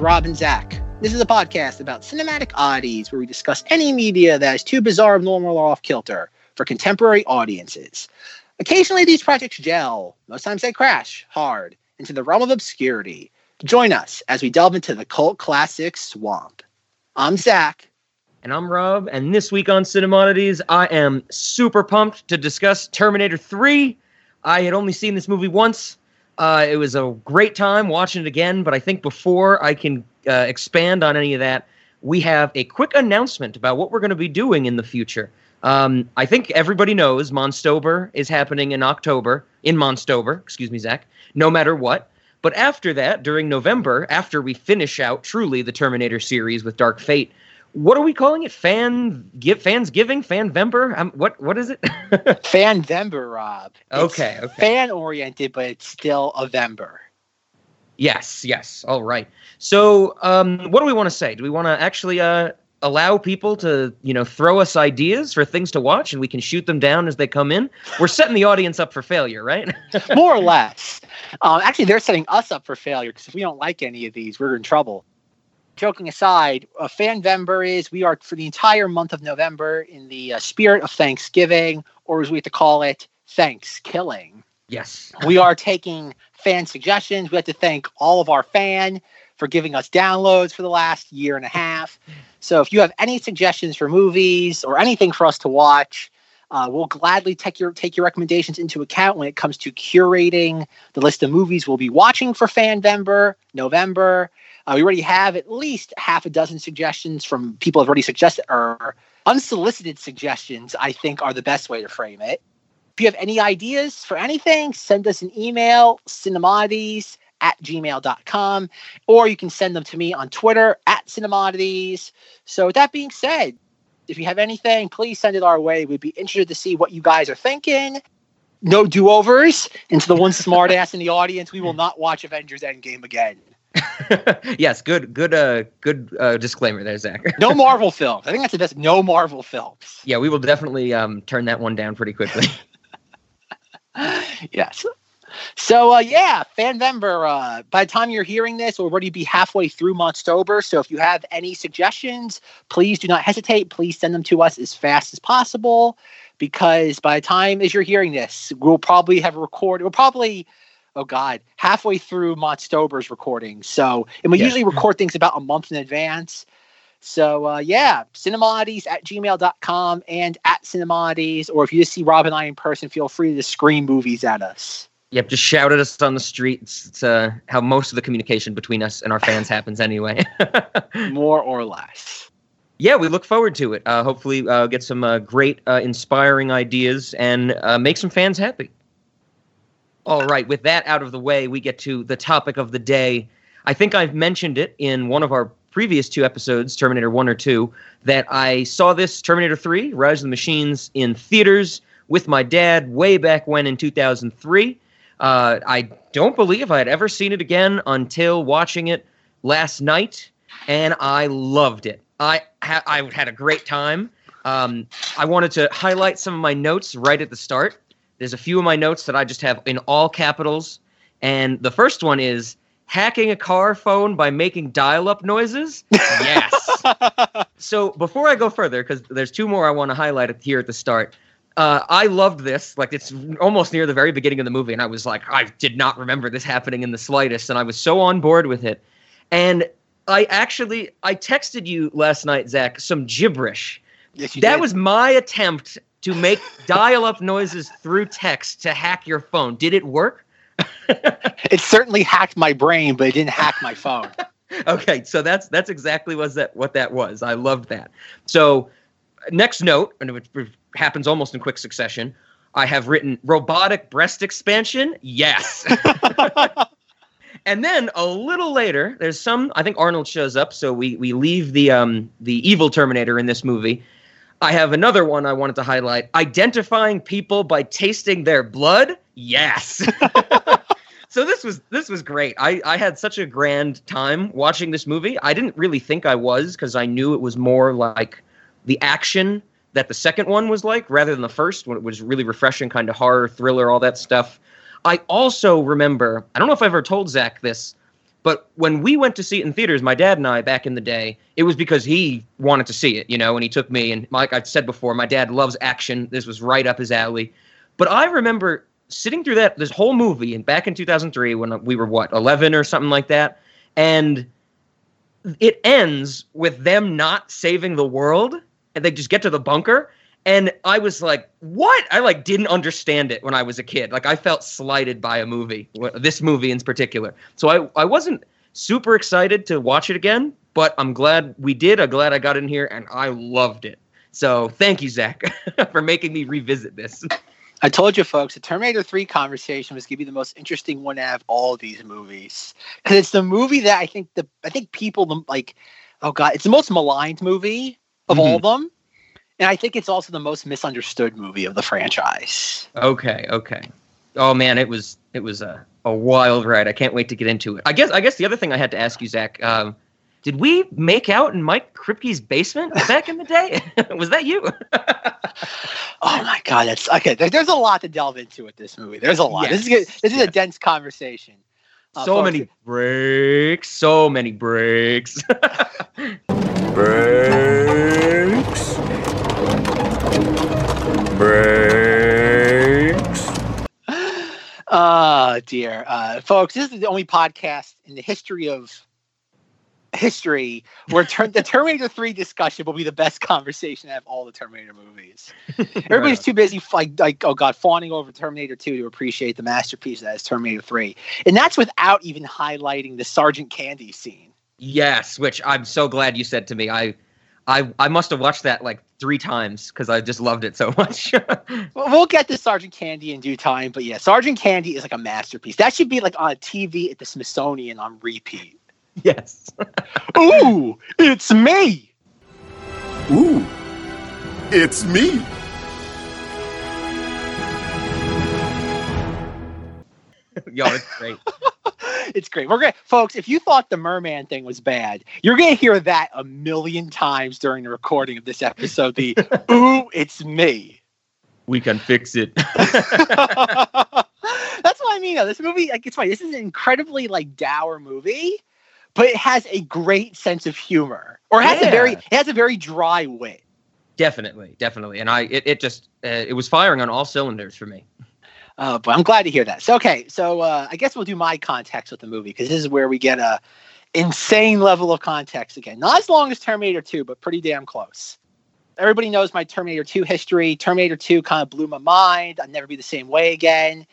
Rob and Zach. This is a podcast about cinematic oddities where we discuss any media that is too bizarre, abnormal, or off kilter for contemporary audiences. Occasionally, these projects gel, most times they crash hard into the realm of obscurity. Join us as we delve into the cult classic swamp. I'm Zach. And I'm Rob, and this week on Cinemodities, I am super pumped to discuss Terminator 3. I had only seen this movie once. Uh, it was a great time watching it again, but I think before I can uh, expand on any of that, we have a quick announcement about what we're going to be doing in the future. Um, I think everybody knows Monstober is happening in October, in Monstober, excuse me, Zach, no matter what. But after that, during November, after we finish out truly the Terminator series with Dark Fate, what are we calling it? Fan give fans giving fan Vember? Um, what what is it? fan Vember, Rob. Okay, okay. Fan oriented, but it's still a Vember. Yes, yes. All right. So, um, what do we want to say? Do we want to actually uh, allow people to, you know, throw us ideas for things to watch, and we can shoot them down as they come in? We're setting the audience up for failure, right? More or less. Um, actually, they're setting us up for failure because if we don't like any of these, we're in trouble joking aside, a fan Vember is we are for the entire month of November in the uh, spirit of Thanksgiving, or as we have to call it, Thanksgiving. Yes. we are taking fan suggestions. We have to thank all of our fan for giving us downloads for the last year and a half. So if you have any suggestions for movies or anything for us to watch, uh, we'll gladly take your take your recommendations into account when it comes to curating the list of movies we'll be watching for Fan November. Uh, we already have at least half a dozen suggestions from people have already suggested or unsolicited suggestions, I think are the best way to frame it. If you have any ideas for anything, send us an email, cinemodities at gmail.com, or you can send them to me on Twitter at cinemodities. So with that being said, if you have anything, please send it our way. We'd be interested to see what you guys are thinking. No do-overs. And to the one smartass in the audience, we will not watch Avengers Endgame again. yes, good, good, uh, good uh, disclaimer there, Zach. no Marvel films. I think that's the best. No Marvel films. Yeah, we will definitely um, turn that one down pretty quickly. yes. So uh, yeah, Fanvember. Uh, by the time you're hearing this, we'll already be halfway through Monstober. So if you have any suggestions, please do not hesitate. Please send them to us as fast as possible, because by the time as you're hearing this, we'll probably have recorded. We'll probably oh god, halfway through Monstober's recording. So, and we yeah. usually record things about a month in advance. So, uh, yeah, cinemodities at gmail.com and at cinemodities. Or if you just see Rob and I in person, feel free to scream movies at us. Yep, just shout at us on the streets. It's uh, how most of the communication between us and our fans happens anyway. More or less. Yeah, we look forward to it. Uh, hopefully, uh, get some uh, great, uh, inspiring ideas and uh, make some fans happy. All right, with that out of the way, we get to the topic of the day. I think I've mentioned it in one of our previous two episodes, Terminator 1 or 2, that I saw this Terminator 3, Rise of the Machines, in theaters with my dad way back when in 2003. Uh, I don't believe I had ever seen it again until watching it last night, and I loved it. I, ha- I had a great time. Um, I wanted to highlight some of my notes right at the start. There's a few of my notes that I just have in all capitals. And the first one is hacking a car phone by making dial up noises. Yes. so before I go further, because there's two more I want to highlight here at the start. Uh, I loved this. Like it's almost near the very beginning of the movie, and I was like, I did not remember this happening in the slightest, and I was so on board with it. And I actually I texted you last night, Zach, some gibberish. Yes, that did. was my attempt to make dial up noises through text to hack your phone. Did it work? it certainly hacked my brain, but it didn't hack my phone. okay, so that's that's exactly was that what that was. I loved that. So next note, and it happens almost in quick succession. I have written robotic breast expansion. Yes. and then a little later, there's some. I think Arnold shows up, so we we leave the um the evil Terminator in this movie, I have another one I wanted to highlight. Identifying people by tasting their blood? Yes. so this was this was great. I, I had such a grand time watching this movie. I didn't really think I was because I knew it was more like the action that the second one was like rather than the first when it was really refreshing, kind of horror, thriller, all that stuff. I also remember, I don't know if I ever told Zach this, But when we went to see it in theaters, my dad and I back in the day, it was because he wanted to see it, you know, and he took me. And like I've said before, my dad loves action. This was right up his alley. But I remember sitting through that this whole movie and back in 2003 when we were what 11 or something like that, and it ends with them not saving the world, and they just get to the bunker. And I was like, "What?" I like didn't understand it when I was a kid. Like I felt slighted by a movie, this movie in particular. So I I wasn't super excited to watch it again, but I'm glad we did. I'm glad I got in here, and I loved it. So thank you, Zach, for making me revisit this. I told you, folks, the Terminator 3 conversation was going to be the most interesting one out of all these movies because it's the movie that I think the I think people like. Oh God, it's the most maligned movie of mm-hmm. all of them, and I think it's also the most misunderstood movie of the franchise. Okay, okay. Oh man, it was it was a, a wild ride. I can't wait to get into it. I guess I guess the other thing I had to ask you, Zach. Um, did we make out in Mike Kripke's basement back in the day? was that you? oh my god, that's okay. there's a lot to delve into with this movie. There's a lot. Yes. This is good. This is yes. a dense conversation. Uh, so folks, many breaks. So many breaks. breaks. Breaks. Oh dear, uh, folks! This is the only podcast in the history of history where ter- the Terminator 3 discussion will be the best conversation out of all the Terminator movies. Everybody's too busy like like oh god fawning over Terminator 2 to appreciate the masterpiece that is Terminator 3. And that's without even highlighting the Sergeant Candy scene. Yes, which I'm so glad you said to me. I I I must have watched that like three times because I just loved it so much. well, we'll get to Sergeant Candy in due time, but yeah, Sergeant Candy is like a masterpiece. That should be like on a TV at the Smithsonian on repeat. Yes. Ooh, it's me. Ooh, it's me. Yo, it's great. it's great. We're great, folks. If you thought the merman thing was bad, you're gonna hear that a million times during the recording of this episode. The "Ooh, it's me." We can fix it. That's what I mean. Though. This movie, like, it's funny. This is an incredibly like dour movie, but it has a great sense of humor, or has yeah. a very it has a very dry wit. Definitely, definitely, and I it, it just uh, it was firing on all cylinders for me. Uh, but I'm glad to hear that. So okay, so uh, I guess we'll do my context with the movie because this is where we get a insane level of context again. Not as long as Terminator 2, but pretty damn close. Everybody knows my Terminator 2 history. Terminator 2 kind of blew my mind. I'd never be the same way again.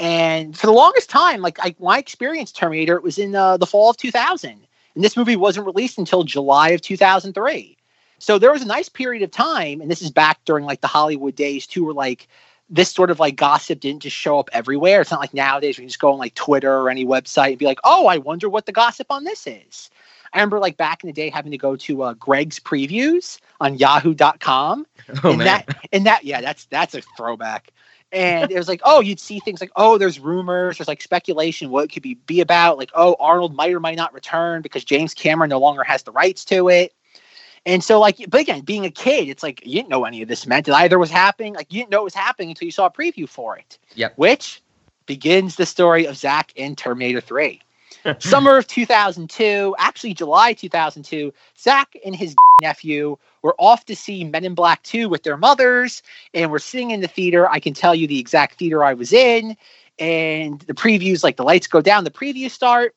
And for the longest time, like I, when I experienced Terminator, it was in uh, the fall of 2000. And this movie wasn't released until July of 2003. So there was a nice period of time, and this is back during like the Hollywood days too, where like this sort of like gossip didn't just show up everywhere. It's not like nowadays we can just go on like Twitter or any website and be like, oh, I wonder what the gossip on this is. I remember like back in the day having to go to uh, Greg's previews on yahoo.com. Oh, and man. that and that yeah, that's that's a throwback and it was like, oh, you'd see things like, oh, there's rumors, there's like speculation what it could be be about, like, oh, Arnold might or might not return because James Cameron no longer has the rights to it. And so, like, but again, being a kid, it's like you didn't know any of this meant. It either was happening, like you didn't know it was happening until you saw a preview for it. Yep. Which begins the story of Zach in Terminator 3. Summer of 2002, actually July 2002, Zach and his nephew were off to see Men in Black 2 with their mothers, and we're sitting in the theater. I can tell you the exact theater I was in, and the previews, like the lights go down, the previews start.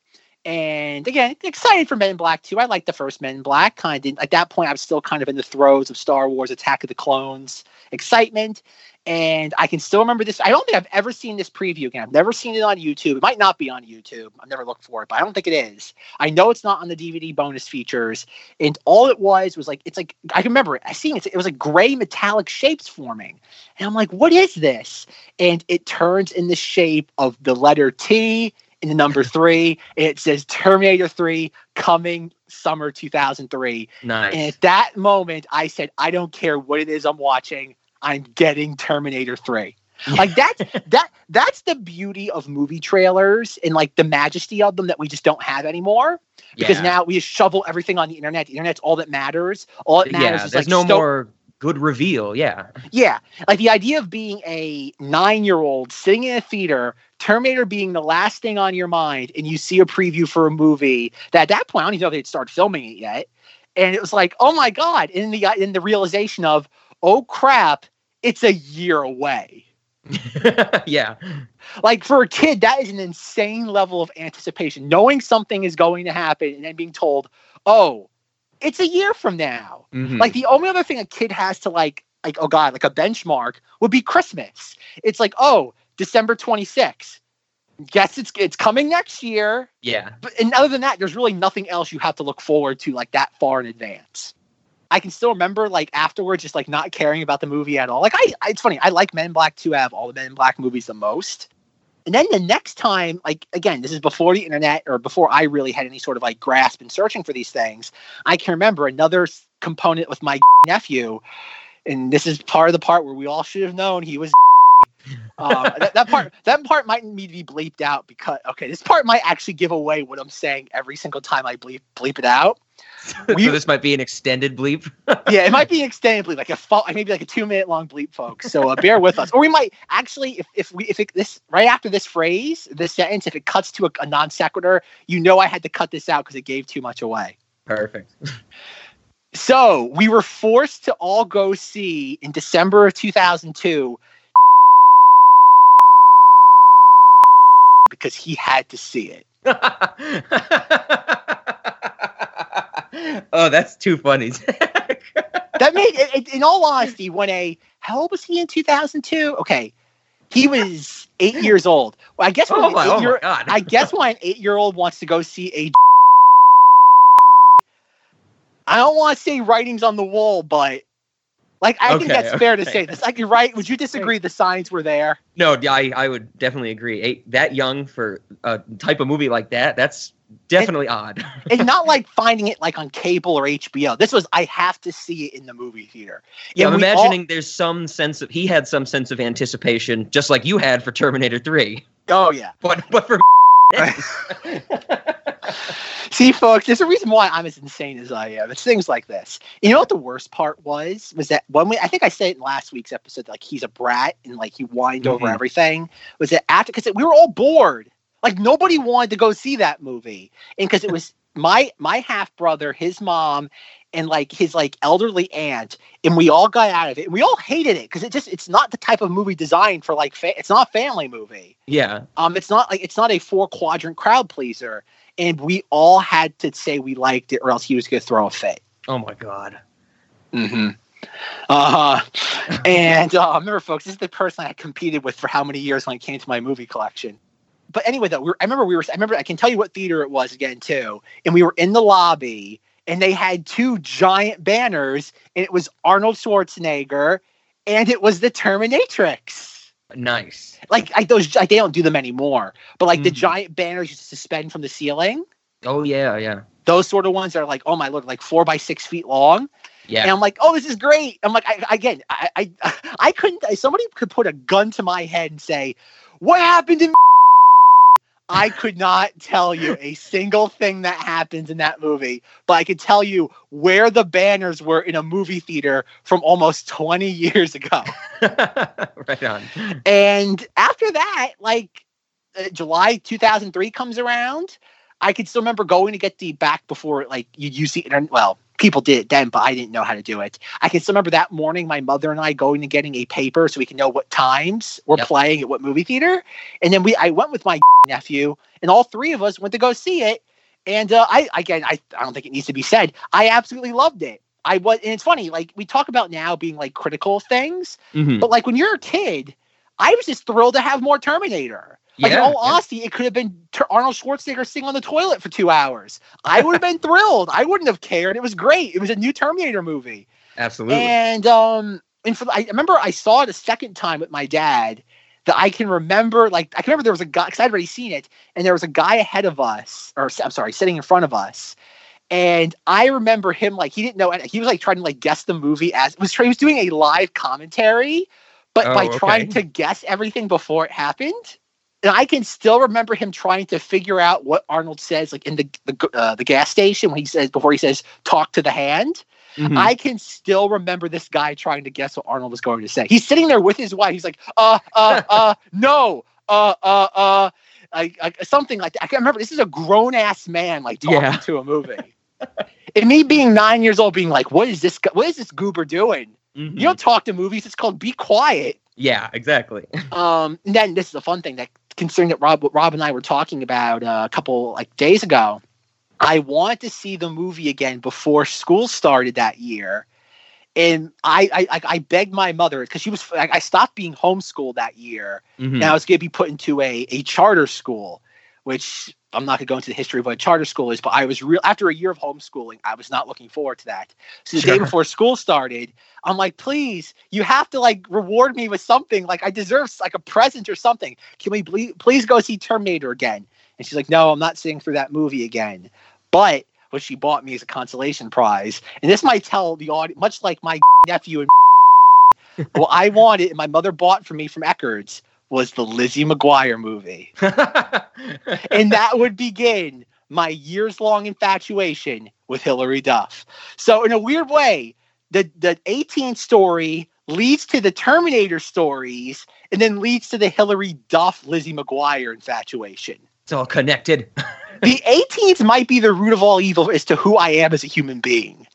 And again, excited for Men in Black 2. I like the first Men in Black. Kind of at that point, I was still kind of in the throes of Star Wars Attack of the Clones excitement. And I can still remember this. I don't think I've ever seen this preview again. I've never seen it on YouTube. It might not be on YouTube. I've never looked for it, but I don't think it is. I know it's not on the DVD bonus features. And all it was was like, it's like, I can remember it. I seen it. It was like gray metallic shapes forming. And I'm like, what is this? And it turns in the shape of the letter T in the number three. it says Terminator 3 coming summer 2003. Nice. And at that moment, I said, I don't care what it is I'm watching. I'm getting Terminator 3. like that's that that's the beauty of movie trailers and like the majesty of them that we just don't have anymore because yeah. now we just shovel everything on the internet the internet's all that matters all it matters yeah, is there's like no sto- more good reveal. Yeah. Yeah, like the idea of being a nine-year-old sitting in a theater, Terminator being the last thing on your mind, and you see a preview for a movie that at that point I don't even know if they'd started filming it yet, and it was like, oh my god! In the uh, in the realization of, oh crap, it's a year away. yeah. Like for a kid, that is an insane level of anticipation, knowing something is going to happen, and then being told, oh, it's a year from now. Mhm. Like the only other thing a kid has to like, like oh god, like a benchmark would be Christmas. It's like oh December twenty sixth. Guess it's it's coming next year. yeah. But and other than that, there's really nothing else you have to look forward to like that far in advance. I can still remember like afterwards, just like not caring about the movie at all. Like I, I it's funny. I like Men in Black 2 out of all the Men in Black movies the most. And then the next time, like again, this is before the internet or before I really had any sort of like grasp in searching for these things. I can remember another component with my nephew, and this is part of the part where we all should have known he was. Um, that, that part that part might need to be bleeped out because okay, this part might actually give away what I'm saying every single time I bleep bleep it out. We- so this might be an extended bleep. yeah, it might be extended bleep, like a fo- maybe like a two minute long bleep, folks. So uh, bear with us, or we might actually, if if we if it, this right after this phrase, this sentence, if it cuts to a, a non sequitur, you know I had to cut this out because it gave too much away. Perfect. So we were forced to all go see in December of 2002 because he had to see it. oh, that's too funny. That made, in all honesty, when a how old was he in 2002? Okay, he was eight years old. Well, I guess when oh my, oh god. I guess when an eight-year-old wants to go see a, I don't want to say writings on the wall, but like I think Okay, that's fair to say. This like you're right. Would you disagree? The signs were there. No, I, I would definitely agree. Eight, that young for a type of movie like that, that's definitely odd. and not like finding it like on cable or HBO. This was I have to see it in the movie theater. yeah, And I'm we all- imagining there's some sense of he had some sense of anticipation, just like you had for Terminator 3. oh yeah. But but for See, folks, there's a reason why I'm as insane as I am. It's things like this. You know what the worst part was? Was that when we I think I said it in last week's episode, like he's a brat and like he whined over Mhm. everything. Was that after because we were all bored. Like nobody wanted to go see that movie. And because it was my my half brother, his mom, and like his like elderly aunt, and we all got out of it. And we all hated it because it just it's not the type of movie designed for like fa- it's not a family movie. yeah, Um, it's not like it's not a four quadrant crowd pleaser, and we all had to say we liked it, or else he was going to throw a fit. oh my god. Mm-hmm. Uh and uh, remember, folks, this is the person I competed with for how many years when it came to my movie collection. But anyway, though, we were, I remember we were. I remember I can tell you what theater it was again too. And we were in the lobby, and they had two giant banners, and it was Arnold Schwarzenegger, and it was the Terminatrix Nice. like I, those like, they don't do them anymore but like the Mhm. giant banners you suspend from the ceiling Oh yeah, yeah. those sort of ones are like oh my lord like four by six feet long Yeah. and i'm like oh this is great i'm like I, again I, I i couldn't somebody could put a gun to my head and say what happened in I could not tell you a single thing that happens in that movie, but I could tell you where the banners were in a movie theater from almost 20 years ago. right on. And after that, like uh, July 2003 comes around, I could still remember going to get the back before like you use the internet. Well, people did it then, but I didn't know how to do it. I can still remember that morning, my mother and I going and getting a paper so we can know what times we're Yep. playing at what movie theater. And then we, I went with my nephew, and all three of us went to go see it. And uh, I, again, I, I don't think it needs to be said. I absolutely loved it. I was, and it's funny, like we talk about now being like critical of things, Mhm. but like when you're a kid, I was just thrilled to have more Terminator. Like in Yeah, all yeah. honesty, it could have been Arnold Schwarzenegger sitting on the toilet for two hours. I would have been thrilled. I wouldn't have cared. It was great. It was a new Terminator movie. Absolutely. And um, and for I remember I saw it a second time with my dad. That I can remember, like I can remember there was a guy because I'd already seen it, and there was a guy ahead of us, or I'm sorry, sitting in front of us, and I remember him like he didn't know. He was like trying to like guess the movie as was he was doing a live commentary, but Oh, by okay. trying to guess everything before it happened. And I can still remember him trying to figure out what Arnold says, like in the the, uh, the gas station when he says before he says "talk to the hand." Mhm. I can still remember this guy trying to guess what Arnold was going to say. He's sitting there with his wife. He's like, uh, uh, uh, no, uh, uh, uh, like, like something like that. I can't remember. This is a grown ass man like talking Yeah. to a movie. and me being nine years old, being like, what is this? What is this goober doing? Mhm. You don't talk to movies. It's called Be Quiet. yeah, exactly. Um, and then this is a fun thing that considering that Rob, Rob and I were talking about uh, a couple like days ago. I wanted to see the movie again before school started that year, and I I, I, begged my mother because she was I, I stopped being homeschooled that year, Mhm. and I was going to be put into a a charter school, which I'm not going to go into the history of what a charter school is, but I was real after a year of homeschooling, I was not looking forward to that. So the day before school started, I'm like, please, you have to like reward me with something. Like I deserve like a present or something. Can we ble- please go see Terminator again? And she's like, no, I'm not sitting through that movie again. But what she bought me as a consolation prize, and this might tell the audience, much like my nephew and what I wanted, and my mother bought for me from Eckerd's was the Lizzie McGuire movie and that would begin my years long infatuation with Hilary Duff. So, in a weird way, the, the A-Teens story leads to the Terminator stories and then leads to the Hilary Duff Lizzie McGuire infatuation. it's all connected. The A-Teens might be the root of all evil as to who I am as a human being.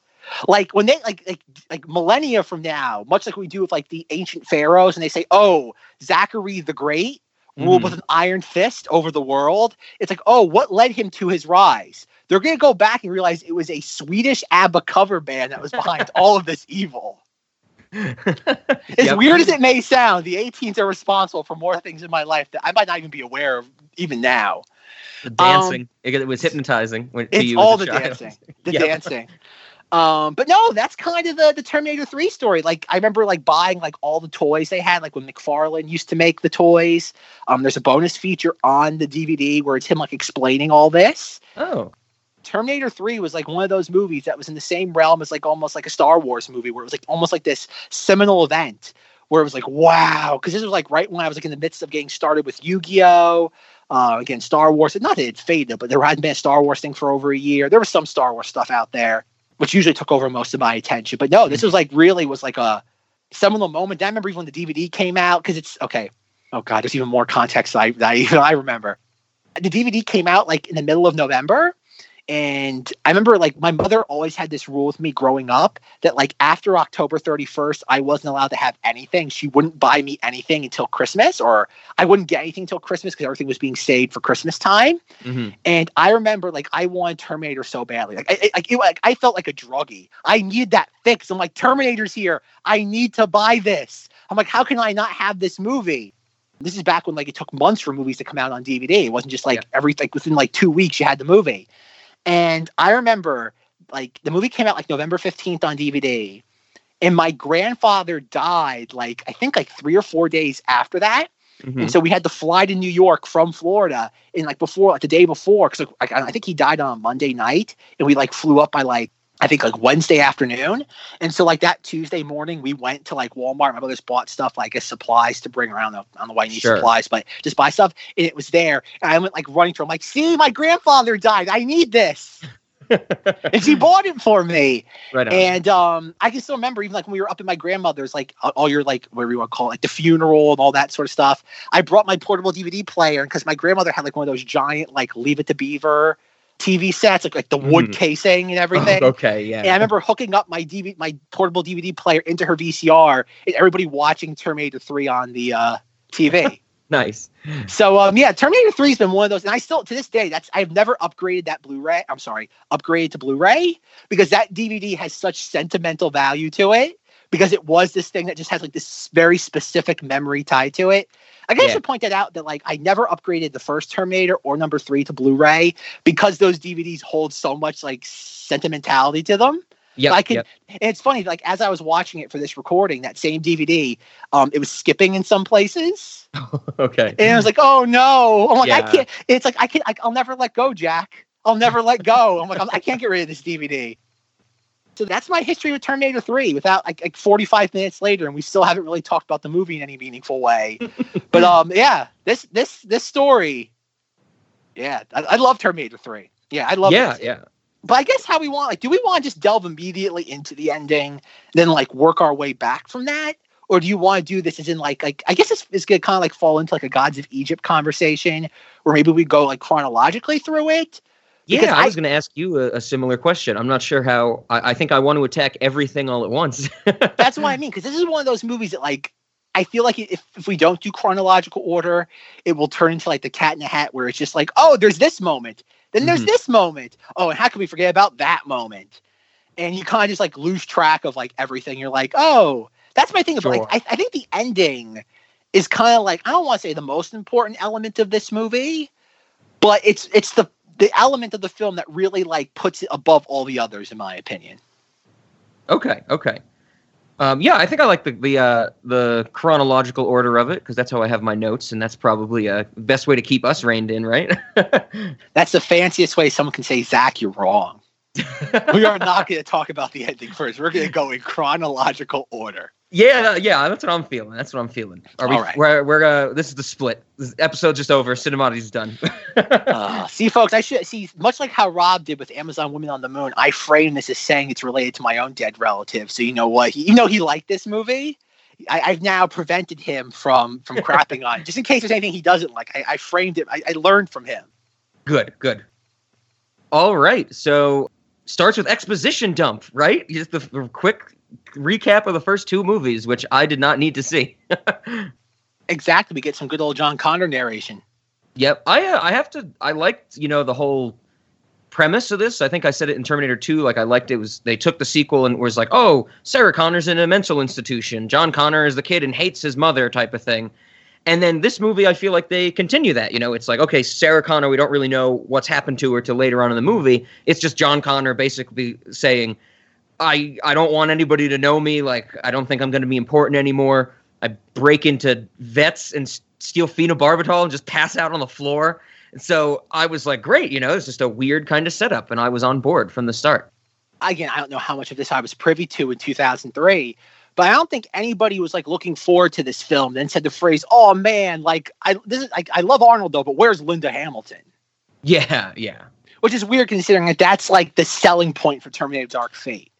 Like when they like like like millennia from now, much like we do with like the ancient pharaohs, and they say, "Oh, Zachary the Great ruled Mhm. with an iron fist over the world." It's like, oh, what led him to his rise? They're gonna go back and realize it was a Swedish ABBA cover band that was behind all of this evil. As Yep. weird as it may sound, the A-Teens are responsible for more things in my life that I might not even be aware of even now. The dancing. it, it was hypnotizing when to It's all the child. dancing. The Yeah. dancing. Um, but no, that's kind of the the Terminator 3 story. Like I remember like buying like all the toys they had, like when McFarlane used to make the toys. Um, there's a bonus feature on the DVD where it's him like explaining all this. Oh, Terminator 3 was like one of those movies that was in the same realm as like almost like a Star Wars movie where it was like almost like this seminal event where it was like, wow. Because this was like right when I was like in the midst of getting started with Yu Gi Oh! Uh, again, Star Wars. Not that it faded, but there hadn't been a Star Wars thing for over a year. There was some Star Wars stuff out there, which usually took over most of my attention. But no, this mm-hmm. was like really was like a seminal moment. I remember even when the DVD came out because it's okay. Oh God, there's even more context that I, I even I remember. The DVD came out like in the middle of November, and I remember like my mother always had this rule with me growing up that like after October 31st, I wasn't allowed to have anything. She wouldn't buy me anything until Christmas, or I wouldn't get anything until Christmas because everything was being saved for Christmas time. hmm And I remember like I wanted Terminator so badly. Like I, like, it, like I felt like a druggie. I needed that fix. I'm like Terminator's here. I need to buy this. I'm like, how can I not have this movie? This is back when like it took months for movies to come out on DVD. It wasn't just like every like within like two weeks you had the movie. And I remember like the movie came out like November 15th on DVD. And my grandfather died like I think like three or four days after that. hmm And so we had to fly to New York from Florida and like before, like the day before, because like, I I think he died on a Monday night, and we like flew up by like I think like Wednesday afternoon. And so like that Tuesday morning, we went to like Walmart. My brothers bought stuff like as supplies to bring around. I don't know why you need Sure. supplies, but just buy stuff. And it was there. And I went like running to him, like, see, my grandfather died. I need this. and she bought it for me. right on. And um, I can still remember even like when we were up at my grandmother's, like all- all your like whatever you want to call it, like the funeral and all that sort of stuff. I brought my portable DVD player because my grandmother had like one of those giant like Leave It to Beaver TV sets, like like the wood Mhm. casing and everything. Oh, okay, yeah. And I remember hooking up my DV, my portable DVD player into her VCR, and everybody watching Terminator Three on the uh, TV. nice. So um yeah, Terminator 3 has been one of those, and I still to this day that's I've never upgraded that Blu-ray. I'm sorry, upgraded to Blu-ray because that DVD has such sentimental value to it because it was this thing that just has like this very specific memory tied to it. I guess I Yeah. should point that out that like I never upgraded the first Terminator or number three to Blu-ray because those DVDs hold so much like sentimentality to them. Yep, I could, yep. and it's funny, like as I was watching it for this recording, that same DVD, um, it was skipping in some places. okay. And I was like, oh no. I'm like, I can't. It's like, I can I, I'll never let go, Jack. I'll never let go. I'm like, I'm, I can't get rid of this DVD. So that's my history with Terminator 3 without like, like 45 minutes later, and we still haven't really talked about the movie in any meaningful way. but um, yeah, this this this story, yeah, I, I love Terminator 3. Yeah, I love yeah, it. yeah. but I guess how we want like do we want to just delve immediately into the ending, then like work our way back from that? Or do you want to do this as in like like I guess it's, it's gonna kind of like fall into like a gods of Egypt conversation where maybe we go like chronologically through it? Because Yeah, I I- was going to ask you a, a similar question. I'm not sure how. I, I think I want to attack everything all at once. That's what I mean because this is one of those movies that like I feel like if, if we don't do chronological order, it will turn into like the cat in the hat where it's just like, oh, there's this moment, then there's Mhm. this moment. Oh, and how can we forget about that moment? And you kind of just like lose track of like everything. You're like, oh, that's my thing. Of like, I, I think the ending is kind of like I don't want to say the most important element of this movie, but it's it's the the element of the film that really like puts it above all the others, in my opinion. okay, okay. Um, yeah, I think I like the the uh, the chronological order of it because that's how I have my notes, and that's probably a best way to keep us reined in, right? That's the fanciest way someone can say, Zach, you're wrong. we are not going to talk about the ending first. We're going to go in chronological order. Yeah, yeah, that's what I'm feeling. That's what I'm feeling. Are we? All right. We're we're uh, this is the split. This episode's just over. Cinemati's done. Uh, see, folks, I should see much like how Rob did with Amazon Women on the Moon. I frame this as saying it's related to my own dead relative. So you know what? He, you know he liked this movie. I, I've now prevented him from from crapping on it, just in case there's anything he doesn't like. I, I framed it. I, I learned from him. Good, good. All right. So starts with exposition dump, right? Just the, the quick recap of the first two movies, which I did not need to see. Exactly. We get some good old John Connor narration. yep. I uh, I have to. I liked you know the whole premise of this. I think I said it in Terminator 2. Like I liked it was they took the sequel and was like, oh, Sarah Connor's in a mental institution. John Connor is the kid and hates his mother type of thing. And then this movie, I feel like they continue that. You know, it's like, okay, Sarah Connor, we don't really know what's happened to her till later on in the movie. It's just John Connor basically saying, I I don't want anybody to know me. Like, I don't think I'm going to be important anymore. I break into vets and s- steal phenobarbital and just pass out on the floor. And so I was like, great, you know, it's just a weird kind of setup, and I was on board from the start. again, I don't know how much of this I was privy to in 2003, but I don't think anybody was like looking forward to this film. Then said the phrase, "Oh man, like I this is I, I love Arnold though, but where's Linda Hamilton?" Yeah, yeah. Which is weird considering that that's like the selling point for Terminator Dark Fate.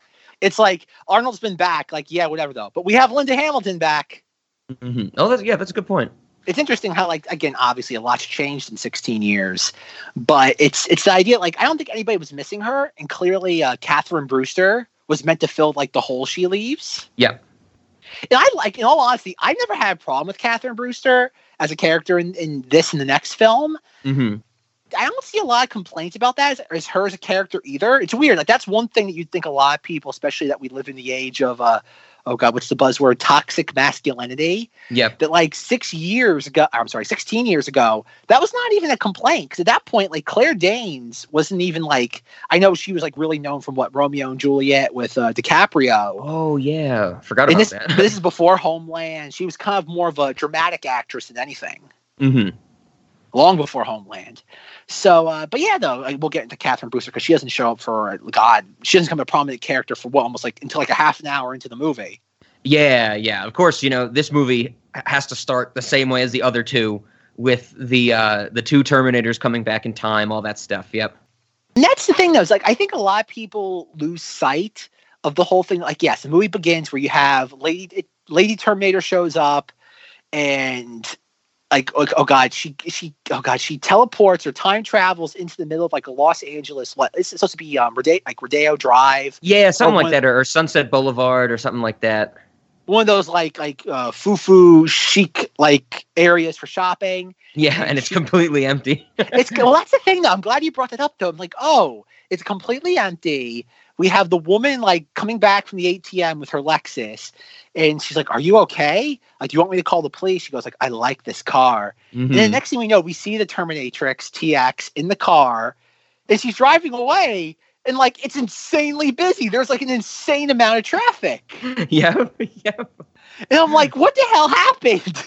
It's like Arnold's been back, like yeah, whatever though, but we have Linda Hamilton back. hmm Oh, that's, yeah, that's a good point. It's interesting how like again, obviously a lot's changed in 16 years, but it's it's the idea like I don't think anybody was missing her, and clearly uh, Catherine Brewster was meant to fill like the hole she leaves. Yeah. And I like, in all honesty, I never had a problem with Catherine Brewster as a character in, in this and the next film. hmm I don't see a lot of complaints about that as, as her as a character either. It's weird. Like that's one thing that you'd think a lot of people, especially that we live in the age of uh oh god, what's the buzzword? Toxic masculinity. Yep. That like six years ago, I'm sorry, 16 years ago, that was not even a complaint. Because at that point, like Claire Danes wasn't even like I know she was like really known from what Romeo and Juliet with uh, DiCaprio. Oh yeah, forgot And about this, that. this is before Homeland. She was kind of more of a dramatic actress than anything, hmm long before Homeland. So, uh, but yeah, though like, we'll get into Catherine Brewster because she doesn't show up for God. She doesn't become a prominent character for what almost like until like a half an hour into the movie. Yeah, yeah. Of course, you know this movie has to start the same way as the other two, with the uh, the two Terminators coming back in time, all that stuff. Yep. And that's the thing, though. Is like I think a lot of people lose sight of the whole thing. Like, yes, the movie begins where you have Lady it, Lady Terminator shows up, and like, oh, oh god, she she oh god, she teleports or time travels into the middle of like a Los Angeles. What it's supposed to be um Rodeo, like Rodeo Drive, Yeah, something like one- that, or, or Sunset Boulevard, or something like that. one of those like like uh, foo-foo chic like areas for shopping. Yeah, and it's completely empty. It's well, that's the thing though. I'm glad you brought that up though. I'm like, oh, it's completely empty. We have the woman like coming back from the ATM with her Lexus, and she's like, "Are you okay? Like, do you want me to call the police?" She goes like, "I like this car." And then Mhm. next thing we know, we see the Terminatrix TX in the car, and she's driving away, and like it's insanely busy. There's like an insane amount of traffic, yeah, yeah. and I'm like, "What the hell happened?"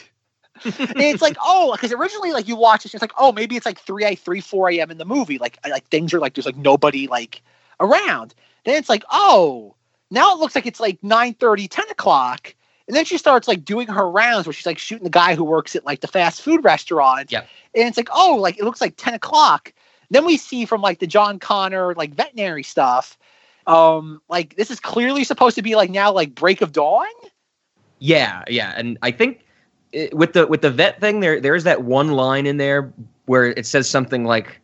and it's like, oh, because originally, like you watch it, it's like, oh, maybe it's like three, a three, four a.m. in the movie, like like things are like there's like nobody like around. Then it's like, oh, now it looks like it's like 9 10 o'clock. And then she starts like doing her rounds where she's like shooting the guy who works at like the fast food restaurant. Yep. And it's like, oh, like it looks like 10 o'clock. Then we see from like the John Connor like veterinary stuff, um, like this is clearly supposed to be like now like break of dawn. Yeah, yeah, and I think it, with the with the vet thing, there there's that one line in there where it says something like.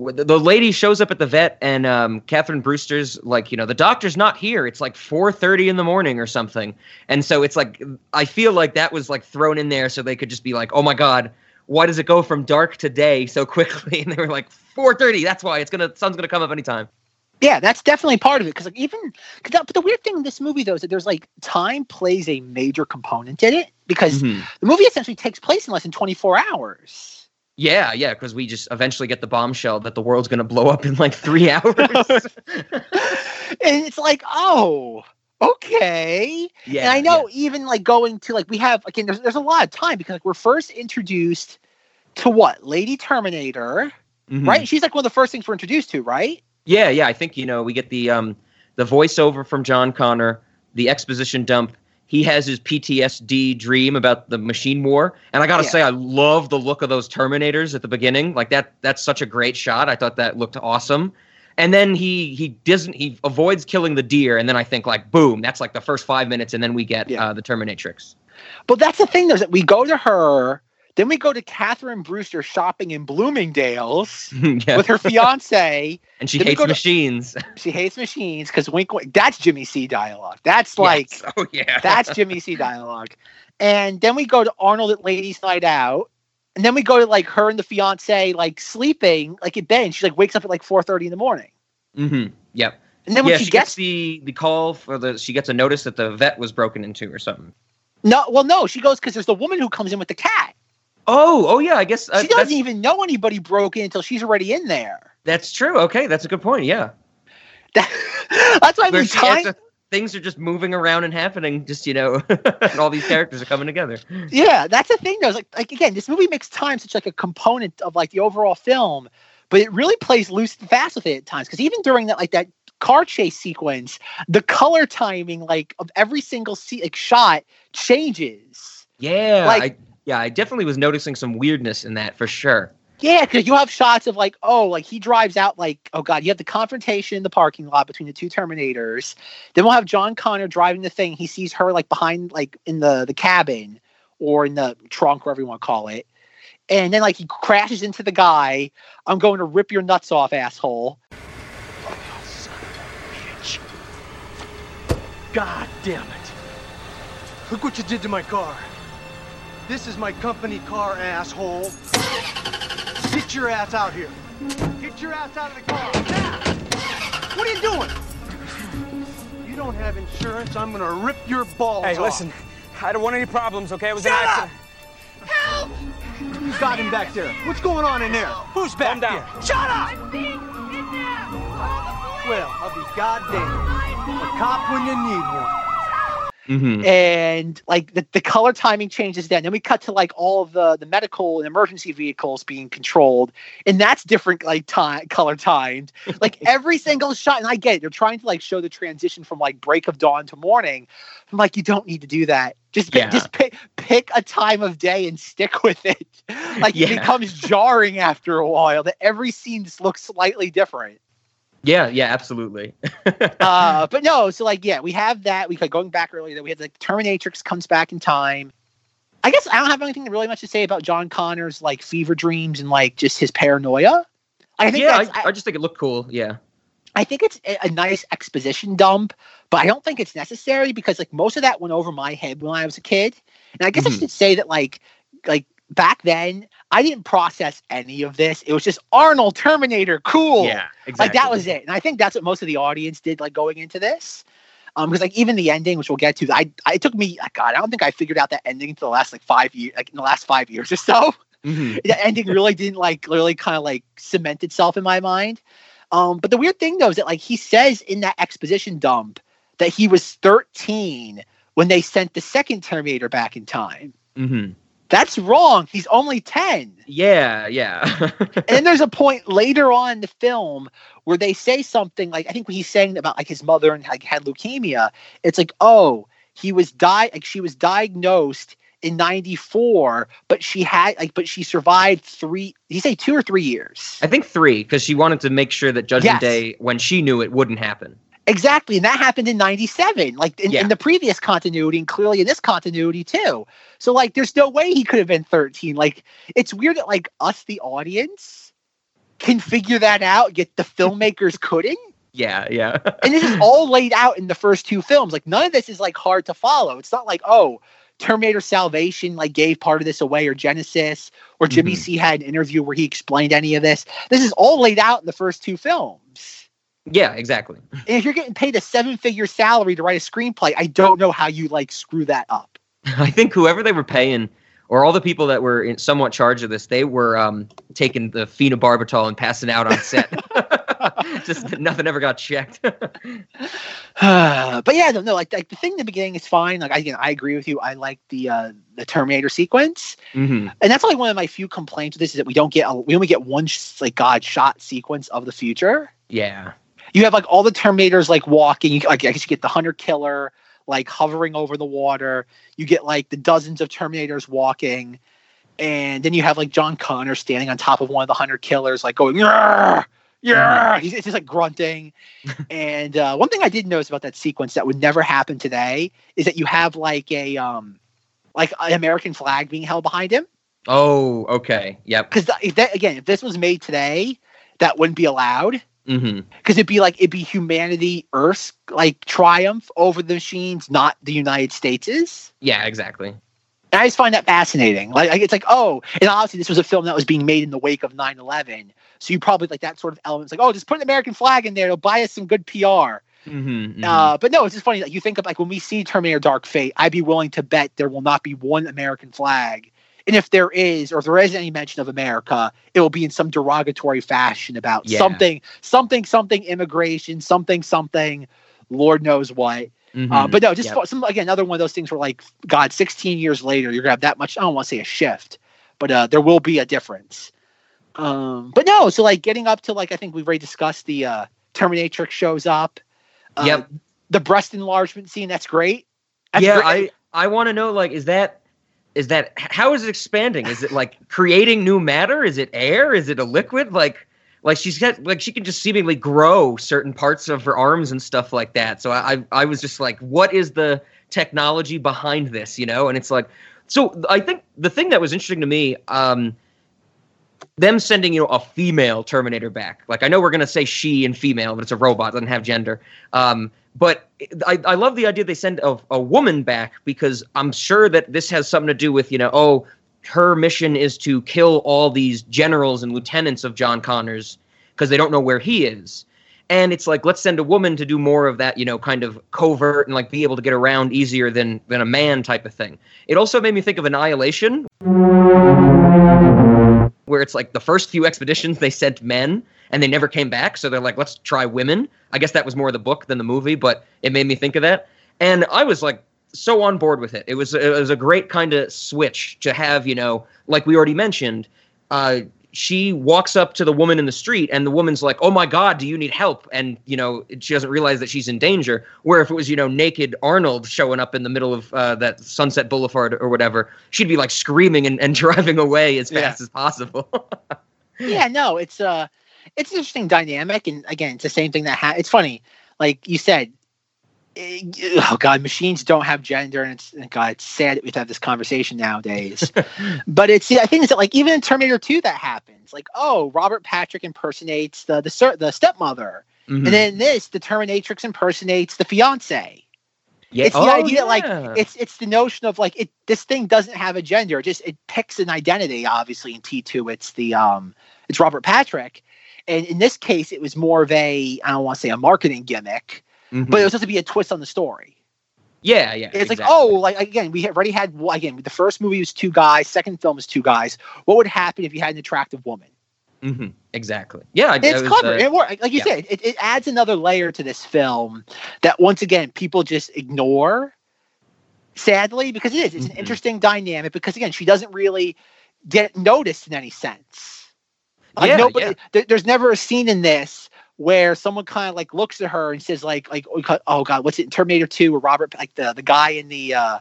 The lady shows up at the vet, and um, Catherine Brewster's like, you know, the doctor's not here. It's like 4:30 in the morning or something, and so it's like, I feel like that was like thrown in there so they could just be like, oh my god, why does it go from dark to day so quickly? And they were like, 4:30. That's why it's gonna sun's gonna come up anytime. Yeah, that's definitely part of it. Because like even, cause that, but the weird thing in this movie though is that there's like time plays a major component in it because Mhm. the movie essentially takes place in less than 24 hours. Yeah, yeah, because we just eventually get the bombshell that the world's gonna blow up in like three hours. and it's like, oh, okay. yeah, and I know even like going to like we have again, there's there's a lot of time because like we're first introduced to what Lady Terminator, yeah. Mhm. right? She's like one of the first things we're introduced to, right? Yeah, yeah. I think you know we get the um the voiceover from John Connor, the exposition dump. He has his PTSD dream about the machine war, and I gotta Yeah. say, I love the look of those Terminators at the beginning. Like that, that's such a great shot. I thought that looked awesome. And then he he doesn't he avoids killing the deer, and then I think like boom, that's like the first five minutes, and then we get Yeah. uh, the Terminatrix. But that's the thing though, is that we go to her, then we go to Catherine Brewster shopping in Bloomingdale's yeah, with her fiance. and she then hates go to- machines. She hates machines because wink, wink. That's Jimmy C dialogue. That's like Yes. oh yeah, That's Jimmy C dialogue. And then we go to Arnold at Ladies Night Out. And then we go to like her and the fiance like sleeping like in bed. And she like wakes up at like four thirty in the morning. hmm Yep. And then when yeah, she, she gets, gets the the call for the she gets a notice that the vet was broken into or something. no, well, no, she goes because there's the woman who comes in with the cat. Oh, oh yeah, I guess uh, she doesn't even know anybody broke in until she's already in there. that's true. Okay, that's a good point. Yeah, That, that's why Where she time, to- things are just moving around and happening. Just you know, and all these characters are coming together. yeah, that's the thing though. Like, like again, this movie makes time such like a component of like the overall film, but it really plays loose and fast with it at times. Because even during that like that car chase sequence, the color timing like of every single se- like shot changes. Yeah, Like- I, yeah, I definitely was noticing some weirdness in that for sure. Yeah, because you have shots of like, oh, like he drives out, like, oh god, you have the confrontation in the parking lot between the two Terminators. Then we'll have John Connor driving the thing. He sees her like behind, like in the the cabin or in the trunk, whatever you want to call it. And then like he crashes into the guy. I'm going to rip your nuts off, asshole. God damn it. Look what you did to my car. This is my company car, asshole. Get your ass out here. Get your ass out of the car. Now! What are you doing? You don't have insurance. I'm gonna rip your balls off. Hey, off. listen, I don't want any problems, okay? It was Shut an up! accident. Who's got him back there? What's going on in there? Who's back Calm down. there? Shut up! Well, I'll be goddamn. A cop when you need one. Mm-hmm. and like the, the color timing changes then. Then we cut to like all of the the medical and emergency vehicles being controlled. And that's different like time color timed. Like every single shot and i get it they're trying to like show the transition from like break of dawn to morning. I'm like you don't need to do that. Just pick, Yeah. just pick pick a time of day and stick with it. Like it becomes jarring after a while. That every scene just looks slightly different Yeah, yeah, absolutely. uh, but no, so like, yeah, we have that. We like going back earlier that we had like Terminatrix comes back in time. I guess I don't have anything really much to say about John Connor's like fever dreams and like just his paranoia. I think yeah, I, I just think it looked cool. Yeah. I think it's a, a nice exposition dump, but I don't think it's necessary because like most of that went over my head when I was a kid. And I guess I Mhm. should say that like like back then I didn't process any of this. It was just Arnold Terminator, cool. Yeah, exactly. Like that was it. And I think that's what most of the audience did like going into this. Um, because like even the ending, which we'll get to, I, I it took me God, I don't think I figured out that ending until the last like five years, like in the last five years or so. Mhm. the ending really didn't like really kind of like cement itself in my mind. Um, but the weird thing though is that like he says in that exposition dump that he was 13 when they sent the second Terminator back in time. Mhm. That's wrong. He's only 10. Yeah, yeah. And then there's a point later on in the film where they say something like I think he's saying about like his mother and like had leukemia. It's like, oh, he was di like she was diagnosed in 94 but she had like but she survived three did you say two or three years I think three because she wanted to make sure that Judgment Yes. Day, when she knew it, wouldn't happen. Exactly and that happened in 97 like in, Yeah. in the previous continuity and clearly in this continuity too so like there's no way he could have been 13 like it's weird that like us the audience can figure that out yet the filmmakers couldn't Yeah, yeah. and this is all laid out in the first two films. Like none of this is like hard to follow. It's not like oh, Terminator Salvation like gave part of this away or Genesis or Jimmy Mhm. C had an interview where he explained any of this. This is all laid out in the first two films. Yeah, exactly. And if you're getting paid a seven-figure salary to write a screenplay, I don't know how you like screw that up. I think whoever they were paying, or all the people that were in somewhat charge of this, they were um, taking the phenobarbital and passing out on set. Just nothing ever got checked. but yeah, no, no, like, like the thing in the beginning is fine. Like again, I agree with you. I like the uh, the Terminator sequence. hmm and that's only one of my few complaints with this is that we don't get a, we only get one sh- like god shot sequence of the future Yeah. You have like all the terminators like walking. You, like i guess you get the hunter killer like hovering over the water. You get like the dozens of terminators walking. And then you have like john connor standing on top of one of the hunter killers like going yeah yeah. He's just like grunting. And uh, one thing i did notice about that sequence that would never happen today is that you have like a um like an american flag being held behind him. Oh, okay. Yep. because again, if this was made today, that wouldn't be allowed. Hmm Because it'd be like it'd be humanity, Earth's like triumph over the machines, not the United States's. Yeah, exactly. And I just find that fascinating. Like like, it's like oh, and obviously this was a film that was being made in the wake of 9-11. so you probably like that sort of elements like oh, just put an American flag in there, it'll buy us some good PR. hmm Uh, but no, it's just funny that you think of like when we see Terminator Dark Fate, I'd be willing to bet there will not be one American flag. And if there is, or if there is any mention of America, it will be in some derogatory fashion about Yeah. something, something, something immigration, something, something, Lord knows what. Mm-hmm. Uh, but no, just Yep. some again, another one of those things where like, God, 16 years later, you're gonna have that much. I don't want to say a shift, but uh, there will be a difference. Um, but no, so like getting up to like I think we've already discussed the uh, Terminatrix shows up. Uh, Yep. The breast enlargement scene, that's great. That's yeah, great. I I want to know like is that is that how is it expanding? Is it like creating new matter? Is it air? Is it a liquid? Like like she's got like she can just seemingly grow certain parts of her arms and stuff like that. So I I, was just like, what is the technology behind this? You know, and it's like so I think the thing that was interesting to me, um, them sending you know a female Terminator back. Like I know we're gonna say she and female, but it's a robot, doesn't have gender. Um, but I, I love the idea they send a, a woman back because I'm sure that this has something to do with you know oh her mission is to kill all these generals and lieutenants of John Connors because they don't know where he is. And it's like let's send a woman to do more of that, you know, kind of covert and like be able to get around easier than than a man type of thing. It also made me think of Annihilation, where it's like the first few expeditions they sent men and they never came back, so they're like, let's try women. I guess that was more the book than the movie, but it made me think of that. And I was like so on board with it. It was it was a great kind of switch to have, you know, like we already mentioned, uh she walks up to the woman in the street and the woman's like, "Oh my god, do you need help?" and you know, she doesn't realize that she's in danger. Where if it was, you know, naked Arnold showing up in the middle of uh, that Sunset Boulevard or whatever, she'd be like screaming and, and driving away as Yeah. fast as possible. yeah, no, it's uh it's an interesting dynamic, and again, it's the same thing that ha- it's funny, like you said. Oh God, machines don't have gender, and it's and God, it's sad that we have to have this conversation nowadays. but it's I think it's like even in Terminator Two that happens. Like, oh, Robert Patrick impersonates the the the stepmother, Mhm. and then this, the Terminatrix impersonates the fiance. yeah. it's the Oh, idea that, like. It's it's the notion of like it this thing doesn't have a gender. It just it picks an identity. Obviously, in T two, it's the um it's Robert Patrick, and in this case, it was more of a I don't want to say a marketing gimmick, Mhm. but it was supposed to be a twist on the story. yeah, yeah. It's like oh, like again, we already had again the first movie was two guys, second film was two guys. What would happen if you had an attractive woman? Mhm. exactly. Yeah, I, It's clever. uh, it worked. Like you yeah. said, it, it adds another layer to this film that once again people just ignore. Sadly, because it is, it's Mhm. an interesting dynamic. Because again, she doesn't really get noticed in any sense. Like Yeah, nobody, yeah. there- there's never a scene in this where someone kind of like looks at her and says like like oh God- oh what's it in Terminator 2 where Robert like the the guy in the uh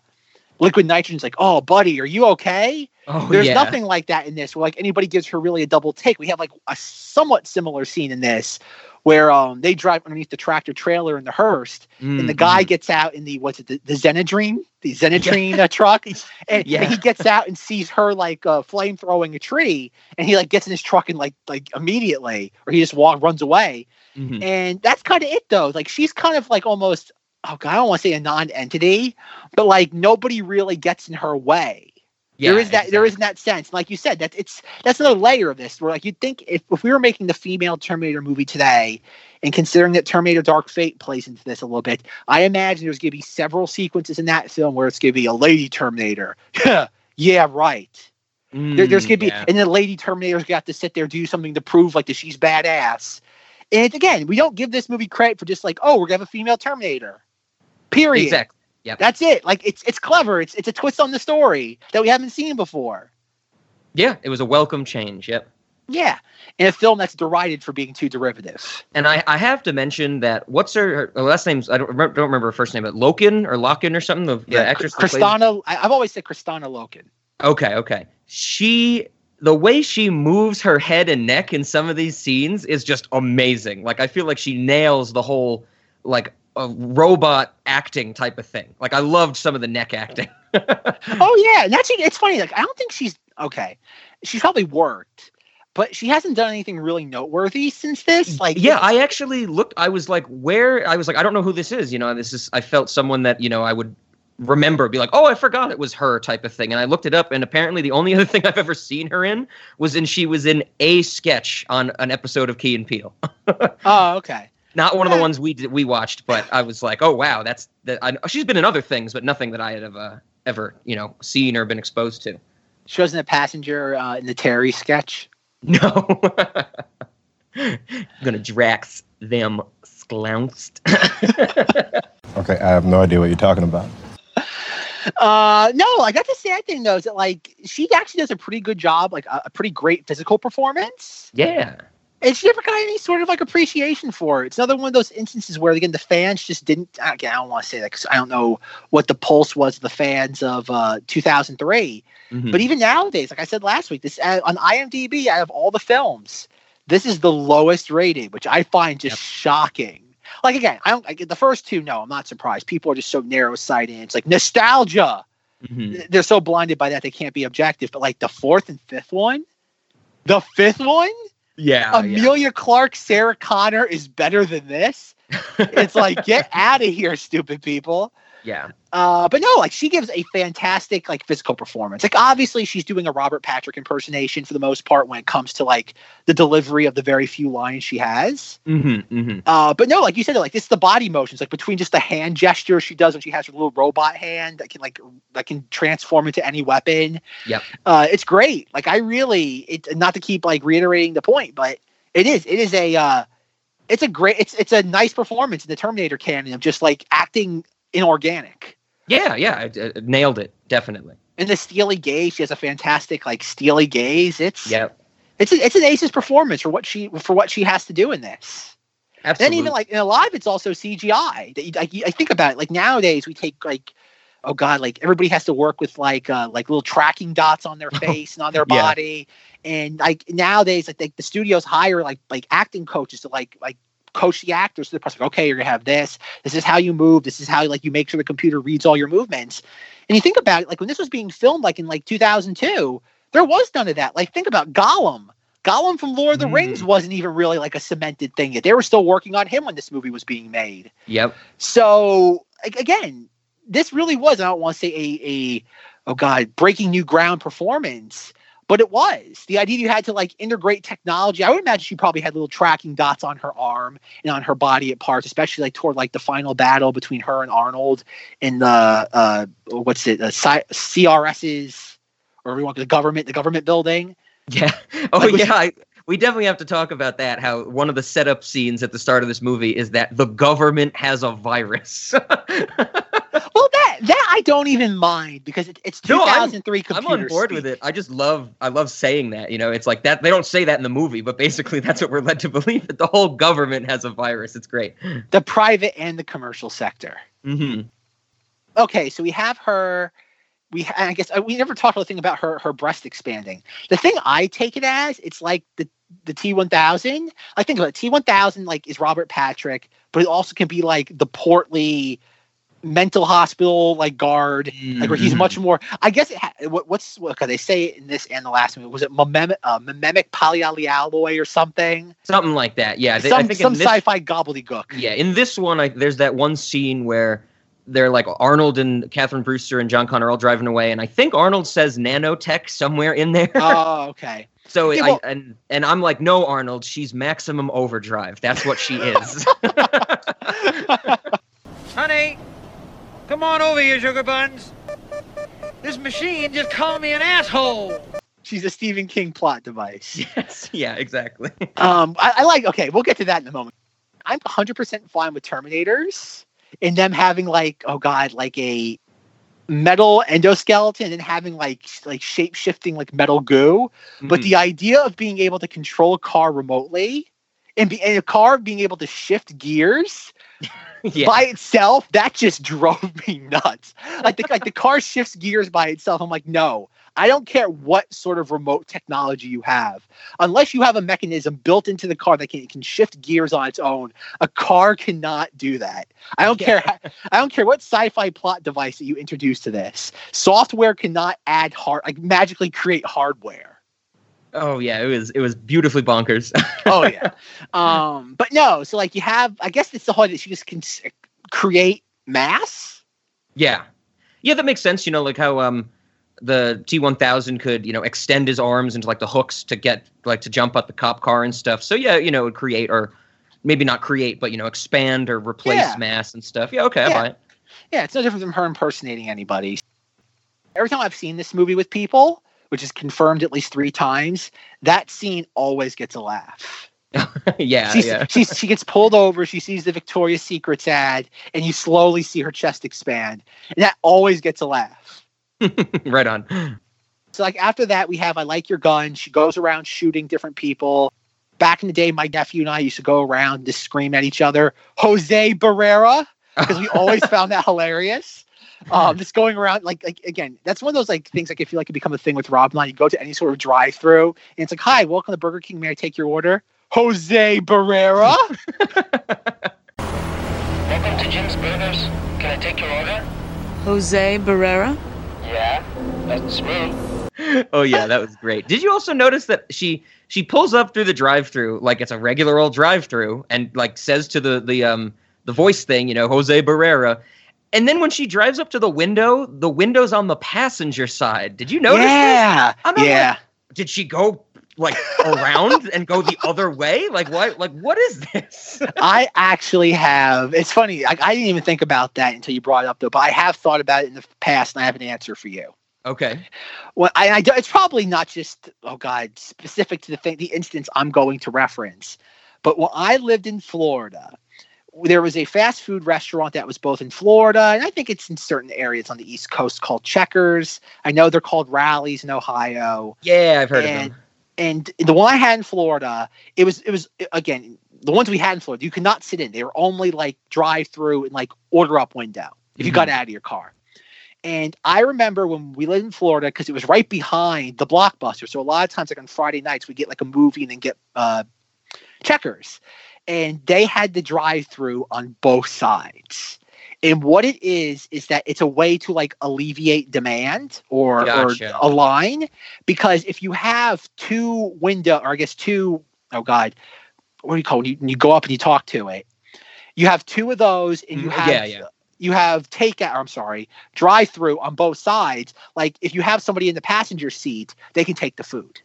liquid nitrogen's like, "Oh, buddy, are you okay?" Oh There's yeah. nothing like that in this where like anybody gives her really a double take. We have like a somewhat similar scene in this where um they drive underneath the tractor trailer in the Hearst and the guy gets out in the what's it the, the Xenadrine the Xenadrine uh, truck and, Yeah. and he gets out and sees her like uh, flame throwing a tree and he like gets in his truck and like like immediately or he just walk runs away mhm. and that's kind of it though like she's kind of like almost oh god I don't want to say a non-entity but like nobody really gets in her way Yeah, there is that there exactly. is that sense. Like you said, that it's that's another layer of this where like you'd think if, if we were making the female Terminator movie today, and considering that Terminator Dark Fate plays into this a little bit, I imagine there's gonna be several sequences in that film where it's gonna be a lady Terminator. yeah, right. There, there's Mm, gonna be yeah. and the lady Terminator's got to sit there do something to prove like that she's badass. And again, we don't give this movie credit for just like, oh, we're gonna have a female Terminator. Period. exactly. Yep. That's it. Like it's it's clever. It's it's a twist on the story that we haven't seen before. Yeah, it was a welcome change. Yep. Yeah, in a film that's derided for being too derivative. And I, I have to mention that what's her, her last name's I don't remember, don't remember her first name, but Loken or Loken or something. The, the actress. Kristanna. I, I've always said Kristanna Loken. Okay, okay. She the way she moves her head and neck in some of these scenes is just amazing. Like I feel like she nails the whole like a robot acting type of thing. Like I loved some of the neck acting. Oh yeah, and actually, it's funny. Like I don't think she's okay. She's probably worked, but she hasn't done anything really noteworthy since this. Like yeah, I actually looked. I was like, where? I was like, I don't know who this is. You know, this is. I felt someone that you know I would remember, be like, oh, I forgot it was her type of thing. And I looked it up, and apparently the only other thing I've ever seen her in was in she was in a sketch on an episode of Key and Peele. oh okay. Not one of the ones we did, we watched, but I was like, oh wow, that's that. I, she's been in other things, but nothing that I had ever ever you know seen or been exposed to. She wasn't a passenger uh, in the Terry sketch. No. I'm gonna Drax them sklounced. Okay, I have no idea what you're talking about. Uh, no, I got the sad thing though is that like she actually does a pretty good job, like a, a pretty great physical performance. yeah. She never got any sort of like appreciation for it. It's another one of those instances where again the fans just didn't. Again, I don't want to say that because I don't know what the pulse was of the fans of uh, 2003. Mhm. But even nowadays, like I said last week, this uh, on IMDb out of all the films, this is the lowest rated, which I find just Yep. shocking. Like again, I don't. I, the first two, no, I'm not surprised. People are just so narrow sighted. It's like nostalgia. Mhm. They're so blinded by that they can't be objective. But like the fourth and fifth one, the fifth one, Yeah. yeah. Emilia Clarke, Sarah Connor is better than this. It's like get out of here, stupid people. Yeah. Uh, but no, like she gives a fantastic like physical performance. Like obviously she's doing a Robert Patrick impersonation for the most part when it comes to like the delivery of the very few lines she has. Mm-hmm, mm-hmm. Uh, but no, like you said, like it's the body motions, like between just the hand gesture she does when she has her little robot hand that can like that can transform into any weapon. Yep. Uh, it's great. Like I really, it not to keep like reiterating the point, but it is it is a uh, it's a great it's it's a nice performance in the Terminator canon of just like acting inorganic. Yeah, yeah. It, it nailed it. Definitely. And the steely gaze, she has a fantastic like steely gaze. It's Yeah. it's a, it's an aces performance for what she for what she has to do in this. Absolutely. Then even like in alive, it's also CGI. That you, like, I think about it. Like nowadays, we take like, oh god, like everybody has to work with like uh, like little tracking dots on their face and on their Yeah. body, and like nowadays, like, the studios hire like like acting coaches to like like coach the actors to the press. Like, okay, you're gonna have this. This is how you move. This is how like you make sure the computer reads all your movements. And you think about it, like when this was being filmed, like in like 2002, there was none of that. Like think about Gollum. Gollum from Lord of the Mm. Rings wasn't even really like a cemented thing yet. They were still working on him when this movie was being made. Yep. So again, this really was, I don't want to say a, a oh God, breaking new ground performance, but it was. The idea you had to like integrate technology. I would imagine she probably had little tracking dots on her arm and on her body at parts, especially like toward like the final battle between her and Arnold in the uh what's it, uh, CRS's or we want the government, the government building. Yeah. Oh Like, yeah. I, we definitely have to talk about that. How one of the setup scenes at the start of this movie is that the government has a virus. Well, that that I don't even mind because it, it's No, I'm- 2003 I'm on board speak. with it. I just love I love saying that. You know, it's like that they don't say that in the movie, but basically that's what we're led to believe that the whole government has a virus. It's great. The private and the commercial sector. Mm-hmm. Okay, so we have her, we I guess uh, we never talked a thing about her her breast expanding. The thing I take it as it's like the the T one thousand. I think about T one thousand like is Robert Patrick, but it also can be like the portly mental hospital like guard, like where he's Mhm. much more. I guess it ha- what, what's what can they say in this and the last movie was it mimetic uh, mimetic polyalloy or something? something like that. Yeah, they, I some think some this, sci-fi gobbledygook. Yeah, in this one, I, there's that one scene where they're like Arnold and Catherine Brewster and John Connor all driving away, and I think Arnold says nanotech somewhere in there. Oh, okay. so yeah, I, and and I'm like, no, Arnold, she's maximum overdrive. That's what she is. Honey, come on over here, sugar buns. This machine just called me an asshole. She's a Stephen King plot device. yes, yeah, exactly. Um, I, I like. Okay, we'll get to that in a moment. I'm 100% fine with Terminators and them having like, oh god, like a metal endoskeleton and having like like shape shifting like metal goo. But Mhm. the idea of being able to control a car remotely and, be, and a car being able to shift gears yeah. by itself, that just drove me nuts. Like the like the car shifts gears by itself. I'm like, no, I don't care what sort of remote technology you have, unless you have a mechanism built into the car that can, can shift gears on its own. A car cannot do that. I don't care. how- I don't care what sci-fi plot device that you introduce to this. Software cannot add hard, like magically create hardware. Oh yeah, it was it was beautifully bonkers. oh yeah um but no so like you have i guess it's the whole that she just can create mass Yeah. Yeah, that makes sense. You know, like how um the T one thousand could, you know, extend his arms into like the hooks to get like to jump out the cop car and stuff. So yeah, you know, it would create or maybe not create, but you know, expand or replace Yeah. mass and stuff. Yeah, okay, I Yeah. buy it. yeah it's no different from her impersonating anybody every time i've seen this movie with people which is confirmed at least three times that scene always gets a laugh yeah, She's, yeah. she's, she gets pulled over she sees the victoria's secrets ad and you slowly see her chest expand and that always gets a laugh right on. So like after that, we have I like your gun. She goes around shooting different people. Back in the day, my nephew and I used to go around and just scream at each other, Jose Barrera, because we always found that hilarious. Um, just going around like like again, that's one of those like things like I feel like could become a thing with Rob and I. You go to any sort of drive-through and it's like, hi, welcome to Burger King. May I take your order? Jose Barrera. Welcome to Jim's Burgers. Can I take your order? Jose Barrera? Yeah, that's me. oh yeah, that was great. Did you also notice that she she pulls up through the drive-through like it's a regular old drive-through and like says to the the um the voice thing, you know, Jose Barrera. And then when she drives up to the window, the window's on the passenger side. Did you notice yeah, yeah. Did she go like around and go the other way? Like why like what is this? I actually have. It's funny. I, I didn't even think about that until you brought it up, though. But I have thought about it in the past, and I have an answer for you. okay. Well, I, I it's probably not just oh god specific to the thing, the instance I'm going to reference, but when I lived in Florida, there was a fast food restaurant that was both in Florida and I think it's in certain areas on the East Coast called Checkers. I know they're called Rally's in Ohio Yeah, I've heard and, of them. and the one I had in Florida, it was it was again the ones we had in Florida. You could not sit in; they were only like drive through and like order up window if you got out of your car. And I remember when we lived in Florida because it was right behind the Blockbuster. So a lot of times, like on Friday nights, we get like a movie and then get uh, Checkers, and they had the drive-through on both sides. And what it is is that it's a way to like alleviate demand or Gotcha. or align because if you have two window or I guess two oh god what do you call it? You, you go up and you talk to it. You have two of those and you Mm, have yeah, yeah. you have takeout I'm sorry drive through on both sides. Like if you have somebody in the passenger seat, they can take the food.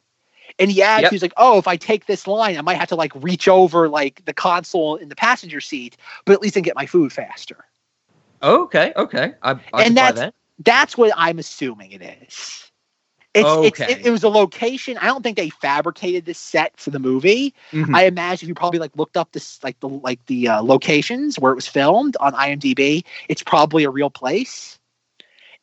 And he adds, Yep. he's like, oh, if I take this line, I might have to like reach over like the console in the passenger seat, but at least I can get my food faster. Okay, okay. I, I And that's- that. That's what I'm assuming it is. It's, it's it, it was a location. I don't think they fabricated this set for the movie. Mhm. I imagine if you probably like looked up this like the like the uh, locations where it was filmed on IMDb, it's probably a real place.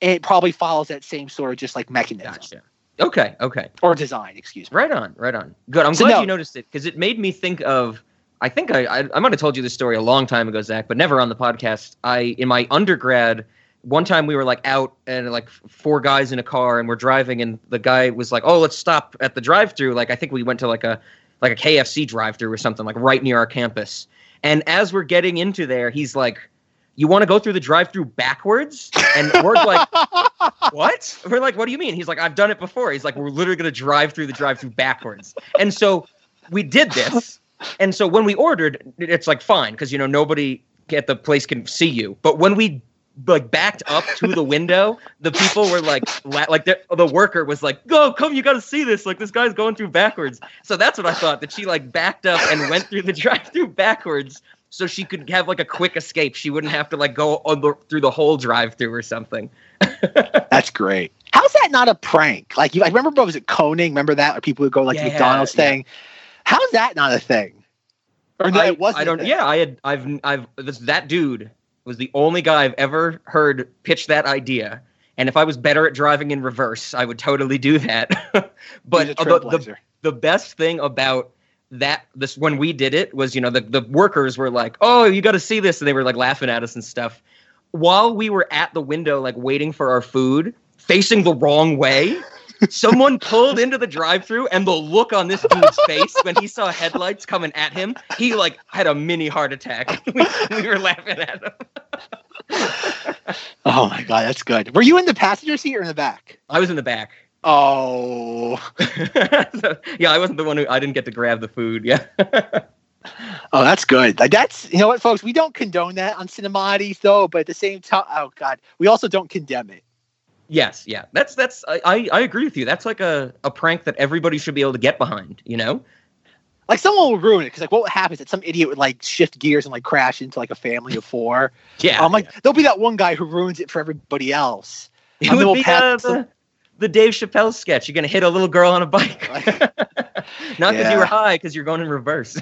And it probably follows that same sort of just like mechanism Gotcha. Okay, okay. or design, excuse me. Right on, right on. Good. I'm So glad no. you noticed it because it made me think of. I think I, I I might have told you this story a long time ago, Zach, but never on the podcast. I in my undergrad one time we were like out and like four guys in a car and we're driving and the guy was like, "Oh, let's stop at the drive-through." Like I think we went to like a like a KFC drive-through or something like right near our campus. And as we're getting into there, he's like, "You want to go through the drive-through backwards?" And we're like, "What?" We're like, "What do you mean?" He's like, "I've done it before." He's like, "We're literally going to drive through the drive-through backwards." And so we did this. And so when we ordered, it's like fine because you know nobody at the place can see you. But when we like backed up to the window, the people were like, la- like the, the worker was like, "Go, come, you got to see this! Like this guy's going through backwards." So that's what I thought that she like backed up and went through the drive-through backwards, so she could have like a quick escape. She wouldn't have to like go on the, through the whole drive-through or something. That's great. How's that not a prank? Like you, I remember, what was it Coning? Remember that? Or people would go like Yeah, McDonald's yeah. thing. How's that not a thing? Or no, I, it wasn't. I don't. Yeah, I had. I've. I've. This, that dude was the only guy I've ever heard pitch that idea. And if I was better at driving in reverse, I would totally do that. but the, the, the best thing about that this when we did it was you know the, the workers were like oh you got to see this and they were like laughing at us and stuff while we were at the window like waiting for our food facing the wrong way someone pulled into the drive-through and the look on this dude's face when he saw headlights coming at him he like had a mini heart attack we, we were laughing at him Oh my god, that's good. Were you in the passenger seat or in the back? i was in the back Oh, So, yeah i wasn't the one who i didn't get to grab the food yeah oh, that's good. Like that's you know what, folks. We don't condone that on Cinemati's though, but at the same time, oh god, we also don't condemn it. Yes, yeah. That's that's I, I, agree with you. That's like a, a prank that everybody should be able to get behind, you know? Like someone will ruin it because like what happens? That some idiot would like shift gears and like crash into like a family of four. Yeah. I'm like, there'll be that one guy who ruins it for everybody else. it would be uh, the, the Dave Chappelle sketch. You're gonna hit a little girl on a bike. Not because Yeah. you were high, because you're going in reverse.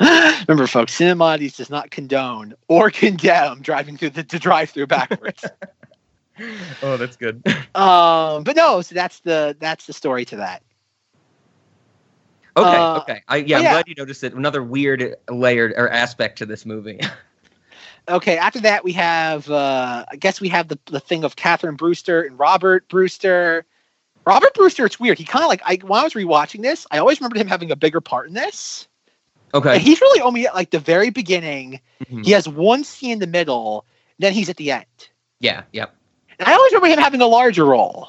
Remember, folks, Cinemati's does not condone or condemn driving through the, the drive-through backwards. oh, that's good. um, but no, so that's the that's the story to that. Okay, Uh, okay. I yeah, I'm yeah. glad you noticed it. Another weird layered or aspect to this movie. Okay, after that we have uh I guess we have the the thing of Catherine Brewster and Robert Brewster. Robert Brewster, it's weird. He kind of like I when I was rewatching this, I always remembered him having a bigger part in this. okay. And he's really only at like the very beginning. Mhm. He has one scene in the middle, then he's at the end. Yeah, yeah. And I always remember him having a larger role.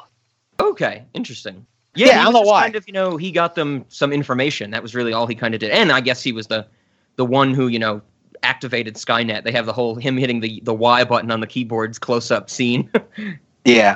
Okay, interesting. Yeah, Yeah, I don't know why. Kind of, you know, he got them some information. That was really all he kind of did. And I guess he was the the one who, you know, activated Skynet. They have the whole him hitting the the Y button on the keyboard's close up scene. Yeah.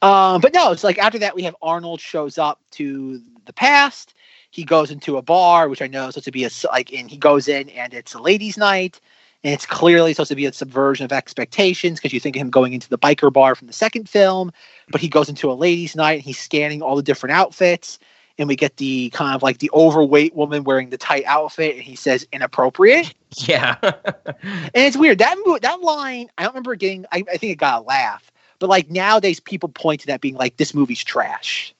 Um, but no, it's like after that we have Arnold shows up to the past. He goes into a bar, which I know is supposed to be a like, and he goes in and it's a ladies' night, and it's clearly supposed to be a subversion of expectations because you think of him going into the biker bar from the second film, but he goes into a ladies' night and he's scanning all the different outfits, and we get the kind of like the overweight woman wearing the tight outfit, and he says inappropriate, yeah. and it's weird that that line. I don't remember getting. I, I think it got a laugh, but like nowadays people point to that being like this movie's trash.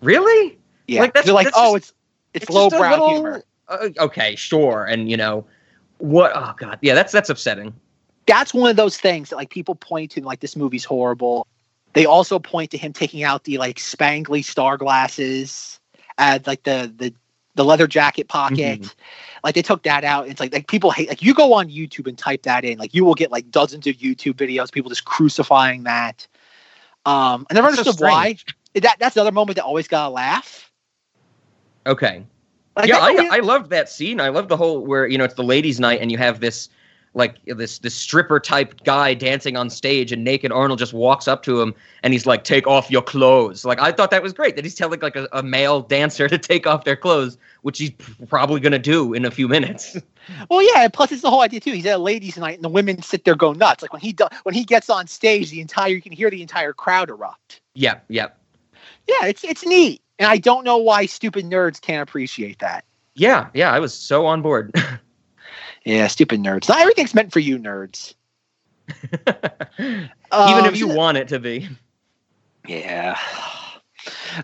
really? Yeah, Like, that's- they're like, that's oh, just- it's it's, It's lowbrow little- humor. Uh, okay, sure. And you know, what oh god. Yeah, that's that's upsetting. That's one of those things that like people point to, like this movie's horrible. They also point to him taking out the like spangly star glasses, and like the the the leather jacket pocket. Mhm. Like they took that out. It's like like people hate. Like you go on YouTube and type that in, like you will get like dozens of YouTube videos, people just crucifying that. Um, I never That's so understood why. That that's another moment that always got a laugh. Okay. Like, yeah, that I, I loved that scene. I loved the whole where you know it's the ladies' night and you have this like this this stripper type guy dancing on stage and naked Arnold just walks up to him and he's like, "Take off your clothes." Like I thought that was great that he's telling like a, a male dancer to take off their clothes, which he's probably gonna do in a few minutes. Well, yeah. and Plus, it's the whole idea too. He's at a ladies' night, and the women sit there go nuts. Like when he does, when he gets on stage, the entire you can hear the entire crowd erupt. yeah, yeah, Yeah, it's it's neat, and I don't know why stupid nerds can't appreciate that. yeah, yeah. I was so on board. Yeah, stupid nerds. Not everything's meant for you, nerds. Even Um, if you so- want it to be. Yeah.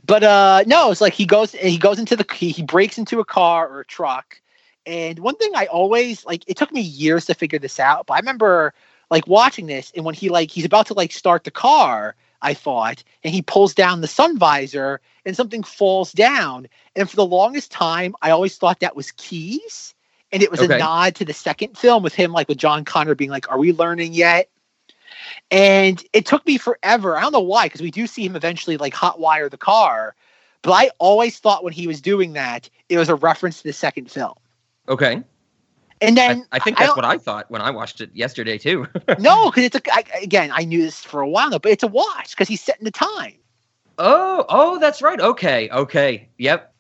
But uh no, it's like he goes he goes into the he, he breaks into a car or a truck. And one thing I always like it took me years to figure this out, but I remember like watching this, and when he like he's about to like start the car, I thought, and he pulls down the sun visor, and something falls down. And for the longest time, I always thought that was keys, and it was Okay. a nod to the second film with him, like with John Connor being like, "Are we learning yet?" And it took me forever. I don't know why, because we do see him eventually like hotwire the car. But I always thought when he was doing that, it was a reference to the second film. Okay. And then I think that's don't- what I thought when I watched it yesterday too. no, because it's a I, again. I knew this for a while now, but it's a watch because he's setting the time. oh, oh, that's right. Okay, okay. Yep.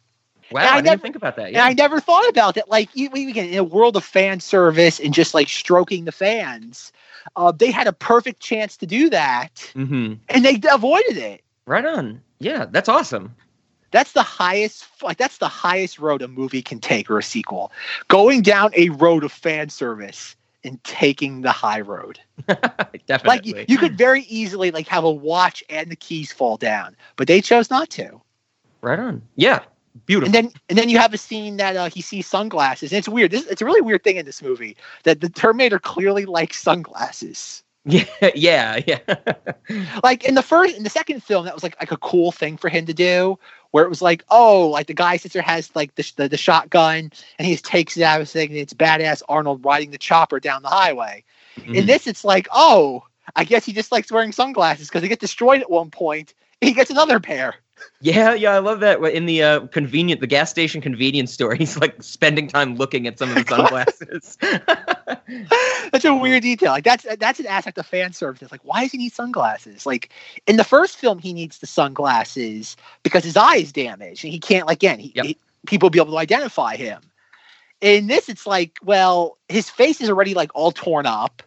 Wow, And I, I didn't never- think about that. Yeah. I never thought about that. Like again, in a world of fan service and just like stroking the fans, uh, they had a perfect chance to do that, mm-hmm. and they avoided it. Right on. Yeah, that's awesome. That's the highest, like that's the highest road a movie can take or a sequel. Going down a road of fan service and taking the high road. Like Definitely. you, you could very easily like have a watch and the keys fall down, but they chose not to. right on. Yeah. Beautiful. And then and then you have a scene that uh, he sees sunglasses, and it's weird. This it's a really weird thing in this movie that the Terminator clearly likes sunglasses. yeah, yeah, yeah. Like in the first, in the second film, that was like like a cool thing for him to do, where it was like, oh, like the guy sits there has like the the, the shotgun, and he just takes it out of his thing, and it's badass Arnold riding the chopper down the highway. In Mhm. this, it's like, oh, I guess he just likes wearing sunglasses because they get destroyed at one point. and He gets another pair. Yeah, yeah, I love that. In the uh, convenient, the gas station convenience store, he's like spending time looking at some of the sunglasses. That's a weird detail. Like that's that's an aspect of fan service. It's like, why does he need sunglasses? Like in the first film, he needs the sunglasses because his eye is damaged and he can't. Like again, he, Yep. he- people will be able to identify him. In this, it's like, well, his face is already like all torn up.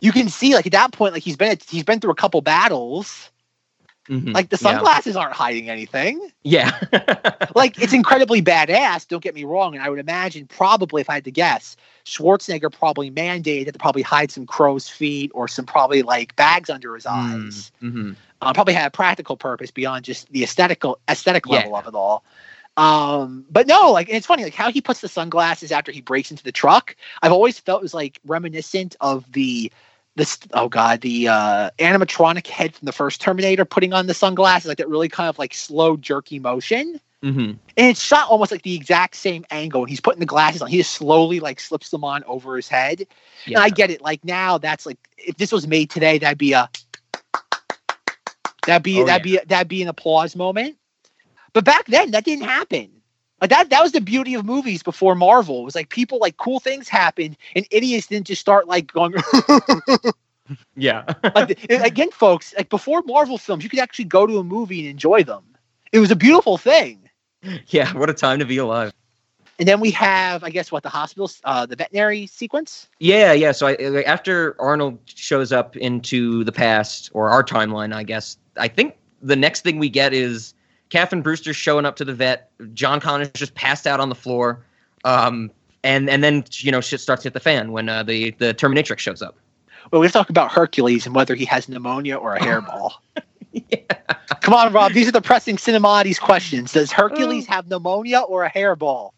You can see, like at that point, like he's been he's been through a couple battles. Mhm. Like the Yeah. sunglasses aren't hiding anything. Yeah. like it's incredibly badass. Don't get me wrong. And I would imagine probably, if I had to guess, Schwarzenegger probably mandated that to probably hide some crow's feet or some probably like bags under his eyes. hmm Uh, probably had a practical purpose beyond just the aesthetical aesthetic Yeah. level of it all. Um, but no, like it's funny, like how he puts the sunglasses after he breaks into the truck. I've always felt it was like reminiscent of the this oh god the uh animatronic head from the first terminator putting on the sunglasses like that really kind of like slow jerky motion. Hmm and it's shot almost like the exact same angle and he's putting the glasses on. He just slowly like slips them on over his head. Yeah. and i get it. Like now that's like if this was made today that'd be a that'd be Oh, that'd be that'd be an applause moment. But back then that didn't happen like that that was the beauty of movies before marvel it was like people like cool things happened and idiots didn't just start like going yeah. like again folks like before marvel films you could actually go to a movie and enjoy them it was a beautiful thing yeah. What a time to be alive. And then we have, I guess, what the hospital, uh, the veterinary sequence. Yeah, yeah. So I, after Arnold shows up into the past or our timeline, I guess I think the next thing we get is Catherine Brewster's showing up to the vet. John Connor's just passed out on the floor, um, and and then you know shit starts to hit the fan when uh, the the Terminatrix shows up. Well, we have to talk about Hercules and whether he has pneumonia or a hairball. Come on, Rob. These are the pressing cinemati's questions. Does Hercules have pneumonia or a hairball?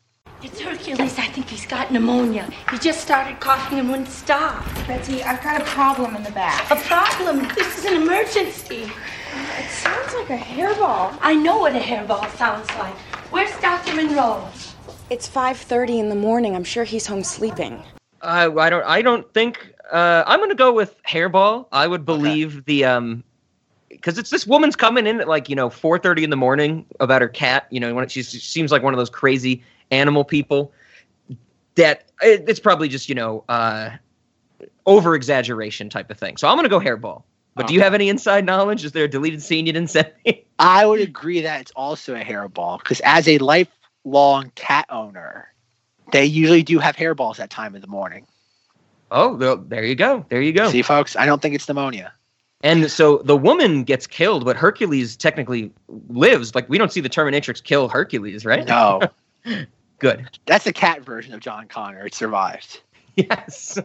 It's Hercules. I think he's got pneumonia. He just started coughing and wouldn't stop. Betsy, I've got a problem in the back. A problem? This is an emergency. It sounds like a hairball. I know what a hairball sounds like. Where's Dr. Monroe? It's 5:30 in the morning. I'm sure he's home sleeping. Uh, I don't. I don't think. Uh, I'm gonna go with hairball. I would believe the um, because it's this woman's coming in at like you know 4:30 in the morning about her cat. You know, when she seems like one of those crazy animal people. That it, it's probably just you know uh, over exaggeration type of thing. So I'm gonna go hairball. But oh. do you have any inside knowledge? Is there a deleted scene you didn't send me? I would agree that it's also a hairball because as a lifelong cat owner, they usually do have hairballs that time of the morning. Oh, well, there you go. There you go. See, folks, I don't think it's pneumonia. And so the woman gets killed, but Hercules technically lives. Like we don't see the Terminatrix kill Hercules, right? No, Good. that's the cat version of John Connor. It survived. Yes.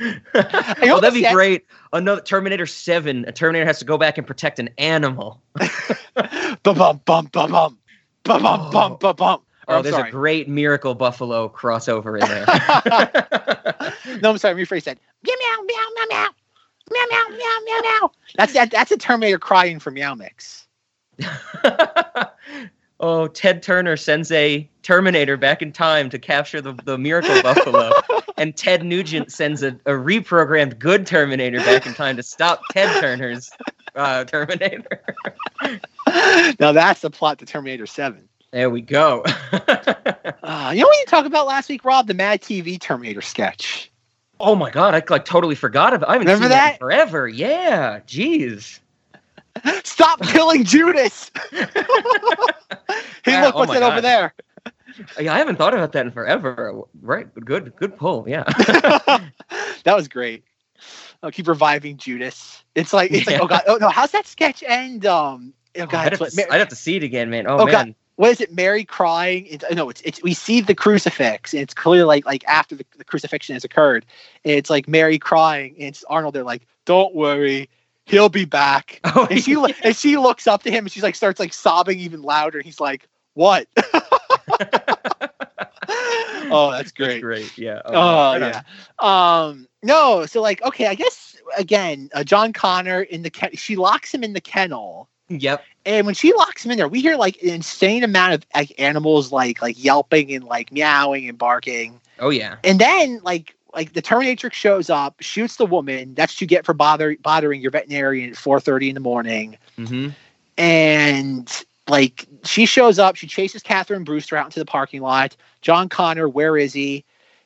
Know oh, that'd be the great. Another Terminator Seven. A Terminator has to go back and protect an animal. Bum oh. bum bum bum bum bum bum bum bum bum. Or, Oh, oh there's sorry. a great Miracle Buffalo crossover in there. No, I'm sorry. Rephrase that. Meow meow meow meow meow. Meow meow meow meow meow. That's that. That's a Terminator crying for Meow Mix. Oh, Ted Turner sends a Terminator back in time to capture the, the miracle buffalo. and Ted Nugent sends a, a reprogrammed good Terminator back in time to stop Ted Turner's uh, Terminator. now that's the plot to Terminator 7. There we go. uh, you know what you talked about last week, Rob? The Mad TV Terminator sketch. Oh my god, I like totally forgot about. I haven't Remember seen that? that? forever. Yeah, jeez. Stop killing Judas. hey, Yeah, look oh what's that over there. Yeah, I haven't thought about that in forever. Right, good, good pull. Yeah. that was great. I'll keep reviving Judas. It's like it's like oh god oh no how's that sketch end? Um oh I'd, god have it's what- to, I'd have to see it again, man. Oh, Oh, man. God. what is it? Mary crying? It's, no, it's it's we see the crucifix, and it's clearly like like after the, the crucifixion has occurred. And it's like Mary crying, and it's Arnold. They're like, "Don't worry, he'll be back." Oh, and she and she looks up to him, and she's like starts like sobbing even louder. He's like, "What?" oh, that's great. great. Yeah. Oh, on. yeah. Um no, so like okay, I guess again, uh, John Connor in the ken- she locks him in the kennel. Yep. And when she locks him in there, we hear like an insane amount of like animals like like yelping and like meowing and barking. Oh yeah. And then like like the Terminatrix shows up, shoots the woman. That's what you get for bother bothering your veterinarian at 4:30 in the morning. Mm-hmm. And like she shows up, she chases Catherine Brewster out into the parking lot. John Connor, where is he?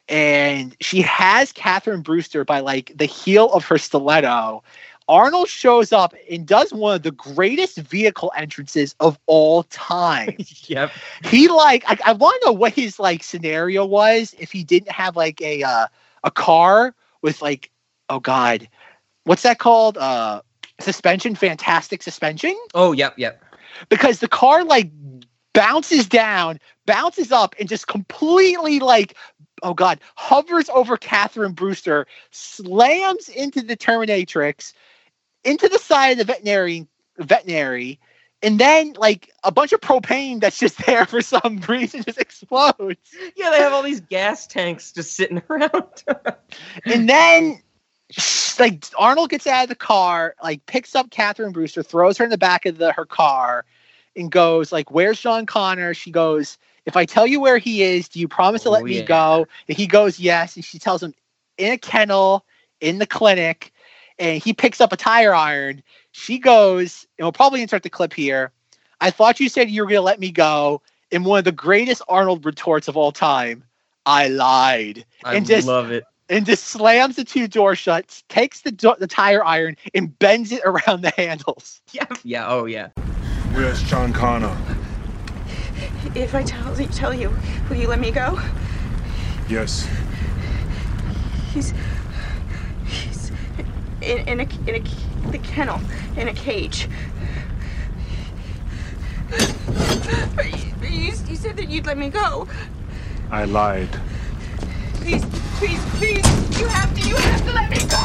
And she has Catherine Brewster by like the heel of her stiletto. Arnold shows up and does one of the greatest vehicle entrances of all time. Yep. he like I, I want to know what his like scenario was if he didn't have like a uh, a car with like oh god, what's that called? Uh, suspension, fantastic suspension Oh yep. Yep. because the car like bounces down, bounces up, and just completely like, oh god, hovers over Catherine Brewster, slams into the Terminatrix, into the side of the veterinary veterinary, and then like a bunch of propane that's just there for some reason just explodes. Yeah, they have all these gas tanks just sitting around. And then like Arnold gets out of the car, like picks up Catherine Brewster, throws her in the back of the her car, and goes like, "Where's John Connor?" She goes, "If I tell you where he is, do you promise to let Oh, me yeah. go?" And he goes, "Yes." And she tells him, "In a kennel, in the clinic." And he picks up a tire iron. She goes, and we'll probably insert the clip here. I thought you said you were going to let me go. In one of the greatest Arnold retorts of all time, I lied I And just- love it. and just slams the two doors shut, takes the do- the tire iron and bends it around the handles. Yeah. Yeah. Oh yeah. Where's John Connor? If I tell, tell you, will you let me go? Yes. He's. He's. In, in, a, in a. The kennel. In a cage. But you, but you, you said that you'd let me go. I lied. Please, please, please. You have to. You have to let me go.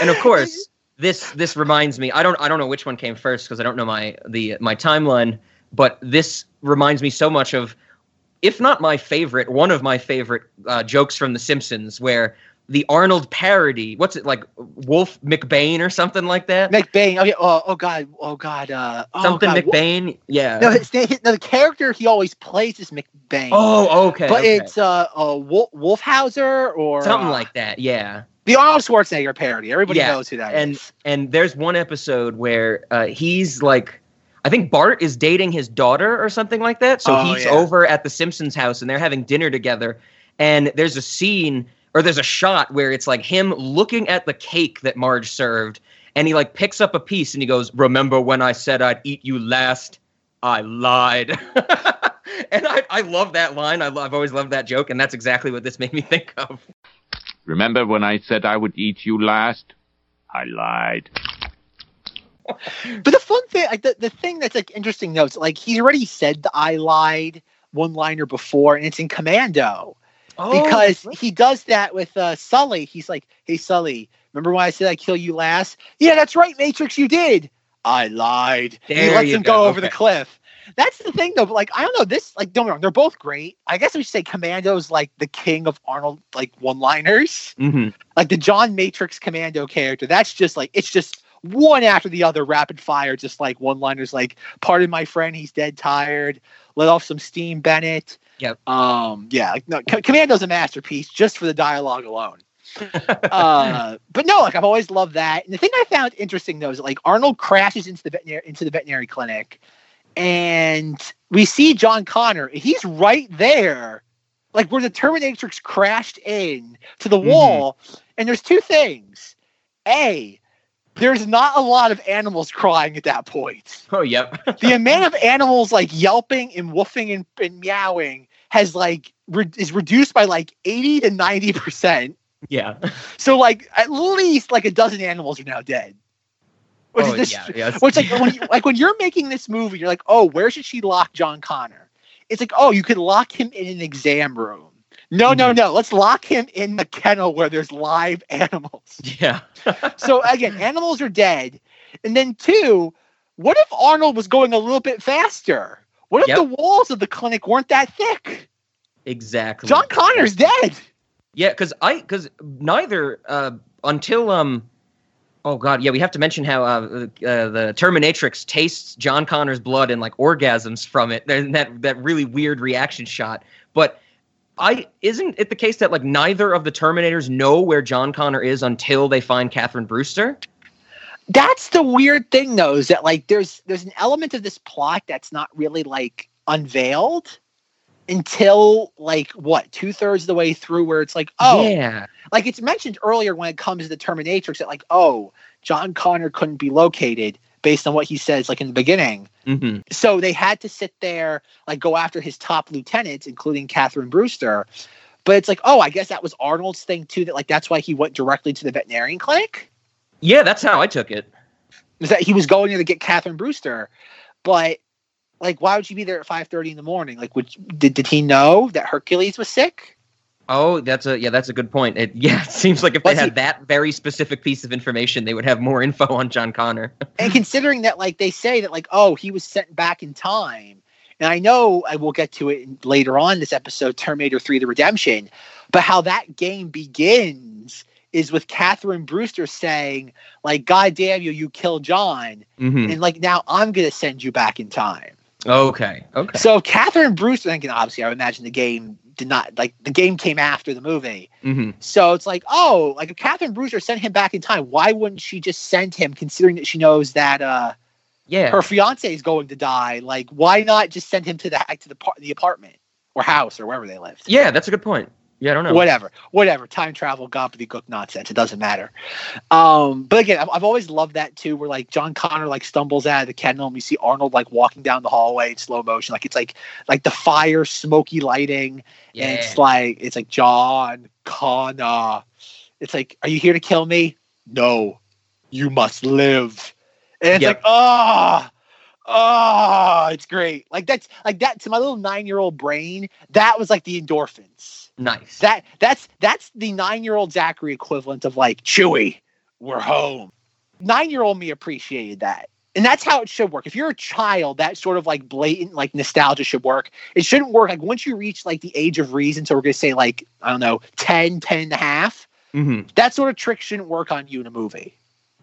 And of course, this this reminds me. I don't I don't know which one came first because I don't know my the my timeline. But this reminds me so much of, if not my favorite, one of my favorite uh, jokes from The Simpsons, where the Arnold parody. What's it like? Wolf McBain or something like that. McBain. Oh yeah. Oh, oh god. Oh god. Uh, oh, something God. McBain. Yeah. No, his, his, no, the character he always plays is McBain. oh, okay. but okay. it's uh, uh Wolf, Wolfhauser or something uh, like that. Yeah. the Arnold Schwarzenegger parody. Everybody Yeah, knows who that is. and and there's one episode where uh, he's like i think bart is dating his daughter or something like that so Oh, he's yeah. over at the simpsons house and they're having dinner together and there's a scene or there's a shot where it's like him looking at the cake that marge served and he like picks up a piece and he goes remember when i said i'd eat you last i lied and I, I love that line I love, i've always loved that joke and that's exactly what this made me think of Remember when I said I would eat you last? I lied. But the fun thing, like the, the thing that's like interesting though, is like he's already said the I lied one liner before, and it's in Commando. Oh, because he does that with uh, Sully. He's like, "Hey Sully, remember when I said I'd kill you last? Yeah, that's right, Matrix, you did. I lied." And he lets him go, go, over the cliff. that's the thing though. But like, I don't know. This like, don't get me wrong, they're both great. I guess we should say Commando's like the king of Arnold like one-liners. Mm-hmm. Like the John Matrix Commando character. That's just like it's just one after the other, rapid fire, just like one-liners. Like, pardon my friend, he's dead tired. Let off some steam, Bennett. Yep. Um. Yeah. Like, no, C- Commando's a masterpiece just for the dialogue alone. uh, but no, like I've always loved that. And the thing I found interesting though is that, like Arnold crashes into the veterinary into the veterinary clinic, and we see John Connor. He's right there, like where the Terminatrix crashed in to the wall. And there's two things: a, there's not a lot of animals crying at that point. Oh, yep. the amount of animals like yelping and woofing and, and meowing has like re- is reduced by like 80 to 90 percent yeah. so like at least like a dozen animals are now dead. Which Oh, is this, yeah, yes. which like when you, like when you're making this movie, you're like, oh, where should she lock John Connor? It's like, oh, you could lock him in an exam room. No, no, mm-hmm. no. Let's lock him in the kennel where there's live animals. Yeah. so again, animals are dead. And then two, what if Arnold was going a little bit faster? What if Yep. the walls of the clinic weren't that thick? Exactly. John Connor's dead. Yeah, because I because neither uh, until um oh god yeah we have to mention how uh, uh, the Terminatrix tastes John Connor's blood and like orgasms from it and that that really weird reaction shot. But I isn't it the case that like neither of the Terminators know where John Connor is until they find Catherine Brewster? That's the weird thing though is that like there's there's an element of this plot that's not really like unveiled until like what two-thirds of the way through where it's like oh yeah, like it's mentioned earlier when it comes to the terminatrix that like oh john connor couldn't be located based on what he says like in the beginning. Hmm so they had to sit there like go after his top lieutenants including catherine brewster. But it's like oh i guess that was arnold's thing too that like that's why he went directly to the veterinarian clinic yeah. That's how I took it. is that he was going there to get Catherine Brewster, but like, why would she be there at five thirty in the morning? Like, would did did he know that Hercules was sick? Oh, that's a yeah, that's a good point. It, yeah, it seems like if they Was had he- that very specific piece of information, they would have more info on John Connor. And considering that, like, they say that, like, oh, he was sent back in time. And I know I will get to it later on this episode, Terminator Three: The Redemption, but how that game begins is with Catherine Brewster saying, like, "God damn you, you killed John," Mhm. and like, now I'm gonna send you back in time. Okay, okay. So Catherine Brewster, thinking obviously, I would imagine the game did not like the game came after the movie. hmm So it's like, oh, like if Catherine Brewster sent him back in time, why wouldn't she just send him, considering that she knows that uh Yeah. her fiance is going to die? Like, why not just send him to the to the par- the apartment or house or wherever they lived? Yeah, that's a good point. Yeah, I don't know. Whatever, whatever. Time travel, gobbledygook nonsense. It doesn't matter. Um, but again, I've, I've always loved that too, where like John Connor like stumbles out of the kennel and we see Arnold like walking down the hallway in slow motion. Like it's like like the fire, smoky lighting, and it's like it's like John Connor. It's like, are you here to kill me? No, you must live. And it's Yep. like, ah, ah, it's great. Like that's like that to my little nine year old brain. That was like the endorphins. Nice. That that's that's the nine year old Zachary equivalent of like Chewie, we're home. Nine year old me appreciated that. And that's how it should work. If you're a child, that sort of like blatant like nostalgia should work. It shouldn't work like once you reach like the age of reason. So we're gonna say like, I don't know, 10, 10 and a half. hmm That sort of trick shouldn't work on you in a movie.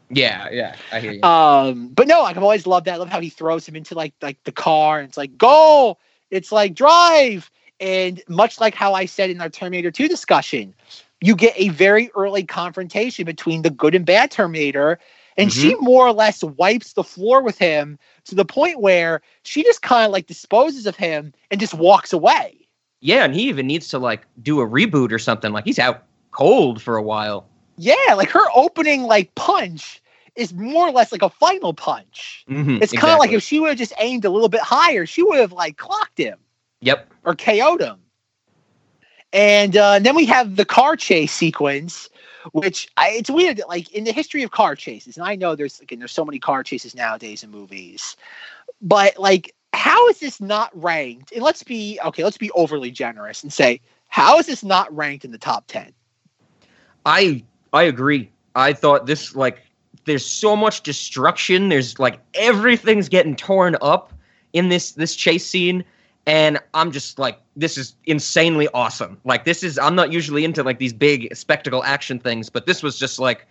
Yeah, yeah, I hear you. Um, but no, like I've always loved that. I love how he throws him into like like the car and it's like go. It's like drive. And much like how I said in our Terminator 2 discussion, you get a very early confrontation between the good and bad Terminator. And she more or less wipes the floor with him to the point where she just kind of like disposes of him and just walks away. yeah, and he even needs to like do a reboot or something. Like he's out cold for a while. Yeah, like her opening like punch is more or less like a final punch. Mhm, It's kind of like if she would have just aimed a little bit higher, she would have like clocked him Yep. or KO'd him. And uh, then we have the car chase sequence, which I, it's weird that like in the history of car chases, and I know there's again there's so many car chases nowadays in movies, but like how is this not ranked? And let's be okay, let's be overly generous and say how is this not ranked in the top ten? I I agree. I thought this like there's so much destruction. There's like everything's getting torn up in this this chase scene, and I'm just like, this is insanely awesome. Like this is I'm not usually into like these big spectacle action things, but this was just like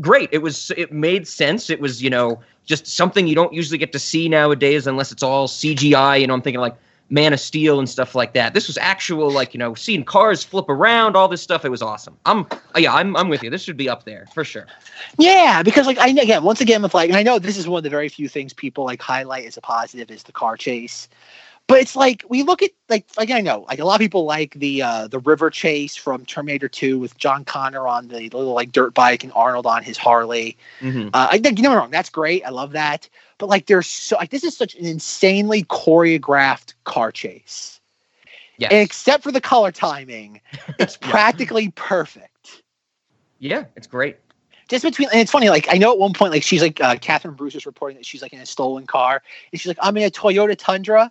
great. It was it made sense. It was you know just something you don't usually get to see nowadays unless it's all CGI. You know, I'm thinking like Man of Steel and stuff like that. This was actual like you know seeing cars flip around, all this stuff. It was awesome. I'm yeah, I'm I'm with you. This should be up there for sure. Yeah, because like I again, once again with like, and I know this is one of the very few things people like highlight as a positive is the car chase. But it's like we look at like like I know like a lot of people like the uh the river chase from Terminator 2 with John Connor on the little like dirt bike and Arnold on his Harley. Mhm. Uh, I think you know wrong, that's great. I love that. But like there's so like this is such an insanely choreographed car chase. Yes. And except for the color timing, it's practically perfect. Yeah, it's great. Just between, and it's funny. Like I know at one point, like she's like uh, Catherine Brewster's reporting that she's like in a stolen car, and she's like, "I'm in a Toyota Tundra,"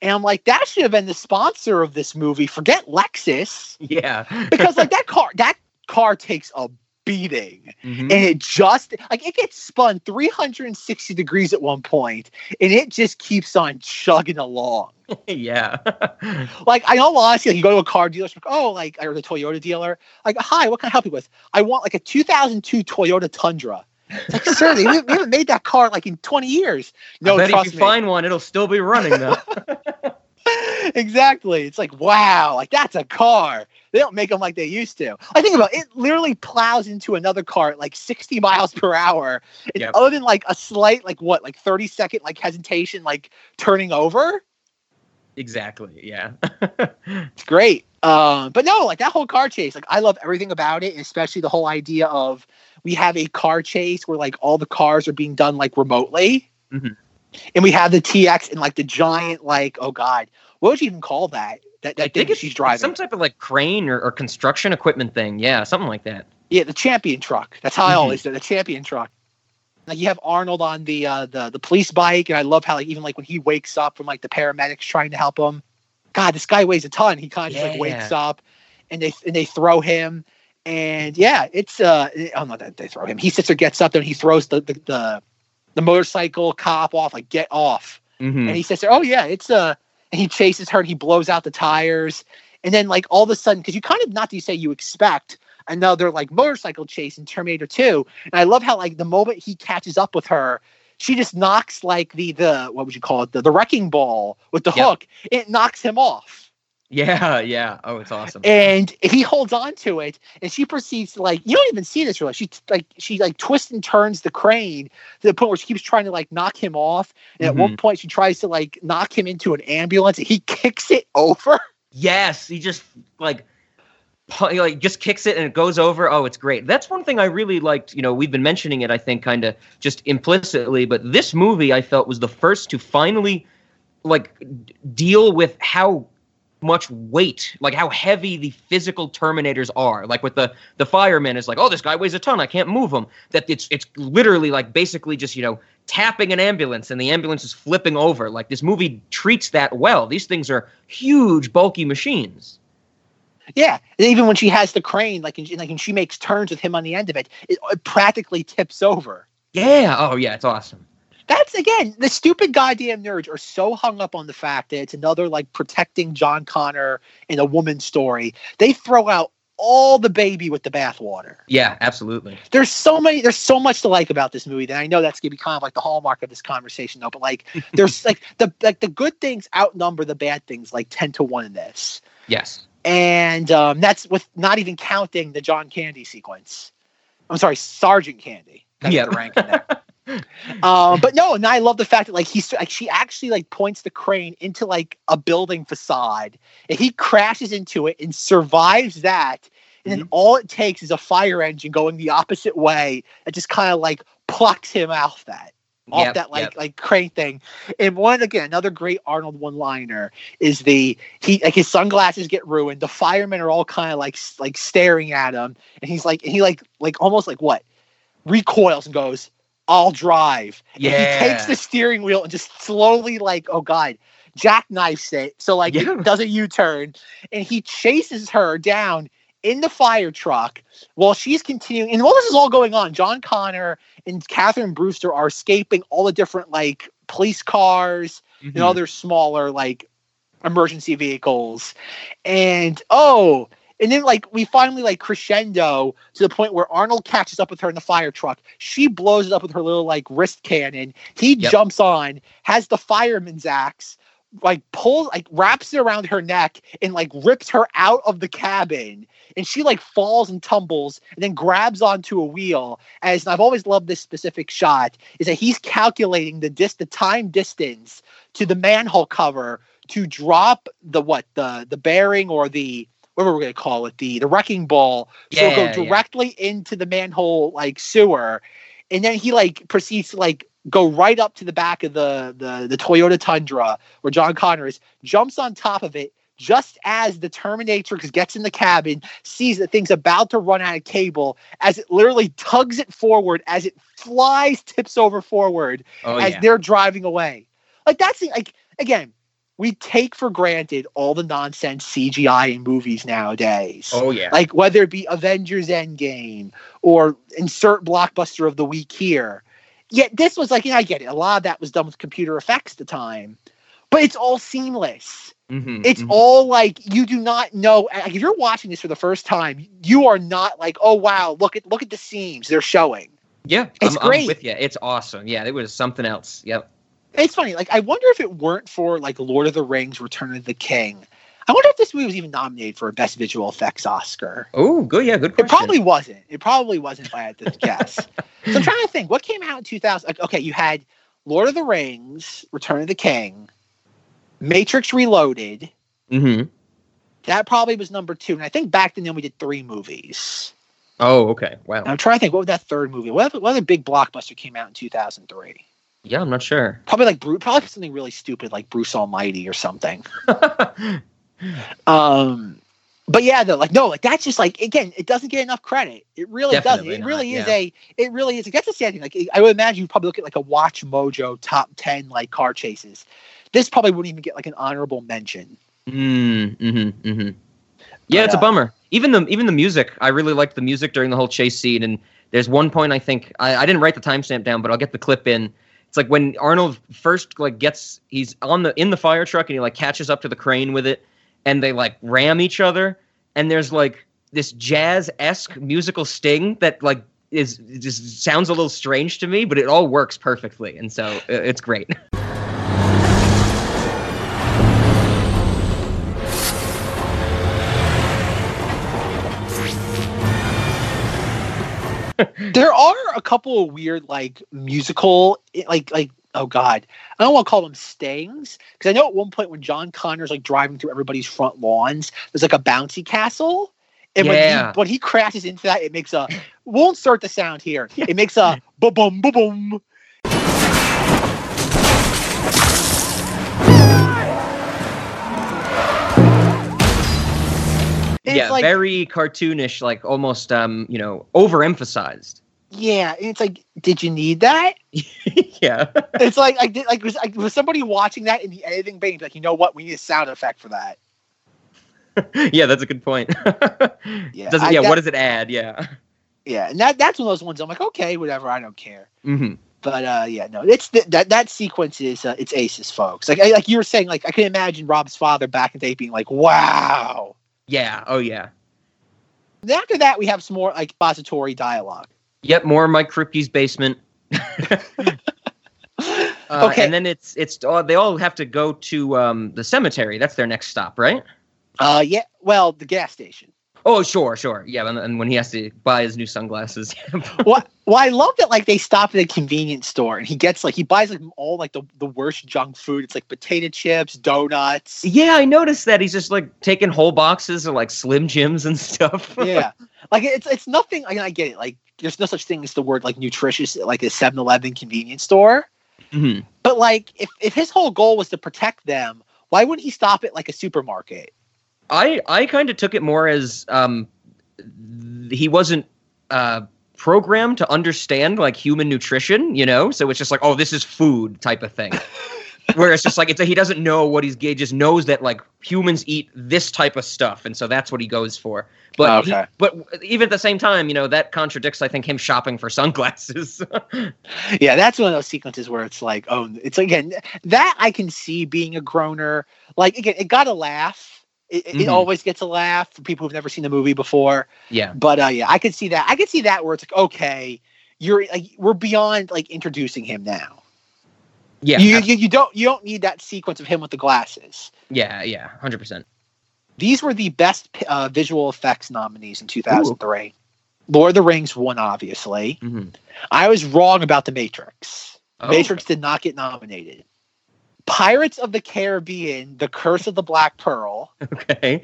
and I'm like, "That should have been the sponsor of this movie. Forget Lexus, Yeah. because like that car, that car takes a beating, Mhm. and it just like it gets spun 360 degrees at one point, and it just keeps on chugging along." yeah. like I know honestly, like you go to a car dealership, oh, like or the Toyota dealer, like, hi, what can I help you with? I want like a 2002 Toyota Tundra. It's like, sir, they we haven't made that car like in 20 years. No, I bet trust if you me. find one, it'll still be running though. exactly. It's like, wow, like that's a car. They don't make them like they used to. I think about it, it literally plows into another car at like 60 miles per hour. And Yep. other than like a slight, like what, like 30 second like hesitation, like turning over. exactly. Yeah. It's great. Um, but no, like that whole car chase, like I love everything about it, especially the whole idea of we have a car chase where like all the cars are being done like remotely, Mhm. And we have the TX and like the giant like oh god, what would you even call that? That that I thing think she's driving. some type of like crane or, or construction equipment thing. Yeah, something like that. Yeah, the champion truck. That's how I always do the champion truck. Like you have Arnold on the uh, the the police bike, and I love how like even like when he wakes up from like the paramedics trying to help him. God, this guy weighs a ton. He kind of just like wakes Yeah. up, and they and they throw him, and yeah, it's uh oh no, they throw him. He sits or gets up there, and he throws the the the, the motorcycle cop off, like get off, Mhm. and he says. Oh yeah, it's a." and he chases her, and he blows out the tires, and then like all of a sudden, because you kind of not to say you expect another like motorcycle chase in Terminator 2. And I love how like the moment he catches up with her, she just knocks like the the what would you call it? The the wrecking ball with the Yep. hook. It knocks him off. Yeah, yeah. Oh, it's awesome. And he holds on to it and she proceeds to like you don't even see this really. She like she like twists and turns the crane to the point where she keeps trying to like knock him off. And at one mm-hmm. point she tries to like knock him into an ambulance he kicks it over. Yes, he just like he, like just kicks it and it goes over. Oh, it's great. That's one thing I really liked. You know, we've been mentioning it, I think, kind of just implicitly, but this movie I felt was the first to finally like deal with how much weight, like how heavy the physical Terminators are. Like with the the fireman is like, oh, this guy weighs a ton, I can't move him. That it's it's literally like basically just you know tapping an ambulance and the ambulance is flipping over. Like this movie treats that well. These things are huge, bulky machines. Yeah, and even when she has the crane, like and, like and she makes turns with him on the end of it, it, it practically tips over. Yeah. Oh yeah, it's awesome. That's again, the stupid goddamn nerds are so hung up on the fact that it's another like protecting John Connor in a woman story. They throw out all the baby with the bathwater. Yeah, absolutely. There's so many, there's so much to like about this movie that I know that's gonna be kind of like the hallmark of this conversation, though. But like, there's like the like the good things outnumber the bad things like ten to one in this, Yes. and um, that's with not even counting the John Candy sequence. I'm sorry, Sergeant Candy. That's Yeah. the rank in there. um, but no, and I love the fact that like he's like she actually like points the crane into like a building facade, and he crashes into it and survives that. And then all it takes is a fire engine going the opposite way that just kind of like plucks him off that off Yep, that like yep. like crane thing. And one again, another great Arnold one liner is the he like his sunglasses get ruined. The firemen are all kind of like like staring at him, and he's like and he like like almost like what recoils and goes, "I'll drive." And he takes the steering wheel and just slowly like oh god jackknifes it so like Yeah. it does a u-turn and he chases her down in the fire truck while she's continuing and while this is all going on john connor and catherine brewster are escaping all the different like police cars Mhm. and other smaller like emergency vehicles. And oh, and then like we finally like crescendo to the point where Arnold catches up with her in the fire truck. She blows it up with her little like wrist cannon. He Yep. jumps on, has the fireman's axe, like pulls like wraps it around her neck and like rips her out of the cabin. And she like falls and tumbles and then grabs onto a wheel. As and I've always loved this specific shot, is that he's calculating the dis the time distance to the manhole cover to drop the what the the bearing or the whatever we're gonna call it the the wrecking ball so Yeah, go yeah. directly into the manhole like sewer and then he like proceeds to like go right up to the back of the the the Toyota Tundra where John Connor is jumps on top of it just as the Terminatrix gets in the cabin sees that thing's about to run out of cable as it literally tugs it forward as it flies tips over forward Oh as yeah. they're driving away. Like that's the- like again, we take for granted all the nonsense CGI in movies nowadays. Oh yeah. Like whether it be Avengers Endgame or insert blockbuster of the week here. Yet this was like, know, I get it. A lot of that was done with computer effects at the time, but it's all seamless. Mhm, It's mhm. all like you do not know. Like if you're watching this for the first time, you are not like, oh wow, look at look at the seams they're showing. yeah. it's I'm, I'm great. with you. It's awesome. Yeah, it was something else. Yep. It's funny. Like I wonder if it weren't for like Lord of the Rings: Return of the King. I wonder if this movie was even nominated for a Best Visual Effects Oscar. Oh, good. Yeah, good It probably wasn't. It probably wasn't if I had to guess. so I'm trying to think. What came out in 2000? like, Okay, you had Lord of the Rings: Return of the King, Matrix Reloaded. Mm-hmm. That probably was number two. And I think back then we did three movies. Oh, okay. Wow. And I'm trying to think. What was that third movie? What, other- what other big blockbuster came out in 2003? Yeah, I'm not sure. Probably like Bruce. Probably something really stupid like Bruce Almighty or something. Um, but yeah, though, like no, like that's just like again, it doesn't get enough credit. It really doesn't. Definitely It not, really is yeah. a. It really is. That's a sad thing. Like I would imagine you probably look at like a WatchMojo top ten like car chases. This probably wouldn't even get like an honorable mention. Mm, mm-hmm, mm-hmm. Yeah, But, it's a uh, bummer. Even the even the music, I really liked the music during the whole chase scene. And there's one point I think I, I didn't write the timestamp down, but I'll get the clip in. It's like when Arnold first like gets he's on the in the fire truck and he like catches up to the crane with it, and they like ram each other. And there's like this jazz esque musical sting that like is just sounds a little strange to me, but it all works perfectly, and so uh, it's great. there are a couple of weird like musical eh, like like oh god. I don't want to call them stings because i know at one point when john connor's like driving through everybody's front lawns there's like a bouncy castle. And when, he, when he crashes into that it makes a we'll start the sound here. It makes a boom boom boom yeah, like- very cartoonish, like almost um, you know, overemphasized. yeah and it's like did you need that yeah. it's like I did like was like was somebody watching that in the editing bay like, you know what, we need a sound effect for that. yeah, that's a good point. Yeah, does it, I- yeah, that- what does it add? Yeah. Yeah, and that that's one of those ones I'm like, okay, whatever, I don't care. hmm But uh, yeah, no, it's th- that that sequence is uh, it's aces, folks. Like I, like you were saying, like I can imagine Rob's father back in the day being like, wow. Yeah. Oh yeah. And after that, we have some more like expository dialogue. Yep. More Mike Kripke's basement. Uh, Okay. And then it's it's uh, they all have to go to um, the cemetery. That's their next stop, right? Uh, yeah, well, the gas station. Oh, sure, sure. Yeah, and, and when he has to buy his new sunglasses. well, well, I love that like they stop at a convenience store and he gets like he buys like all like the, the worst junk food. It's like potato chips, donuts. yeah, I noticed that he's just like taking whole boxes of like Slim Jims and stuff. yeah like it's it's nothing I, mean, I get it like there's no such thing as the word like nutritious like a 7-eleven convenience store hmm but like if, if his whole goal was to protect them why wouldn't he stop at like a supermarket I I kind of took it more as um he wasn't uh programmed to understand like human nutrition, you know? So it's just like, oh, this is food type of thing. where it's just like it's he doesn't know what he's he just knows that like humans eat this type of stuff, and so that's what he goes for. But he- Okay. but even at the same time, you know that contradicts I think him shopping for sunglasses. yeah, that's one of those sequences where it's like, oh, it's again that I can see being a groaner. Like again, it got a laugh. It, it Mhm. always gets a laugh for people who've never seen the movie before. yeah, But uh, yeah, I could see that. I could see that where it's like, okay, you're like we're beyond like introducing him now. yeah, you, you you don't you don't need that sequence of him with the glasses. yeah, yeah, hundred percent. These were the best uh, visual effects nominees in 2003. Lord of the Rings won, obviously. hmm I was wrong about The Matrix. Oh. Matrix did not get nominated. Pirates of the Caribbean, The Curse of the Black Pearl, Okay,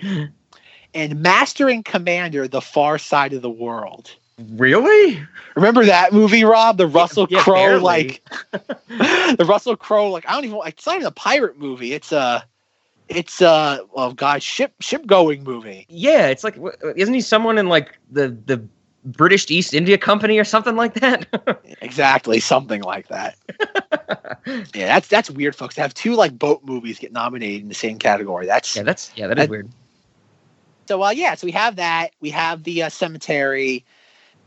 and Master and Commander, The Far Side of the World. really? Remember that movie, Rob? The Russell yeah, Crowe, like the Russell Crowe, like I don't even. It's not even a pirate movie. It's a, it's a, oh god, ship ship going movie. Yeah, it's like isn't he someone in like the the British East India Company or something like that? Exactly, something like that. yeah, that's that's weird, folks. To have two like boat movies get nominated in the same category. That's yeah, that's yeah, that is That- weird. So uh, yeah, so we have that. We have the uh, cemetery,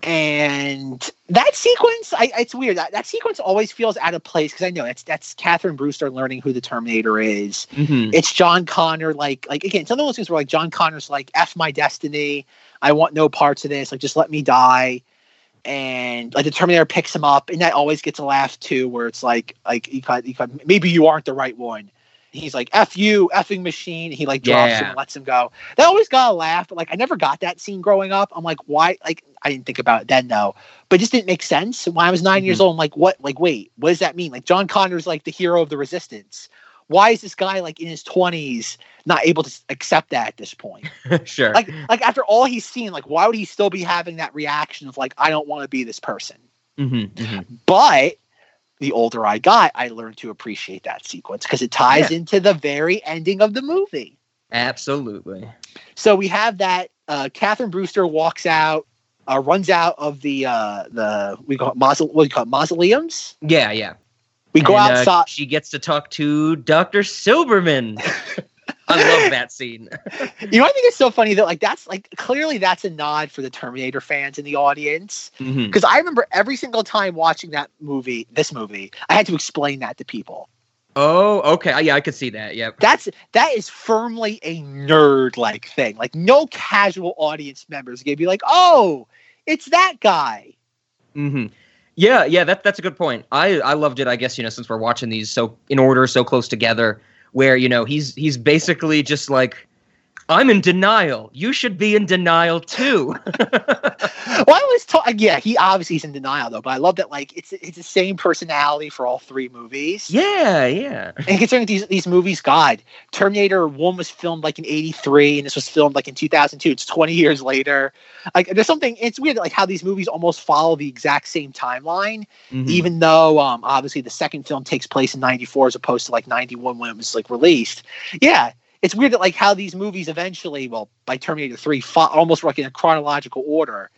and that sequence. I, it's weird. That, that sequence always feels out of place because I know that's that's Catherine Brewster learning who the Terminator is. hmm It's John Connor. Like like again, some of those things were like John Connor's like f my destiny. I want no parts of this. Like just let me die. And like the Terminator picks him up, and that always gets a laugh too, where it's like like you got, you got, maybe you aren't the right one. He's like f you effing machine. He like drops him and lets him go. That always got a laugh, but like I never got that scene growing up. I'm like, why? Like I didn't think about it then, though. But it just didn't make sense. When I was 9 years mm-hmm. old, I'm like, what? Like wait, what does that mean? Like John Connor's like the hero of the resistance. Why is this guy like in his 20s not able to accept that at this point? sure. Like like after all he's seen, like why would he still be having that reaction of like I don't want to be this person? hmm hmm But the older I got, I learned to appreciate that sequence because it ties Yeah. into the very ending of the movie. Absolutely. So we have that uh, Catherine Brewster walks out, uh, runs out of the uh, the we call it mausole- what do you call it, mausoleums. Yeah, yeah. We go And, uh, outside. she gets to talk to Dr. Silberman. I love that scene. you know, I think it's so funny that like that's like clearly that's a nod for the Terminator fans in the audience. Because I remember every single time watching that movie, this movie, I had to explain that to people. Oh, okay. Yeah, I could see that. Yep. That's that is firmly a nerd like thing. Like no casual audience members gonna be like, oh, it's that guy. hmm Yeah, yeah, that that's a good point. I I loved it. I guess you know since we're watching these so in order, so close together, where you know he's he's basically just like, I'm in denial. You should be in denial too. Well, I was told, yeah, he obviously is in denial though, but I love that like it's it's the same personality for all three movies. yeah, yeah. And considering these these movies, God, Terminator One was filmed like in '83, and this was filmed like in 2002. It's 20 years later. Like, there's something. It's weird, like how these movies almost follow the exact same timeline, Mhm. even though um, obviously the second film takes place in '94 as opposed to like '91 when it was like released. Yeah, it's weird that like how these movies eventually, well, by Terminator Three, fo- almost like in a chronological order.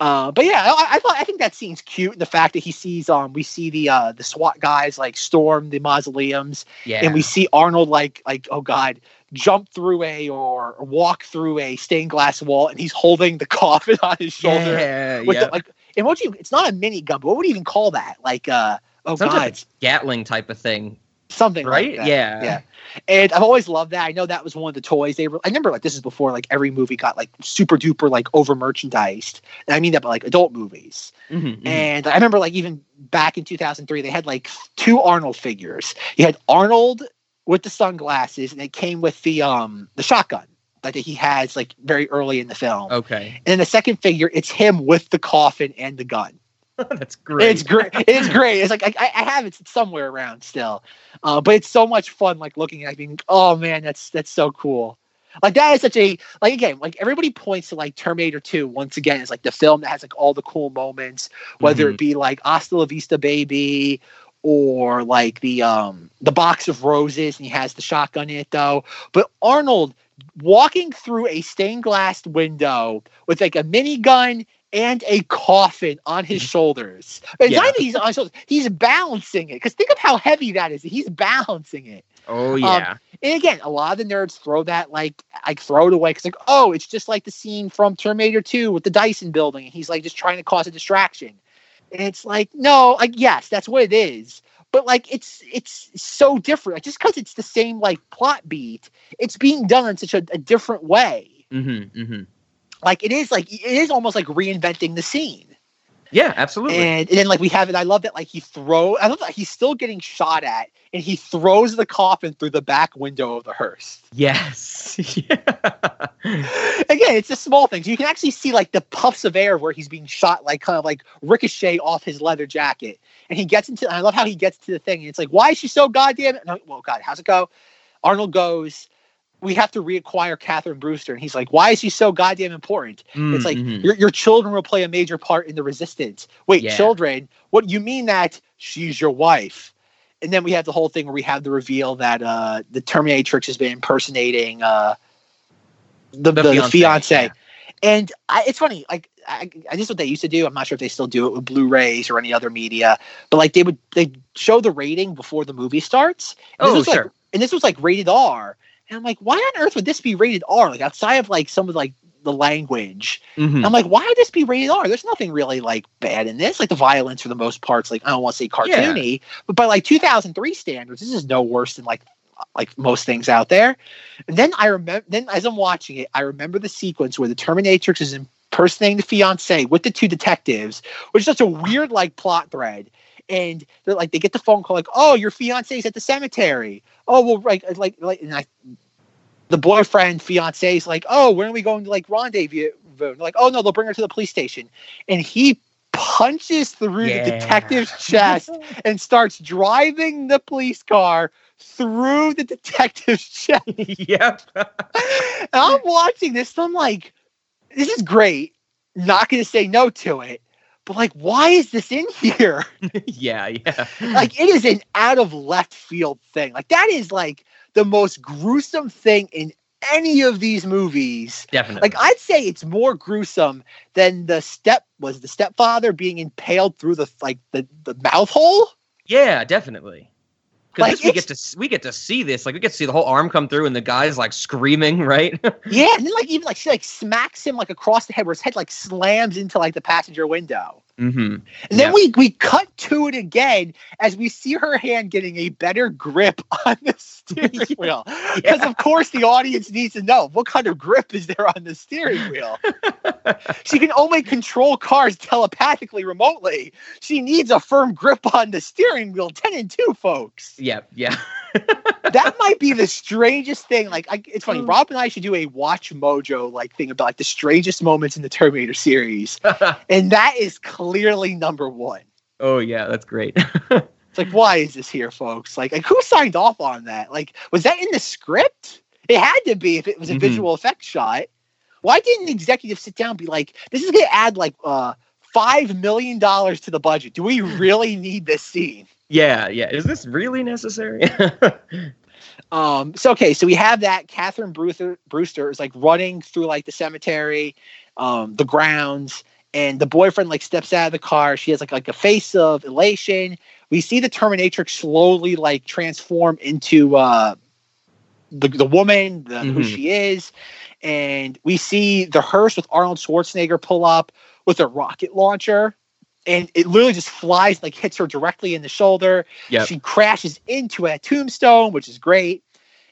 Uh, but yeah, I, I thought I think that scene's cute. And the fact that he sees um we see the uh the SWAT guys like storm the mausoleums, yeah. and we see Arnold like like oh god jump through a or, or walk through a stained glass wall, and he's holding the coffin on his shoulder. yeah, yeah. the, like and what do you? It's not a mini gun, but what would you even call that? Like uh oh Some god, Gatling type of thing, something right? Like yeah, yeah. And I've always loved that. I know that was one of the toys they were. I remember like this is before like every movie got like super duper like over merchandised. And I mean that by like adult movies. Mhm, mhm. And I remember like even back in 2003, they had like two Arnold figures. You had Arnold with the sunglasses, and it came with the um the shotgun that he has like very early in the film. Okay, And then the second figure, it's him with the coffin and the gun. that's great. It's great. It's great. It's like I, I have it somewhere around still, uh, but it's so much fun. Like looking at, it, being, oh man, that's that's so cool. Like that is such a like again, like everybody points to like Terminator Two once again is like the film that has like all the cool moments, whether it be like Hasta La Vista Baby or like the um the box of roses and he has the shotgun in it though. But Arnold walking through a stained glass window with like a minigun and a coffin on his shoulders. It's Yeah. not even he's on his shoulders. He's balancing it. Because think of how heavy that is. He's balancing it. Oh Um, yeah. and again, a lot of the nerds throw that like like throw it away because like oh, it's just like the scene from Terminator Two with the Dyson building, and he's like just trying to cause a distraction. And it's like no, like yes, that's what it is, but like it's it's so different. Like, just because it's the same like plot beat, it's being done in such a, a different way. mm-hmm, mm-hmm. Like it is like it is almost like reinventing the scene. Yeah, absolutely. And, and then like we have it. I love that like he throw. I love that he's still getting shot at, and he throws the coffin through the back window of the hearse. yes. Again, it's the small things. You can actually see like the puffs of air where he's being shot, like kind of like ricochet off his leather jacket. And he gets into. I love how he gets to the thing. And it's like, why is she so goddamn? And I'm well, God, how's it go? Arnold goes. We have to reacquire Catherine Brewster, and he's like, "Why is she so goddamn important?" it's like Mhm. your your children will play a major part in the resistance. Wait, Yeah. children? What you mean that she's your wife? And then we have the whole thing where we have the reveal that uh, the Terminatrix has been impersonating uh, the, the, the fiancé, fiance. yeah. And I, it's funny, like I, I this is what they used to do. I'm not sure if they still do it with Blu-rays or any other media, but like they would they show the rating before the movie starts. And this Oh, was, like- sure. and this was like rated R. And I'm like, why on earth would this be rated R? Like outside of like some of like the language. Mhm. I'm like, why would this be rated R? There's nothing really like bad in this. Like the violence for the most parts, like I don't want to say cartoony, but by like 2003 standards, this is no worse than like like most things out there. And then I remember, then as I'm watching it, I remember the sequence where the Terminatrix is impersonating the fiance with the two detectives, which is such a weird like plot thread. And they're like, they get the phone call like, "Oh, your fiance's at the cemetery." Oh, well, like, uh, like, like, and I, the boyfriend fiance is like, "Oh, when are we going to like rendezvous?" Like, "Oh no, they'll bring her to the police station," and he punches through Yeah. the detective's chest and starts driving the police car through the detective's chest. yep. I'm watching this, I'm like, "This is great." Not going to say no to it, but like, why is this in here? yeah, yeah. like it is an out of left field thing. Like that is like the most gruesome thing in any of these movies. Definitely. Like I'd say it's more gruesome than the step was the stepfather being impaled through the like the, the mouth hole. Yeah, definitely. Like, we get to we get to see this, like we get to see the whole arm come through, and the guy's like screaming, right? Yeah, and then like even like she like smacks him like across the head where his head like slams into like the passenger window. Mm-hmm. And then we we cut to it again as we see her hand getting a better grip on the steering wheel. Because of course the audience needs to know what kind of grip is there on the steering wheel. she can only control cars telepathically remotely. She needs a firm grip on the steering wheel. Ten and two, folks. Yeah, yeah. that might be the strangest thing. Like, I, it's funny. Rob and I should do a WatchMojo like thing about like the strangest moments in the Terminator series, and that is clearly number one. oh yeah, that's great. It's like, why is this here, folks? Like, like who signed off on that? Like, was that in the script? It had to be if it was a Mhm. visual effects shot. Why didn't the executive sit down and be like, this is going to add like uh five million dollars to the budget? Do we really need this scene? Yeah, yeah. Is this really necessary? Um, so okay, so we have that Catherine Brewster Brewster is like running through like the cemetery, um, the grounds, and the boyfriend like steps out of the car. She has like like a face of elation. We see the Terminatrix slowly like transform into uh the the woman, the, who Mhm. she is, and we see the hearse with Arnold Schwarzenegger pull up with a rocket launcher. And it literally just flies, like hits her directly in the shoulder. Yep. She crashes into a tombstone, which is great.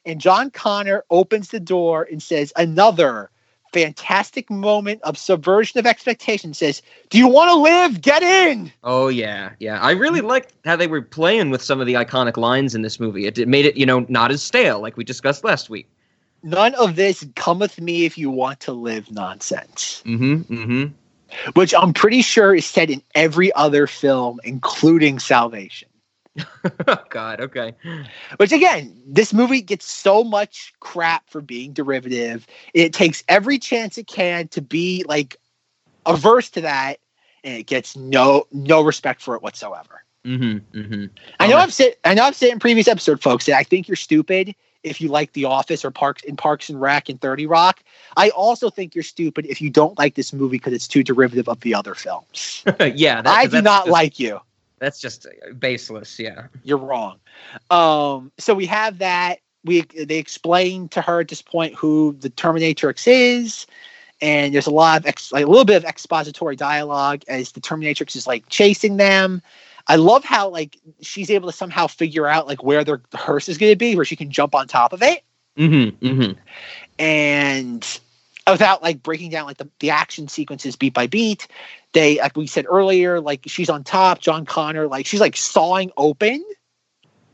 And John Connor opens the door and says, Another fantastic moment of subversion of expectation. Says, Do you want to live? Get in. oh yeah, yeah. I really liked how they were playing with some of the iconic lines in this movie. It, it made it, you know, not as stale like we discussed last week. None of this come with me if you want to live nonsense, Mm-hmm. Mm-hmm. Which I'm pretty sure is said in every other film, including Salvation. oh God. Okay. Which again, this movie gets so much crap for being derivative. It takes every chance it can to be like averse to that, and it gets no no respect for it whatsoever. Mm-hmm. Mm-hmm. I know Oh, I've said I know I've said in previous episode, folks, that I think you're stupid if you like The Office or Parks in Parks and Rec and 30 Rock. I also think you're stupid if you don't like this movie because it's too derivative of the other films. yeah, that- I do not just- like you. That's just uh, baseless. Yeah. You're wrong. Um, so we have that. We they explain to her at this point who the Terminatrix is, and there's a lot of ex, like a little bit of expository dialogue as the Terminatrix is like chasing them. I love how like she's able to somehow figure out like where their hearse is going to be, where she can jump on top of it, Mm-hmm. Mm-hmm. and without like breaking down like the, the action sequences beat by beat. They like we said earlier, like she's on top, John Connor, like she's like sawing open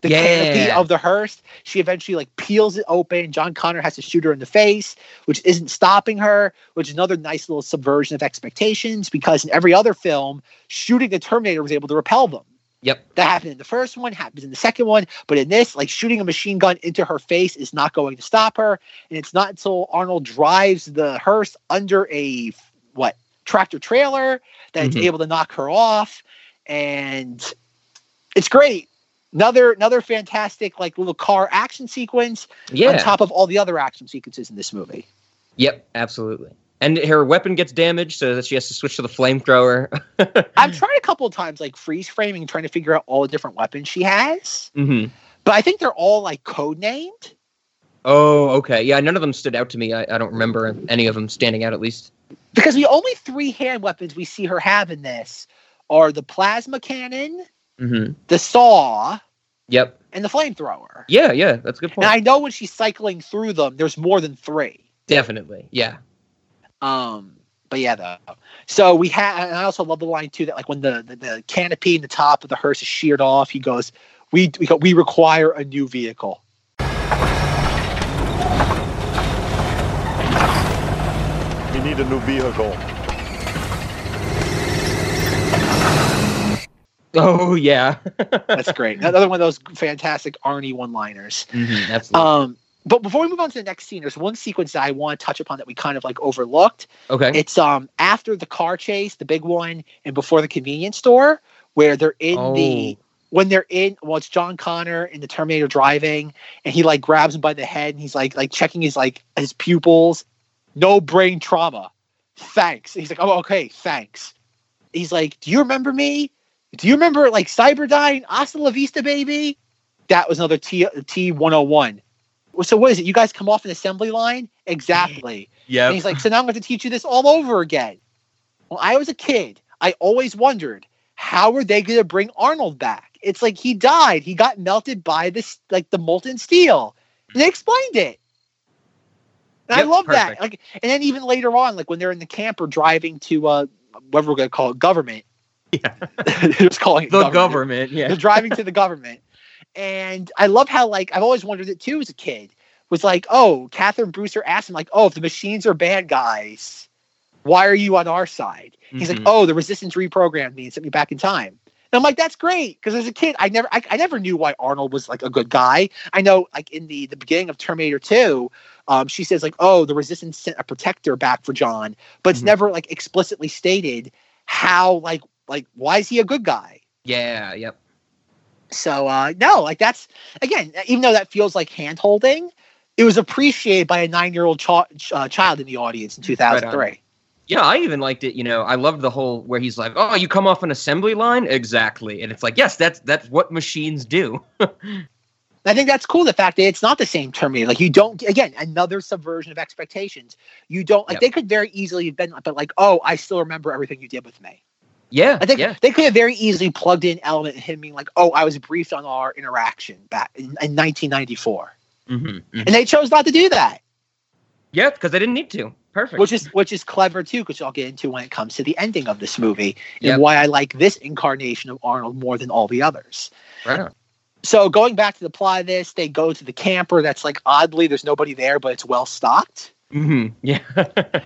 the canopy of the hearse. She eventually like peels it open. John Connor has to shoot her in the face, which isn't stopping her, which is another nice little subversion of expectations because in every other film, shooting the Terminator was able to repel them. Yep. That happened in the first one, happens in the second one, but in this, like shooting a machine gun into her face is not going to stop her. And it's not until Arnold drives the hearse under a what tractor trailer that it's Mhm. able to knock her off. And it's great. Another another fantastic like little car action sequence Yeah. on top of all the other action sequences in this movie. Yep. Absolutely. And her weapon gets damaged, so that she has to switch to the flamethrower. I've tried a couple of times like freeze framing, trying to figure out all the different weapons she has, hmm but I think they're all like code named. Oh, okay. Yeah, none of them stood out to me. I, I don't remember any of them standing out at least. because the only three hand weapons we see her have in this are the plasma cannon, hmm the saw, Yep. and the flamethrower. Yeah, yeah, that's a good point. And I know when she's cycling through them, there's more than three. Definitely. Yeah. Um, but yeah, though. So we have, and I also love the line too that like when the, the the canopy in the top of the hearse is sheared off, he goes, "We we, go, we require a new vehicle." We need a new vehicle. Oh, yeah. That's great. Another one of those fantastic Arnie one-liners. Mhm, absolutely. Um, but before we move on to the next scene, there's one sequence that I want to touch upon that we kind of like overlooked. okay. It's um after the car chase, the big one, and before the convenience store, where they're in the Oh. when they're in well, it's John Connor in the Terminator driving, and he like grabs him by the head and he's like like checking his like his pupils. No brain trauma. Thanks. He's like, Oh, okay, thanks. He's like, Do you remember me? Do you remember like Cyberdyne? Hasta la vista, baby? That was another T T one oh one. So what is it? You guys come off an assembly line? Exactly. yeah. And he's like, so now I'm going to teach you this all over again. When I was a kid, I always wondered how are they going to bring Arnold back? It's like he died. He got melted by this, like the molten steel. And they explained it. And I love perfect. that. Like, and then even later on, like when they're in the camper driving to uh, whatever we're going to call it, government. Yeah. Just calling the government. government. Yeah. They're driving to the government. And I love how like I've always wondered it too as a kid. Was like, oh, Catherine Brewster asked him, like, oh, if the machines are bad guys, why are you on our side? He's like, Mhm. oh, the resistance reprogrammed me and sent me back in time. And I'm like, that's great because as a kid, I never, I, I never knew why Arnold was like a good guy. I know, like in the the beginning of Terminator Two, um, she says like, oh, the resistance sent a protector back for John, but it's Mhm. never like explicitly stated how like like why is he a good guy? Yeah. Yep. So uh no, like that's again, even though that feels like hand holding, it was appreciated by a nine year old ch- uh, child in the audience in two thousand three. Yeah, I even liked it. You know, I loved the whole where he's like, "Oh, you come off an assembly line, exactly," and it's like, yes, that's that's what machines do. I think that's cool. The fact that it's not the same Terminator. Like you don't again another subversion of expectations. You don't like Yep. they could very easily have been, but like oh, I still remember everything you did with me. Yeah, I think yeah, they could have very easily plugged in element him being like, oh, I was briefed on our interaction back in, in 1994, hmm and they chose not to do that. yeah, because they didn't need to. Perfect. which is which is clever too, because I'll get into when it comes to the ending of this movie Yep. and why I like this incarnation of Arnold more than all the others. right on. So going back to the plot of this, they go to the camper that's like oddly there's nobody there, but it's well stocked. hmm Yeah.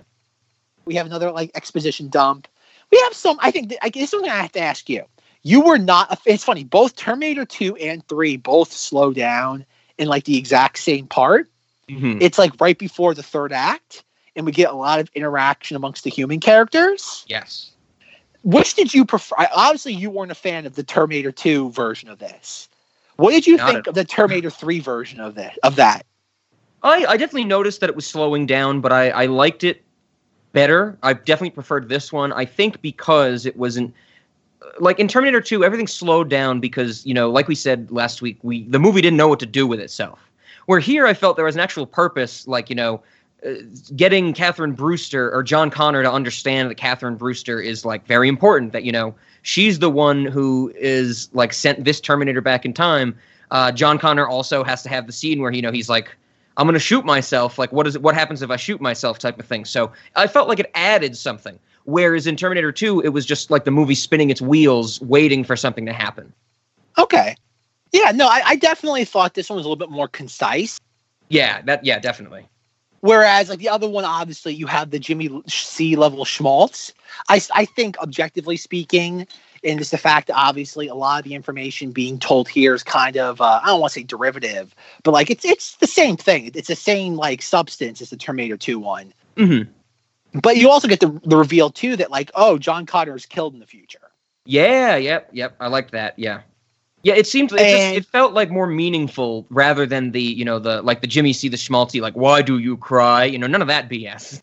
We have another like exposition dump. We have some. I think I, this is what I have to ask you. You were not. A, it's funny. Both Terminator Two and Three both slow down in like the exact same part. Mhm. It's like right before the third act, and we get a lot of interaction amongst the human characters. Yes. Which did you prefer? Obviously, you weren't a fan of the Terminator 2 version of this. What did you Not think of the Terminator 3 version of that? Of that? I, I definitely noticed that it was slowing down, but I, I liked it better. I've definitely preferred this one. I think because it wasn't like in Terminator 2, everything slowed down because, you know, like we said last week, we the movie didn't know what to do with itself. Where here I felt there was an actual purpose, like, you know, uh, getting Catherine Brewster or John Connor to understand that Catherine Brewster is like very important, that, you know, she's the one who is like sent this Terminator back in time. Uh, John Connor also has to have the scene where, you know, he's like, I'm gonna shoot myself. Like, what is it? What happens if I shoot myself? Type of thing. So I felt like it added something. Whereas in Terminator 2, it was just like the movie spinning its wheels, waiting for something to happen. Okay. Yeah, no, I, I definitely thought this one was a little bit more concise. Yeah, that yeah, definitely. Whereas like the other one, obviously you have the Jimmy C level schmaltz. I, I think objectively speaking, and just the fact that obviously a lot of the information being told here is kind of uh, I don't want to say derivative, but like it's it's the same thing. It's the same like substance as the Terminator 2 one. Mm-hmm. But you also get the the reveal too that like oh John Connor is killed in the future. Yeah, yep, yep. I like that. Yeah. Yeah, it seemed it, just, it felt like more meaningful rather than the you know the like the Jimmy C the schmaltzy like why do you cry you know none of that BS.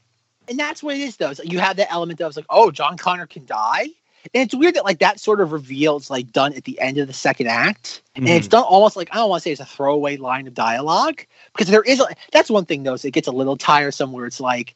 And that's what it is though. It's like you have that element of like oh John Connor can die. And it's weird that like that sort of reveal is like done at the end of the second act, and it's Mhm. done almost like I don't want to say it's a throwaway line of dialogue because there is a, that's one thing though. So it gets a little tiresome where it's like,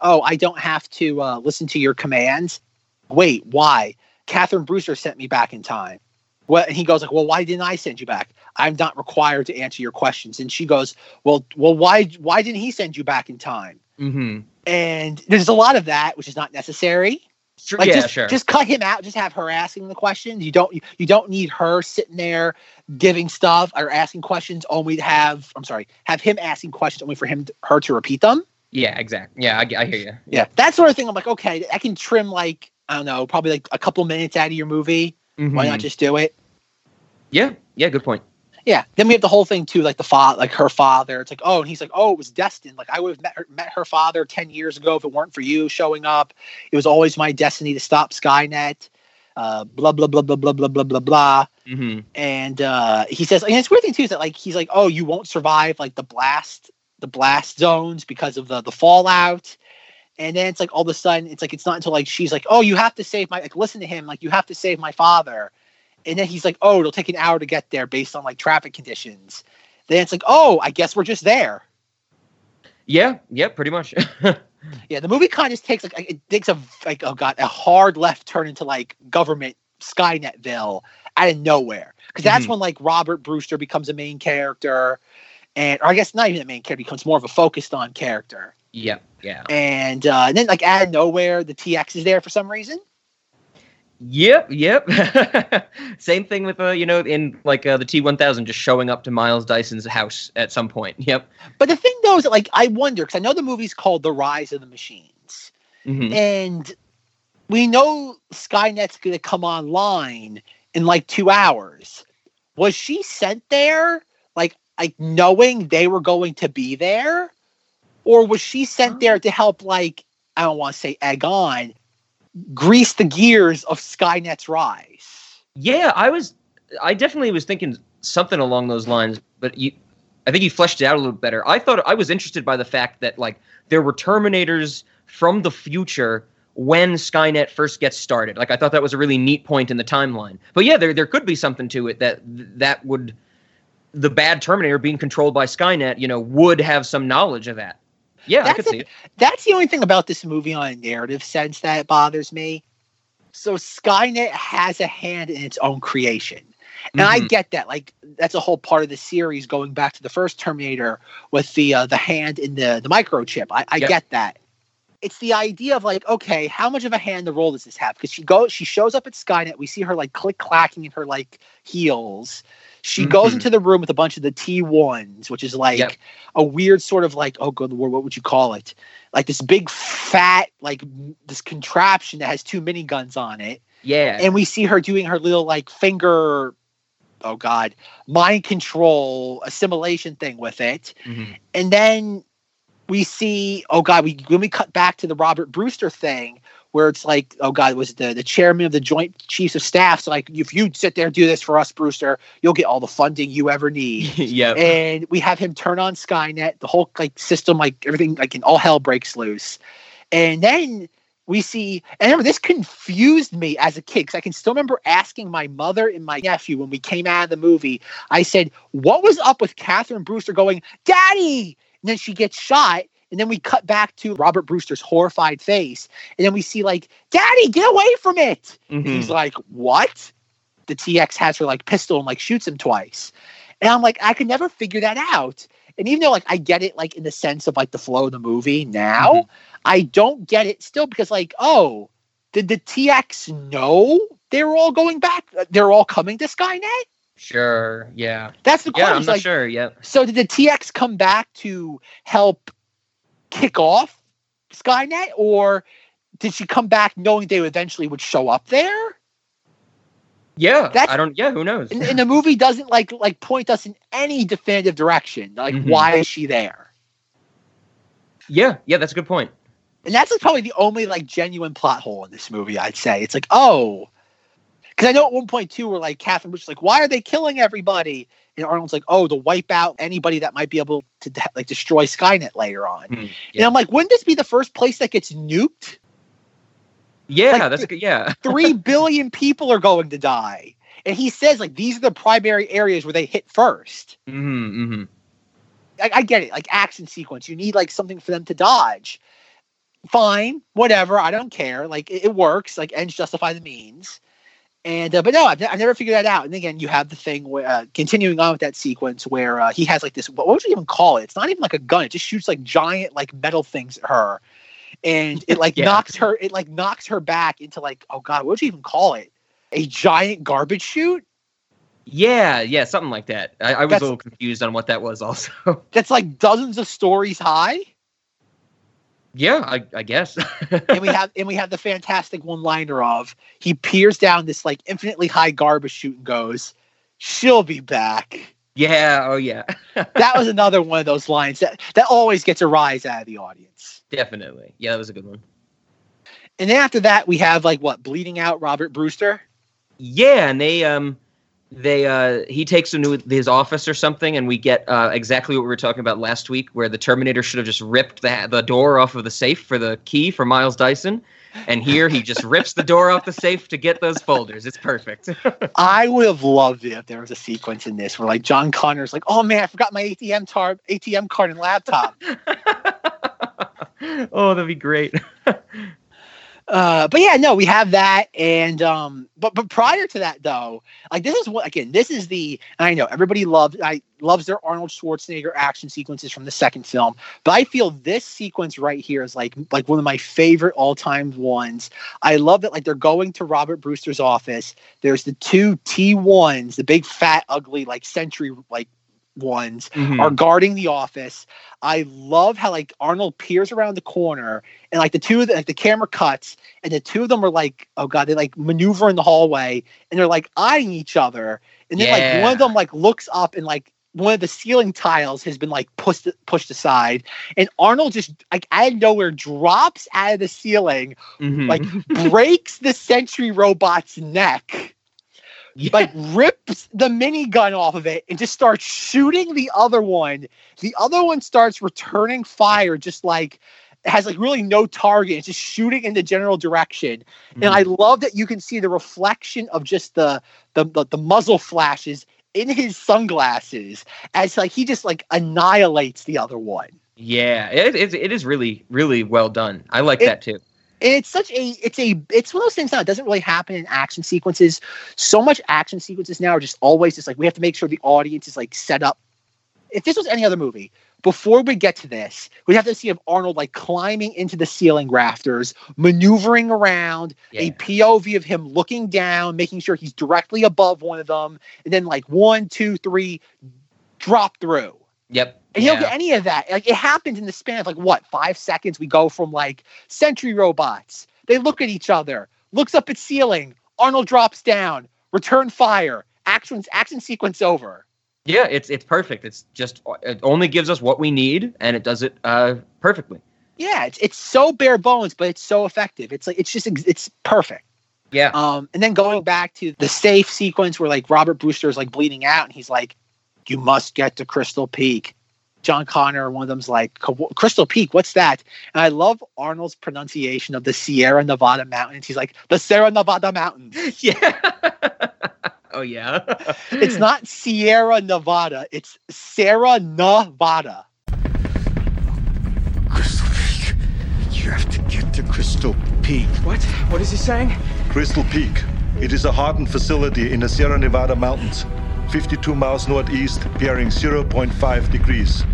oh, I don't have to uh, listen to your commands. Wait, why? Catherine Brewster sent me back in time. Well, and he goes like, well, why didn't I send you back? I'm not required to answer your questions. And she goes, well, well, why why didn't he send you back in time? Mm-hmm. And there's a lot of that which is not necessary. Sure, Like yeah, just, sure. just cut him out. Just have her asking the questions. You don't you don't need her sitting there giving stuff or asking questions. Only to have I'm sorry, have him asking questions only for him to, her to repeat them. yeah, exactly. Yeah, I, I hear you. Yeah, that sort of thing. I'm like, okay, I can trim like I don't know, probably like a couple minutes out of your movie. Why not Mhm. just do it? Yeah, yeah. Good point. Yeah. Then we have the whole thing too, like the father, like her father. It's like, oh, and he's like, oh, it was destined. Like I would have met her, met her father ten years ago if it weren't for you showing up. It was always my destiny to stop Skynet. Uh, blah blah blah blah blah blah blah blah blah. Mm-hmm. And uh, he says, and it's weird thing too is that like he's like, oh, you won't survive like the blast, the blast zones because of the the fallout. And then it's like all of a sudden, it's like it's not until like she's like, oh, you have to save my like listen to him, like you have to save my father. And then he's like, oh, it'll take an hour to get there based on like traffic conditions. Then it's like, oh, I guess we're just there. Yeah, yeah, pretty much. Yeah, the movie kind of just takes like it takes a like oh god a hard left turn into like government Skynetville out of nowhere because that's Mhm. when like Robert Brewster becomes a main character, and or I guess not even a main character becomes more of a focused on character, yeah, yeah. and, uh, and then like out of nowhere the TX is there for some reason. Yep, yep. Same thing with uh, you know, in like uh, the T one thousand just showing up to Miles Dyson's house at some point. Yep. But the thing though is that like I wonder because I know the movie's called The Rise of the Machines, Mhm. and we know Skynet's going to come online in like two hours. Was she sent there like like knowing they were going to be there, or was she sent there to help like I don't want to say egg on, grease the gears of Skynet's rise? Yeah, I was. I definitely was thinking something along those lines, but you, I think you fleshed it out a little better. I thought I was interested by the fact that like there were Terminators from the future when Skynet first gets started. Like I thought that was a really neat point in the timeline. But yeah, there there could be something to it that that would the bad Terminator being controlled by Skynet, you know, would have some knowledge of that. Yeah, I could That's see it. That's the only thing about this movie on a narrative sense that bothers me. So Skynet has a hand in its own creation. And I Mhm. get that. Like that's a whole part of the series going back to the first Terminator with the uh, the hand in the the microchip. I, I Yep. get that. It's the idea of like, okay, how much of a hand the role does this have? Because she goes, she shows up at Skynet. We see her like click clacking in her like heels. She goes Mhm. into the room with a bunch of the T ones, which is like Yep. a weird sort of like, oh good lord, what would you call it? Like this big fat like this contraption that has two miniguns on it Yeah. and we see her doing her little like finger oh god mind control assimilation thing with it Mhm. and then we see oh god we when we cut back to the robert brewster thing where it's like, oh god, it was the the chairman of the Joint Chiefs of Staff. So like, if you sit there and do this for us, Brewster, you'll get all the funding you ever need. yeah. And we have him turn on Skynet, the whole like system, like everything, like in all hell breaks loose. And then we see, and remember, this confused me as a kid because I can still remember asking my mother and my nephew when we came out of the movie. I said, "What was up with Catherine Brewster going, Daddy?" And then she gets shot, and then we cut back to Robert Brewster's horrified face, and then we see like, "Daddy, get away from it!" Mhm. he's like, "What?" The TX has her like pistol and like shoots him twice, and I'm like, I could never figure that out. And even though like I get it like in the sense of like the flow of the movie now, I don't get it still because like, oh, did the TX know they were all going back? They're all coming to Skynet? Sure. Yeah. That's the question. Yeah. I'm not like, sure. Yeah. So did the TX come back to help kick off Skynet, or did she come back knowing they eventually would show up there? Yeah. That's- I don't. Yeah. Who knows? And, and the movie doesn't like like point us in any definitive direction. Like, Mhm. why is she there? yeah. Yeah. That's a good point. And that's like, probably the only like genuine plot hole in this movie, I'd say. It's like, oh, because I know at one point too, where like Catherine was like, why are they killing everybody? And Arnold's like, oh, to wipe out anybody that might be able to de- like destroy Skynet later on. Hmm, And. I'm like, wouldn't this be the first place that gets nuked? Yeah. like, that's good. Yeah. Three billion people are going to die. And he says like these are the primary areas where they hit first. Mm-hmm, mm-hmm. I, I get it, like action sequence. You need like something for them to dodge. Fine, whatever. I don't care. Like it, it works. Like ends justify the means. And uh, but no, I've, ne- I've never figured that out. And again, you have the thing where uh, continuing on with that sequence where uh, he has like this. What would you even call it? It's not even like a gun. It just shoots like giant like metal things at her, and it like Yeah. knocks her. It like knocks her back into like oh god, what would you even call it? A giant garbage chute Yeah. Yeah. Something like that. I, I was That's- a little confused on what that was. Also. that's like dozens of stories high. Yeah. I, I guess. and we have and we have the fantastic one liner of he peers down this like infinitely high garbage chute and goes, "She'll be back." yeah. Oh yeah. That was another one of those lines that that always gets a rise out of the audience. Definitely. Yeah. That was a good one. And then after that, we have like what bleeding out Robert Brewster. Yeah, and they um they uh he takes him to his office or something, and we get uh, exactly what we were talking about last week, where the Terminator should have just ripped the the door off of the safe for the key for Miles Dyson, and here he just rips the door off the safe to get those folders. It's perfect. I would have loved it if there was a sequence in this where like John Connor's like, "Oh man, I forgot my ATM tar- ATM card and laptop." oh, that'd be great. Uh, but yeah, no, we have that, and um, but but prior to that though, like this is what again, this is the I know everybody loves I loves their Arnold Schwarzenegger action sequences from the second film, but I feel this sequence right here is like like one of my favorite all time ones. I love that like they're going to Robert Brewster's office. There's the two T ones, the big fat ugly like century like ones Mhm. are guarding the office. I love how like Arnold peers around the corner and like the two of the, like the camera cuts and the two of them are like oh god they like maneuver in the hallway and they're like eyeing each other and then like one of them like looks up and like one of the ceiling tiles has been like pushed pushed aside and Arnold just like out of nowhere drops out of the ceiling Mhm. like breaks the sentry robot's neck like rips the minigun off of it and just starts shooting the other one. The other one starts returning fire, just like has like really no target. It's just shooting in the general direction. And I mm-hmm. love that you can see the reflection of just the the the, the muzzle flashes in his sunglasses as like he just like annihilates the other one. yeah, it, it, it is really really well done. I like It- that too. And it's such a it's a it's one of those things now it doesn't really happen in action sequences. So much action sequences now are just always just like we have to make sure the audience is like set up. If this was any other movie before we get to this we'd have to see of arnold like climbing into the ceiling rafters maneuvering around a pov of him looking down making sure he's directly above one of them and then like one two three drop through. Yep. And you don't get any of that. Like it happens in the span of like what five seconds. We go from like sentry robots. They look at each other, looks up at ceiling. Arnold drops down. Return fire. Action action sequence over. Yeah, it's it's perfect. It's just it only gives us what we need, and it does it uh, perfectly. Yeah, it's it's so bare bones, but it's so effective. It's like it's just it's perfect. Yeah. Um, and then going back to the safe sequence where like Robert Brewster is like bleeding out, and he's like, "You must get to Crystal Peak." John Connor, one of them's like, "Crystal Peak, what's that?" And I love Arnold's pronunciation of the Sierra Nevada mountains. He's like, "The Sierra Nevada mountains." Yeah. oh yeah. it's not Sierra Nevada. It's Sierra Nevada. Crystal Peak. You have to get to Crystal Peak. What? What is he saying? Crystal Peak. It is a hardened facility in the Sierra Nevada mountains, 52 miles northeast, bearing 0.5 degrees.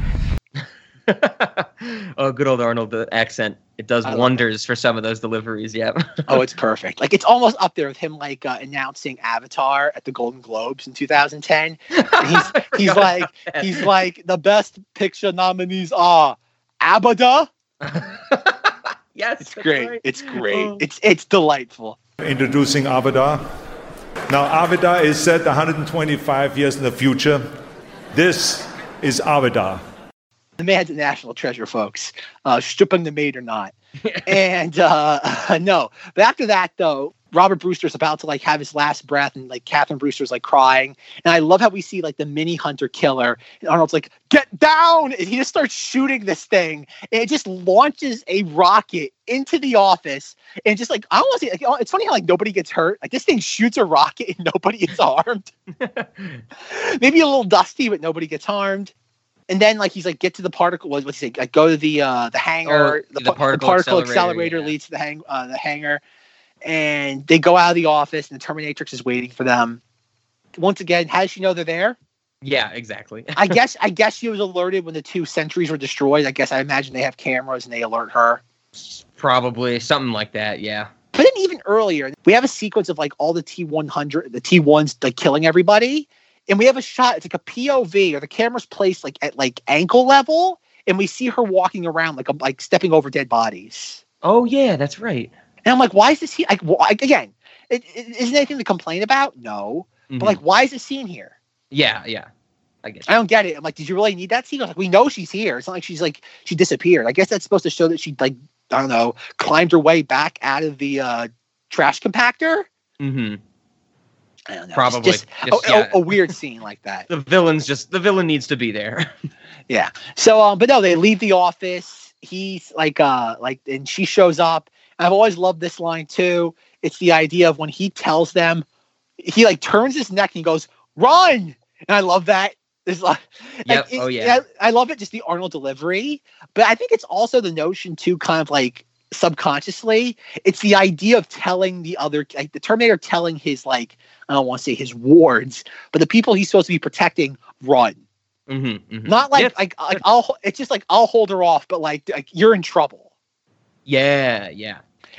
oh, good old Arnold the accent. It does I wonders for some of those deliveries. Yeah. Oh, it's perfect. Like it's almost up there with him like uh, announcing Avatar at the Golden Globes in 2010. He's he's like he's like the best picture nominees are Abada. yes, it's great. It's great. It's it's delightful. Introducing Avada. Now, Avada is set 125 years in the future. This is Avada. The man's a national treasure, folks. Uh, stripping the maid or not. and uh, no, but after that though, Robert Brewster's about to like have his last breath, and like Catherine Brewster's like crying. And I love how we see like the mini hunter killer, and Arnold's like, "Get down!" And he just starts shooting this thing, and it just launches a rocket into the office, and just like I don't want to say, like, it's funny how like nobody gets hurt. Like this thing shoots a rocket and nobody gets harmed. Maybe a little dusty, but nobody gets harmed. And then like he's like get to the particle. What, what's he say? Like go to the uh the hangar. Oh, the, the par- particle particle accelerator, accelerator, yeah. leads to the hang uh, the hangar. And they go out of the office, and the Terminatrix is waiting for them. Once again, how does she know they're there? Yeah, exactly. I guess I guess she was alerted when the two sentries were destroyed. I guess I imagine they have cameras and they alert her. Probably something like that. Yeah. But then even earlier, we have a sequence of like all the T one hundred, the T ones like killing everybody, and we have a shot. It's like a POV, or the camera's placed like at like ankle level, and we see her walking around like a, like stepping over dead bodies. Oh yeah, that's right. And I'm like, why is this here? Like, why, again, it, it, isn't anything to complain about? No, Mhm. but like, why is this scene here? Yeah, yeah. I guess. I don't get it. I'm like, did you really need that scene? I was like, we know she's here. It's not like she's like she disappeared. I guess that's supposed to show that she like I don't know climbed her way back out of the uh, trash compactor. Mm-hmm. I don't know. Probably. just, Just, a, yeah. a, a weird scene like that. The villain's just the villain needs to be there. Yeah. So, um, but no, they leave the office. He's like, uh, like, and she shows up. I've always loved this line too. It's the idea of when he tells them, he like turns his neck and he goes, "Run!" And I love that. It's like, Yep. it- Oh, yeah. I love it. Just the Arnold delivery, but I think it's also the notion too, kind of like subconsciously, it's the idea of telling the other, like the Terminator telling his like, I don't want to say his wards, but the people he's supposed to be protecting, run. mm-hmm, Not like like like I'll it's just like I'll hold her off, but like like you're in trouble. Yeah, yeah.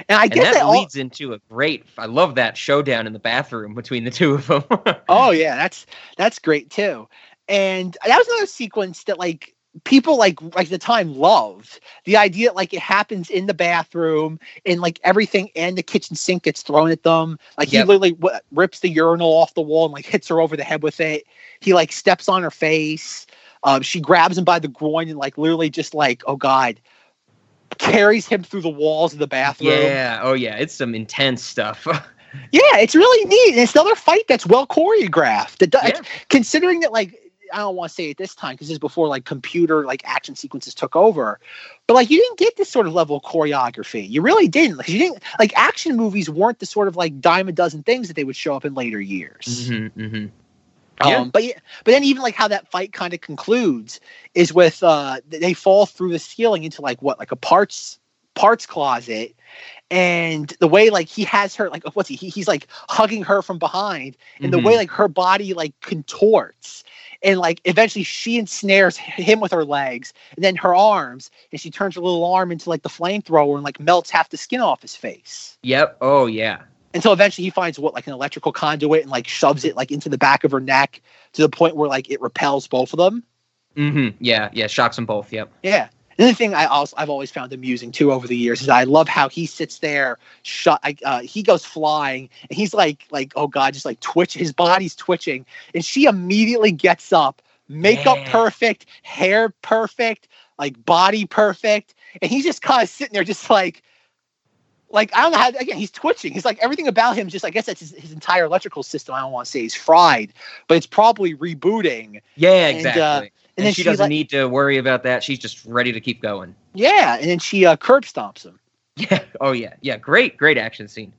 And I and guess that that all- leads into a great. I love that showdown in the bathroom between the two of them. Oh yeah, that's that's great too. And that was another sequence that like people like like the time loved. The idea that, like it happens in the bathroom and like everything and the kitchen sink gets thrown at them. Like he literally w- rips the urinal off the wall and like hits her over the head with it. He like steps on her face. Um, she grabs him by the groin and like literally just like oh god carries him through the walls of the bathroom. yeah. Oh yeah. It's some intense stuff. Yeah, it's really neat. And it's another fight that's well choreographed. Does, like, considering that, like, I don't want to say it this time because this is before like computer like action sequences took over, but like you didn't get this sort of level of choreography. You really didn't. Like, you didn't like action movies weren't the sort of like dime a dozen things that they would show up in later years. mm-hmm, mm-hmm. Um, Yeah. but yeah, but then even like how that fight kind of concludes is with uh they fall through the ceiling into like what like a parts parts closet and the way like he has her like what's he, he he's like hugging her from behind and the Mhm. way like her body like contorts and like eventually she ensnares him with her legs and then her arms and she turns her little arm into like the flamethrower and like melts half the skin off his face Yep. Oh yeah. Until eventually he finds what like an electrical conduit and like shoves it like into the back of her neck to the point where like it repels both of them. Mm-hmm. Yeah. Yeah. Shocks them both. Yep. Yeah. Another thing I also I've always found amusing too over the years is I love how he sits there, shut. Uh, he goes flying, and he's like, like, oh god, just like twitch. His body's twitching, and she immediately gets up, makeup Yeah. perfect, hair perfect, like body perfect, and he's just kind of sitting there, just like, like I don't know how. Again, he's twitching. He's like everything about him. Is just I guess that's his, his entire electrical system. I don't want to say he's fried, but it's probably rebooting. Yeah, And, uh, exactly. and And, then she she, doesn't like- need to worry about that. She's just ready to keep going. Yeah, and then she uh, curb stomps him. Yeah. Oh yeah. Yeah. Great. Great action scene.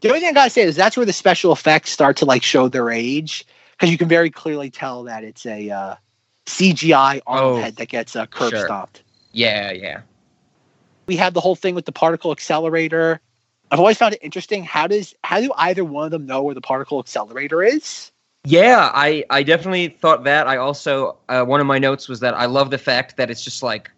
The only thing I gotta say is that's where the special effects start to like show their age because you can very clearly tell that it's a uh, CGI arm Oh, head that gets uh, curb sure. stomped. Yeah. Yeah. We had the whole thing with the particle accelerator. I've always found it interesting. How does how do either one of them know where the particle accelerator is? Yeah, I, I definitely thought that. I also uh, one of my notes was that I love the fact that it's just like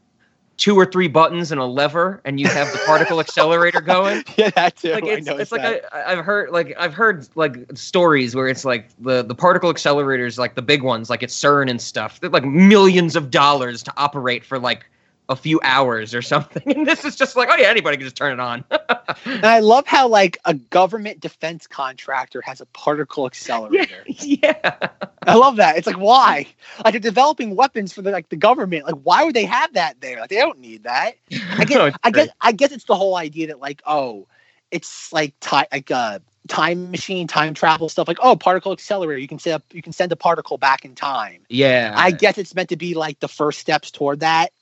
two or three buttons and a lever, and you have the particle accelerator going. Yeah, that too. Like it's, it's like that. I, I've heard like I've heard like stories where it's like the the particle accelerators like the big ones like it's CERN and stuff. They're like millions of dollars to operate for like a few hours or something, and this is just like oh yeah anybody can just turn it on. and I love how like a government defense contractor has a particle accelerator. yeah. I love that. It's like why? Like they're developing weapons for the like the government. Like why would they have that there? Like they don't need that. I guess I guess. I guess it's the whole idea that like oh, it's like time like uh time machine, time travel stuff. Like oh, particle accelerator. You can set up you can send a particle back in time. Yeah, I guess it's meant to be like the first steps toward that.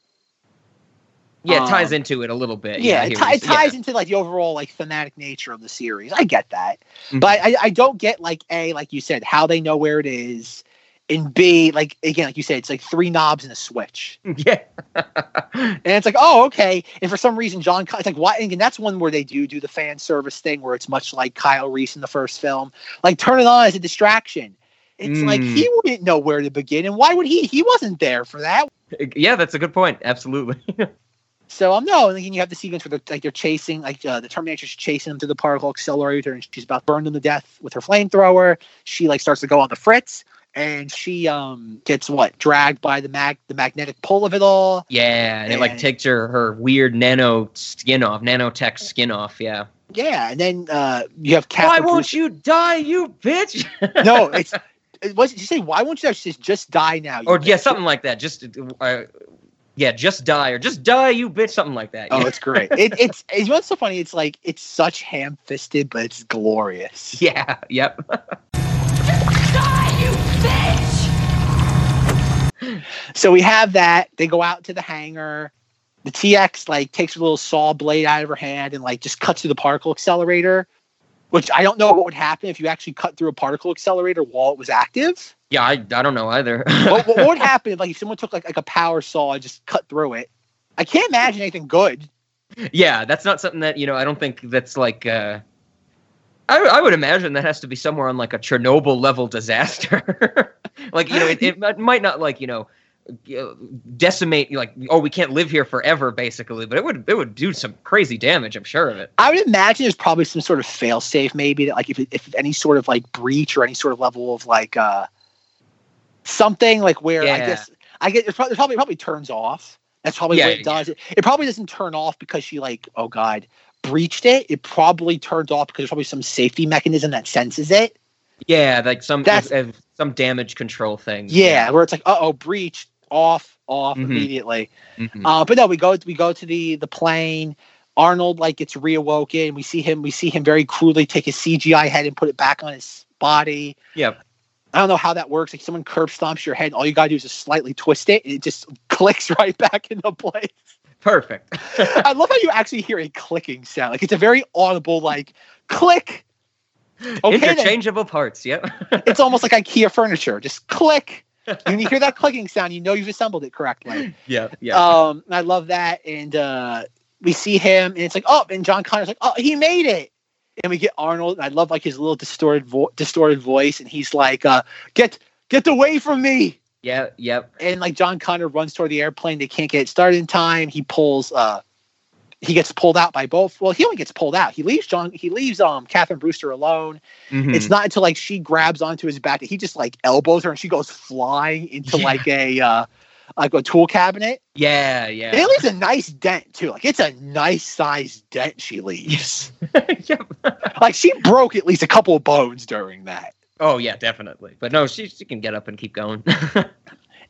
Yeah, it ties um, into it a little bit. Yeah, I it, what it you- yeah. ties into like the overall like thematic nature of the series. I get that, Mhm. but I, I don't get like a like you said how they know where it is, and B like again like you said it's like three knobs and a switch, Yeah. and it's like oh okay, and for some reason John it's like why and that's one where they do do the fan service thing where it's much like Kyle Reese in the first film, like turn it on as a distraction. It's like Mm. he wouldn't know where to begin, and why would he? He wasn't there for that. yeah, that's a good point. Absolutely. So um no, and then you have the sequence where they're, like they're chasing, like uh, the Terminator's chasing them through the particle accelerator, and she's about to burn them to death with her flamethrower. She like starts to go on the fritz, and she um gets what dragged by the mag the magnetic pull of it all. yeah, and it like takes her her weird nano skin off, nanotech skin off. Yeah. Yeah, and then uh you have Why won't Bruce- you die, you bitch? No, it's it was she say why won't you says just die now. or yeah, something like that. Just uh, yeah, just die or just die, you bitch. Something like that. Oh, yeah. it's great. It, it's it's what's so funny. It's like it's such ham fisted, but it's glorious. yeah. Yep. Just die, you bitch. So we have that. They go out to the hangar. The TX like takes a little saw blade out of her hand and like just cuts through the particle accelerator, which I don't know what would happen if you actually cut through a particle accelerator while it was active. Yeah, I, I don't know either. what, what would happen if like if someone took like like a power saw and just cut through it? I can't imagine anything good. yeah, that's not something that you know. I don't think that's like. uh I, I would imagine that has to be somewhere on like a Chernobyl level disaster. like you know, it, it might- not like you know uh, decimate like oh we can't live here forever basically, but it would it would do some crazy damage. I'm sure of it. I would imagine there's probably some sort of fail safe, maybe that like if if any sort of like breach or any sort of level of like uh something like where I guess I get it probably probably, probably turns off. That's probably Yeah, what it does. It, it probably doesn't turn off because she like oh god breached it. It probably turns off because there's probably some safety mechanism that senses it. Yeah, like some That's- uh, some damage control thing. Yeah, where it's like uh oh breach off off Mhm. immediately. Mhm. Uh, but no, we go we go to the the plane. Arnold like gets reawoken. We see him. We see him very crudely take his CGI head and put it back on his body. Yep. I don't know how that works. Like someone curb stomps your head, all you gotta do is just slightly twist it, and it just clicks right back into place. Perfect. I love how you actually hear a clicking sound. Like it's a very audible like click. Okay, then. Interchangeable parts. Yep. it's almost like IKEA furniture. Just click. When you hear that clicking sound, you know you've assembled it correctly. yeah. Yeah. Um, I love that. And uh, we see him, and it's like, oh, and John Connor's like, oh, he made it. And we get Arnold. And I love like his little distorted vo- distorted voice, and he's like, uh, get get away from me. yeah. Yep. And like John Connor runs toward the airplane. They can't get it started in time. He pulls. Uh, he gets pulled out by both. Well, he only gets pulled out. He leaves John. He leaves um Catherine Brewster alone. Mhm. It's not until like she grabs onto his back that he just like elbows her and she goes flying into Yeah. like a uh like a tool cabinet. Yeah. And Yeah. it leaves a nice dent too. Like it's a nice sized dent she leaves. yep. like she broke at least a couple of bones during that. Oh yeah, definitely. But no, she she can get up and keep going.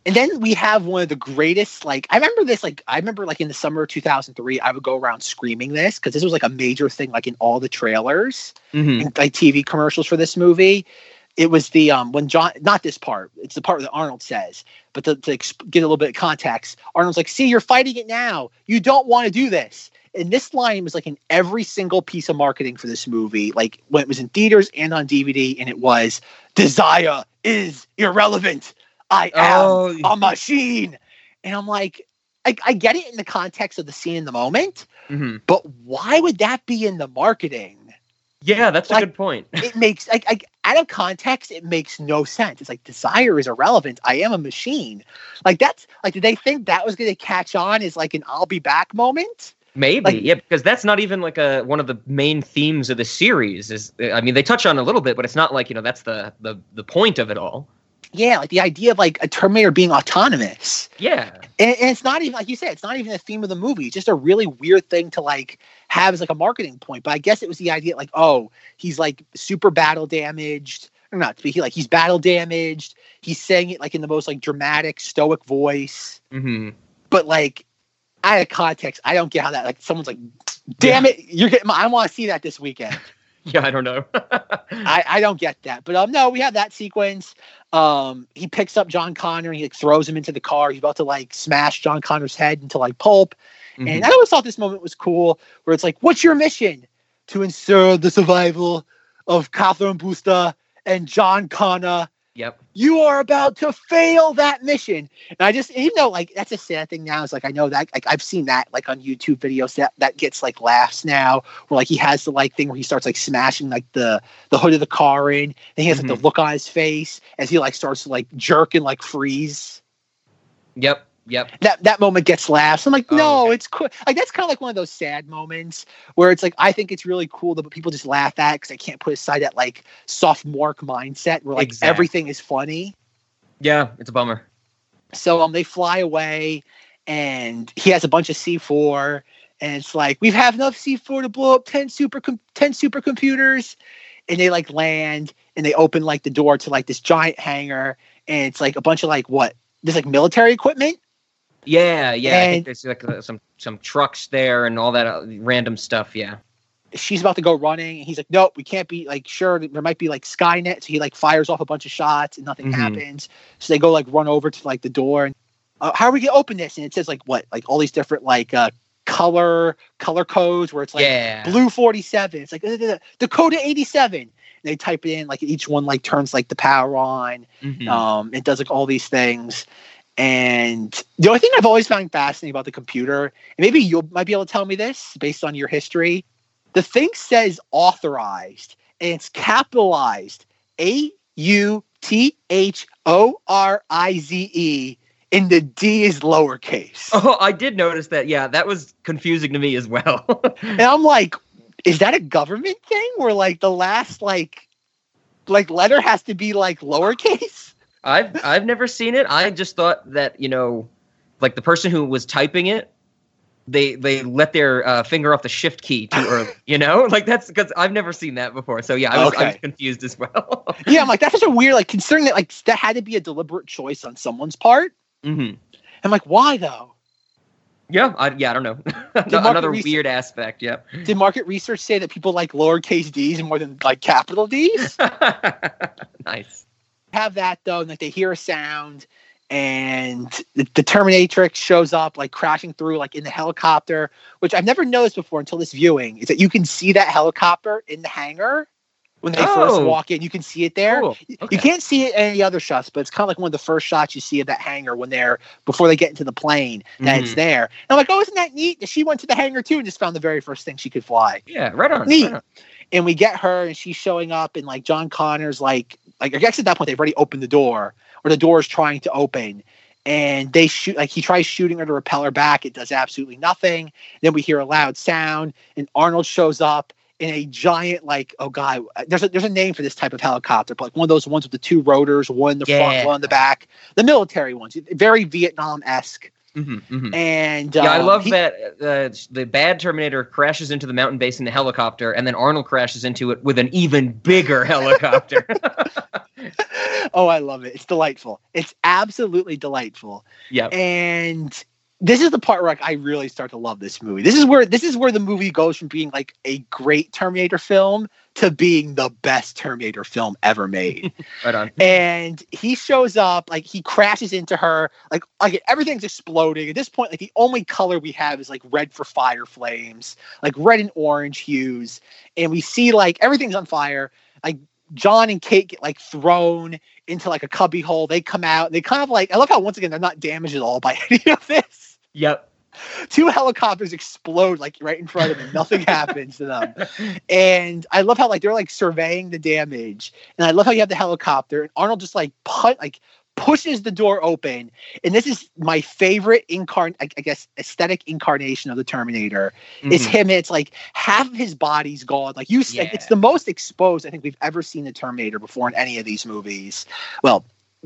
And then we have one of the greatest, like, I remember this, like, I remember, like, in the summer of 2003, I would go around screaming this because this was, like, a major thing, like, in all the trailers Mhm. and, like, TV commercials for this movie. It was the, um, when John, not this part, it's the part that Arnold says, but to, to exp- get a little bit of context, Arnold's like, see, you're fighting it now. You don't want to do this. And this line was, like, in every single piece of marketing for this movie, like, when it was in theaters and on DVD, and it was, desire is irrelevant. I am Oh. a machine. And I'm like, I, I get it in the context of the scene in the moment, hmm but why would that be in the marketing? Yeah, that's a good point. It makes like, like out of context, it makes no sense. It's like desire is irrelevant. I am a machine. Like that's like did they think that was gonna catch on as like an I'll be back moment? Maybe, Like- yeah, because that's not even like a one of the main themes of the series. Is I mean, they touch on a little bit, but it's not like you know that's the the the point of it all. Yeah, like the idea of like a Terminator being autonomous. Yeah, And, and it's not even like you said, it's not even a theme of the movie. It's just a really weird thing to like have as like a marketing point. But I guess it was the idea like, oh, he's like super battle damaged. Or not to be like he's battle damaged. He's saying it like in the most like dramatic, stoic voice. hmm But like out of context, I don't get how that like someone's like, damn it, you're getting my, I want to see that this weekend. yeah, I don't know. I, I don't get that. But um no, we have that sequence. Um he picks up John Connor and he like throws him into the car. He's about to like smash John Connor's head into like pulp. And Mhm. I always thought this moment was cool where it's like, what's your mission? To ensure the survival of Catherine Brewster and John Connor. Yep. You are about to fail that mission. And I just, even though like that's a sad thing now, is like I know that like I've seen that like on YouTube videos that that gets like laughs now, where like he has the like thing where he starts like smashing like the the hood of the car in, and he has like the mm-hmm. look on his face as he like starts to like jerk and like freeze Yep. Yep. that that moment gets laughs. I'm like, Oh, no, it's cool. Like that's kind of like one of those sad moments where it's like I think it's really cool that people just laugh at because I can't put aside that like sophomore mindset where like Exactly. everything is funny. Yeah, it's a bummer. So um, they fly away, and he has a bunch of C4, and it's like we have enough C4 to blow up ten super com- ten supercomputers, and they like land and they open like the door to like this giant hangar, and it's like a bunch of like what there's like military equipment. Yeah, yeah. I think there's like uh, some some trucks there and all that uh, random stuff. Yeah. she's about to go running and he's like nope we can't be like sure there might be like skynet so he like fires off a bunch of shots and nothing Mhm. happens so they go like run over to like the door and uh, how are we gonna open this and it says like what like all these different like uh color color codes where it's like yeah. blue 47 it's like uh, uh, uh, dakota 87 they type it in like each one like turns like the power on Mhm. um it does like all these things and the only thing i've always found fascinating about the computer and maybe you might be able to tell me this based on your history the thing says authorized and it's capitalized a u t h o r i z e and the d is lowercase Oh, I did notice that. Yeah, that was confusing to me as well. and i'm like is that a government thing where like the last like like letter has to be like lowercase I've I've never seen it. I just thought that you know, like the person who was typing it, they they let their uh, finger off the shift key too early. You know, like that's because I've never seen that before. So yeah, I was, I was confused as well. yeah i'm like that's such a weird like considering that like that had to be a deliberate choice on someone's part hmm i'm like why though Yeah, I, yeah, I don't know. Another research- weird aspect. Yep. did market research say that people like lowercase d's more than like capital d's nice. Have that though, and like they hear a sound, and the, the Terminatrix shows up, like crashing through, like in the helicopter, which I've never noticed before until this viewing. Is that you can see that helicopter in the hangar when they first Oh. walk in. You can see it there. Cool. You can't see it in any other shots, but it's kind of like one of the first shots you see of that hangar when they're before they get into the plane. That it's Mhm. there. And I'm like, oh, isn't that neat? She went to the hangar too and just found the very first thing she could fly Yeah, right on. neat. right on. And we get her, and she's showing up, and like John Connor's like, like I guess at that point they've already opened the door, or the door is trying to open, and they shoot like he tries shooting her to repel her back. It does absolutely nothing. Then we hear a loud sound, and Arnold shows up in a giant like oh god, there's a there's a name for this type of helicopter, but like one of those ones with the two rotors, one in the Yeah. front, one in the back, the military ones, very Vietnam esque. Mhm, mhm. And Yeah, I um, love he- that uh, the bad Terminator crashes into the mountain base in the helicopter, and then Arnold crashes into it with an even bigger helicopter. oh, I love it. It's delightful. It's absolutely delightful. Yeah. And this is the part where like, I really start to love this movie. This is where this is where the movie goes from being like a great Terminator film to being the best Terminator film ever made. right on. and he shows up, like he crashes into her, like like everything's exploding. At this point, like the only color we have is like red for fire flames, like red and orange hues, and we see like everything's on fire. Like John and Kate get like thrown into like a cubby hole. They come out. They kind of like I love how once again they're not damaged at all by any of this. Yep. Two helicopters explode like right in front of them. Nothing happens to them. And I love how like they're like surveying the damage. And I love how you have the helicopter and Arnold just like put like pushes the door open. And this is my favorite incarn I, I guess aesthetic incarnation of the Terminator. It's Mhm. him. It's like half of his body's gone. Like you said, it's the most exposed I think we've ever seen the Terminator before in any of these movies. Well,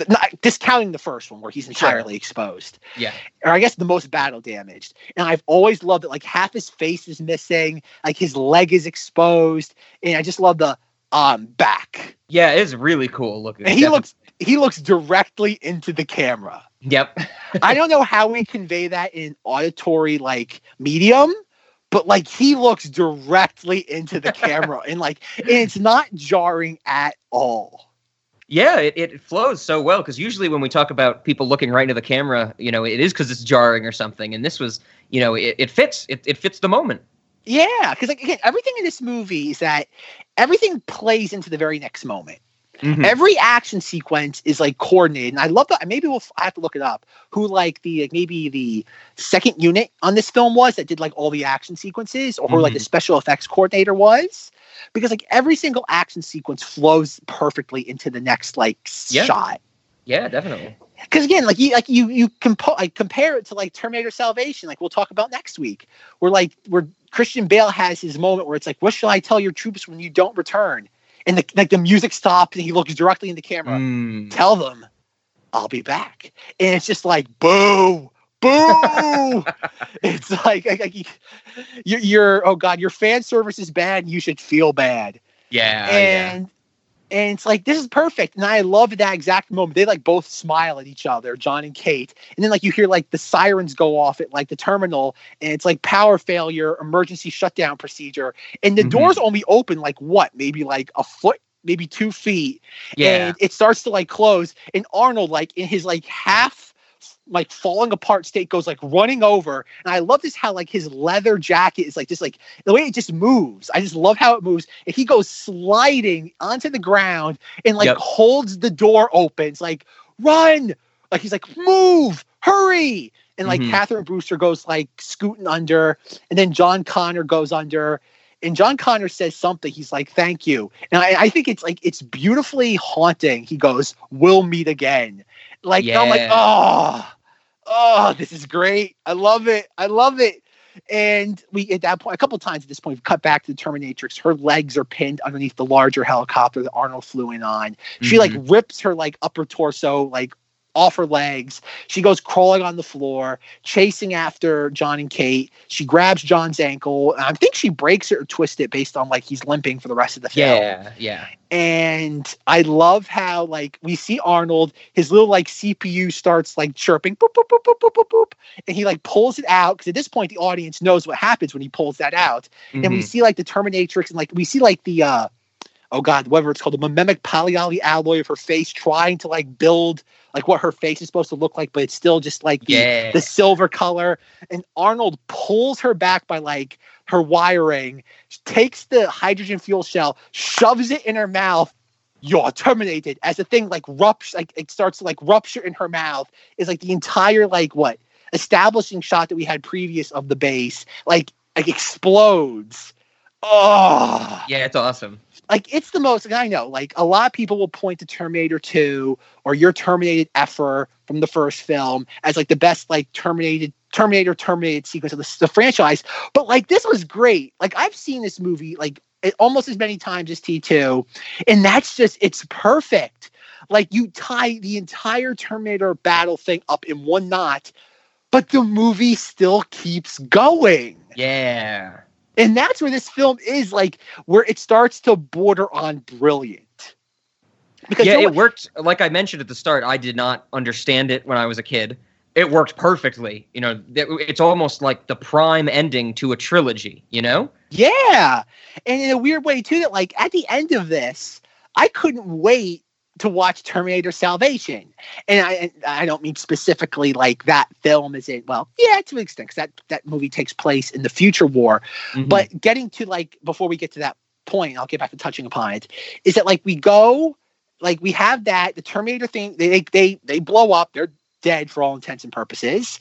not discounting the first one where he's entirely exposed Yeah. or I guess the most battle damaged. And I've always loved it. Like half his face is missing, like his leg is exposed, and I just love the um back. Yeah, it's really cool looking. He looks he looks directly into the camera. Yep. I don't know how we convey that in auditory like medium, but like he looks directly into the camera and like and it's not jarring at all. Yeah, it, it flows so well because usually when we talk about people looking right into the camera, you know, it is because it's jarring or something. And this was, you know, it, it fits. It, it fits the moment. Yeah, because like again, everything in this movie is that everything plays into the very next moment. Mhm. Every action sequence is like coordinated, and I love that. Maybe we'll I have to look it up. Who like the like, maybe the second unit on this film was that did like all the action sequences, or who like the Mhm. special effects coordinator was, because like every single action sequence flows perfectly into the next like Yeah. shot. Yeah, definitely. Because again, like you like you you compo- like compare it to like Terminator Salvation, like we'll talk about next week, where like where Christian Bale has his moment where it's like, what shall I tell your troops when you don't return? And the like the music stops and he looks directly in the camera. Mm. Tell them I'll be back. And it's just like boo, boo. it's like, like, like you, you're, you're oh god, your fan service is bad. You should feel bad Yeah. yeah. and and it's like this is perfect and i love that exact moment they like both smile at each other john and kate and then like you hear like the sirens go off at like the terminal and it's like power failure emergency shutdown procedure and the Mhm. doors only open like what maybe like a foot maybe two feet Yeah. and it starts to like close and arnold like in his like half like falling apart state goes like running over. And i love this how like his leather jacket is like just like the way it just moves. I just love how it moves. And he goes sliding onto the ground and like Yep. holds the door open. It's like run! Like he's like move! Hurry! And like Mhm. catherine brewster goes like scooting under. And then john connor goes under. And John Connor says something. He's like, "Thank you," and I, I think it's like it's beautifully haunting. He goes, "We'll meet again." Like I'm like, oh, oh, this is great. I love it. I love it. And we at that point, a couple times at this point, we've cut back to the Terminatrix. Her legs are pinned underneath the larger helicopter that Arnold flew in on. She like mm-hmm. rips her like upper torso like off her legs. She goes crawling on the floor, chasing after John and Kate. She grabs John's ankle. And I think she breaks it or twists it based on like he's limping for the rest of the film yeah. Yeah. and I love how like we see Arnold, his little like CPU starts like chirping, boop boop boop boop boop boop boop, and he like pulls it out because at this point the audience knows what happens when he pulls that out, and we Mhm. see like the Terminatrix and like we see like the uh oh god whatever it's called the mimetic polyally alloy of her face trying to like build like what her face is supposed to look like, but it's still just like the Yeah. the silver color, and Arnold pulls her back by like her wiring, takes the hydrogen fuel cell, shoves it in her mouth. You're terminated as the thing like ruptures, like it starts to like rupture in her mouth. Is like the entire like what establishing shot that we had previous of the base, like like explodes. Oh, Yeah, it's awesome. like it's the most i know like a lot of people will point to terminator 2 or your terminated effer from the first film as like the best like terminated terminator terminated sequence of the, the franchise but like this was great like i've seen this movie like it, almost as many times as t2 and that's just it's perfect like you tie the entire terminator battle thing up in one knot but the movie still keeps going Yeah. And that's where this film is like where it starts to border on brilliant Because yeah, you know it worked. Like I mentioned at the start, I did not understand it when I was a kid. It worked perfectly. You know, it's almost like the prime ending to a trilogy. You know? Yeah. And in a weird way too, that like at the end of this, I couldn't wait to watch Terminator Salvation. And I and I don't mean specifically like that film is in well, yeah, to an extent, 'cause that that movie takes place in the future war. Mm-hmm. But getting to like before we get to that point, I'll get back to touching upon it, is that like we go like we have that the Terminator thing, they they, they blow up, they're dead for all intents and purposes.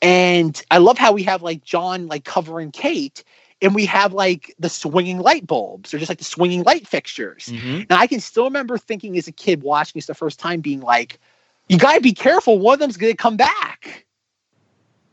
And I love how we have like John like covering Kate and we have like the swinging light bulbs or just like the swinging light fixtures. Mhm. And I can still remember thinking as a kid watching this the first time being like, you got to be careful. One of them's going to come back.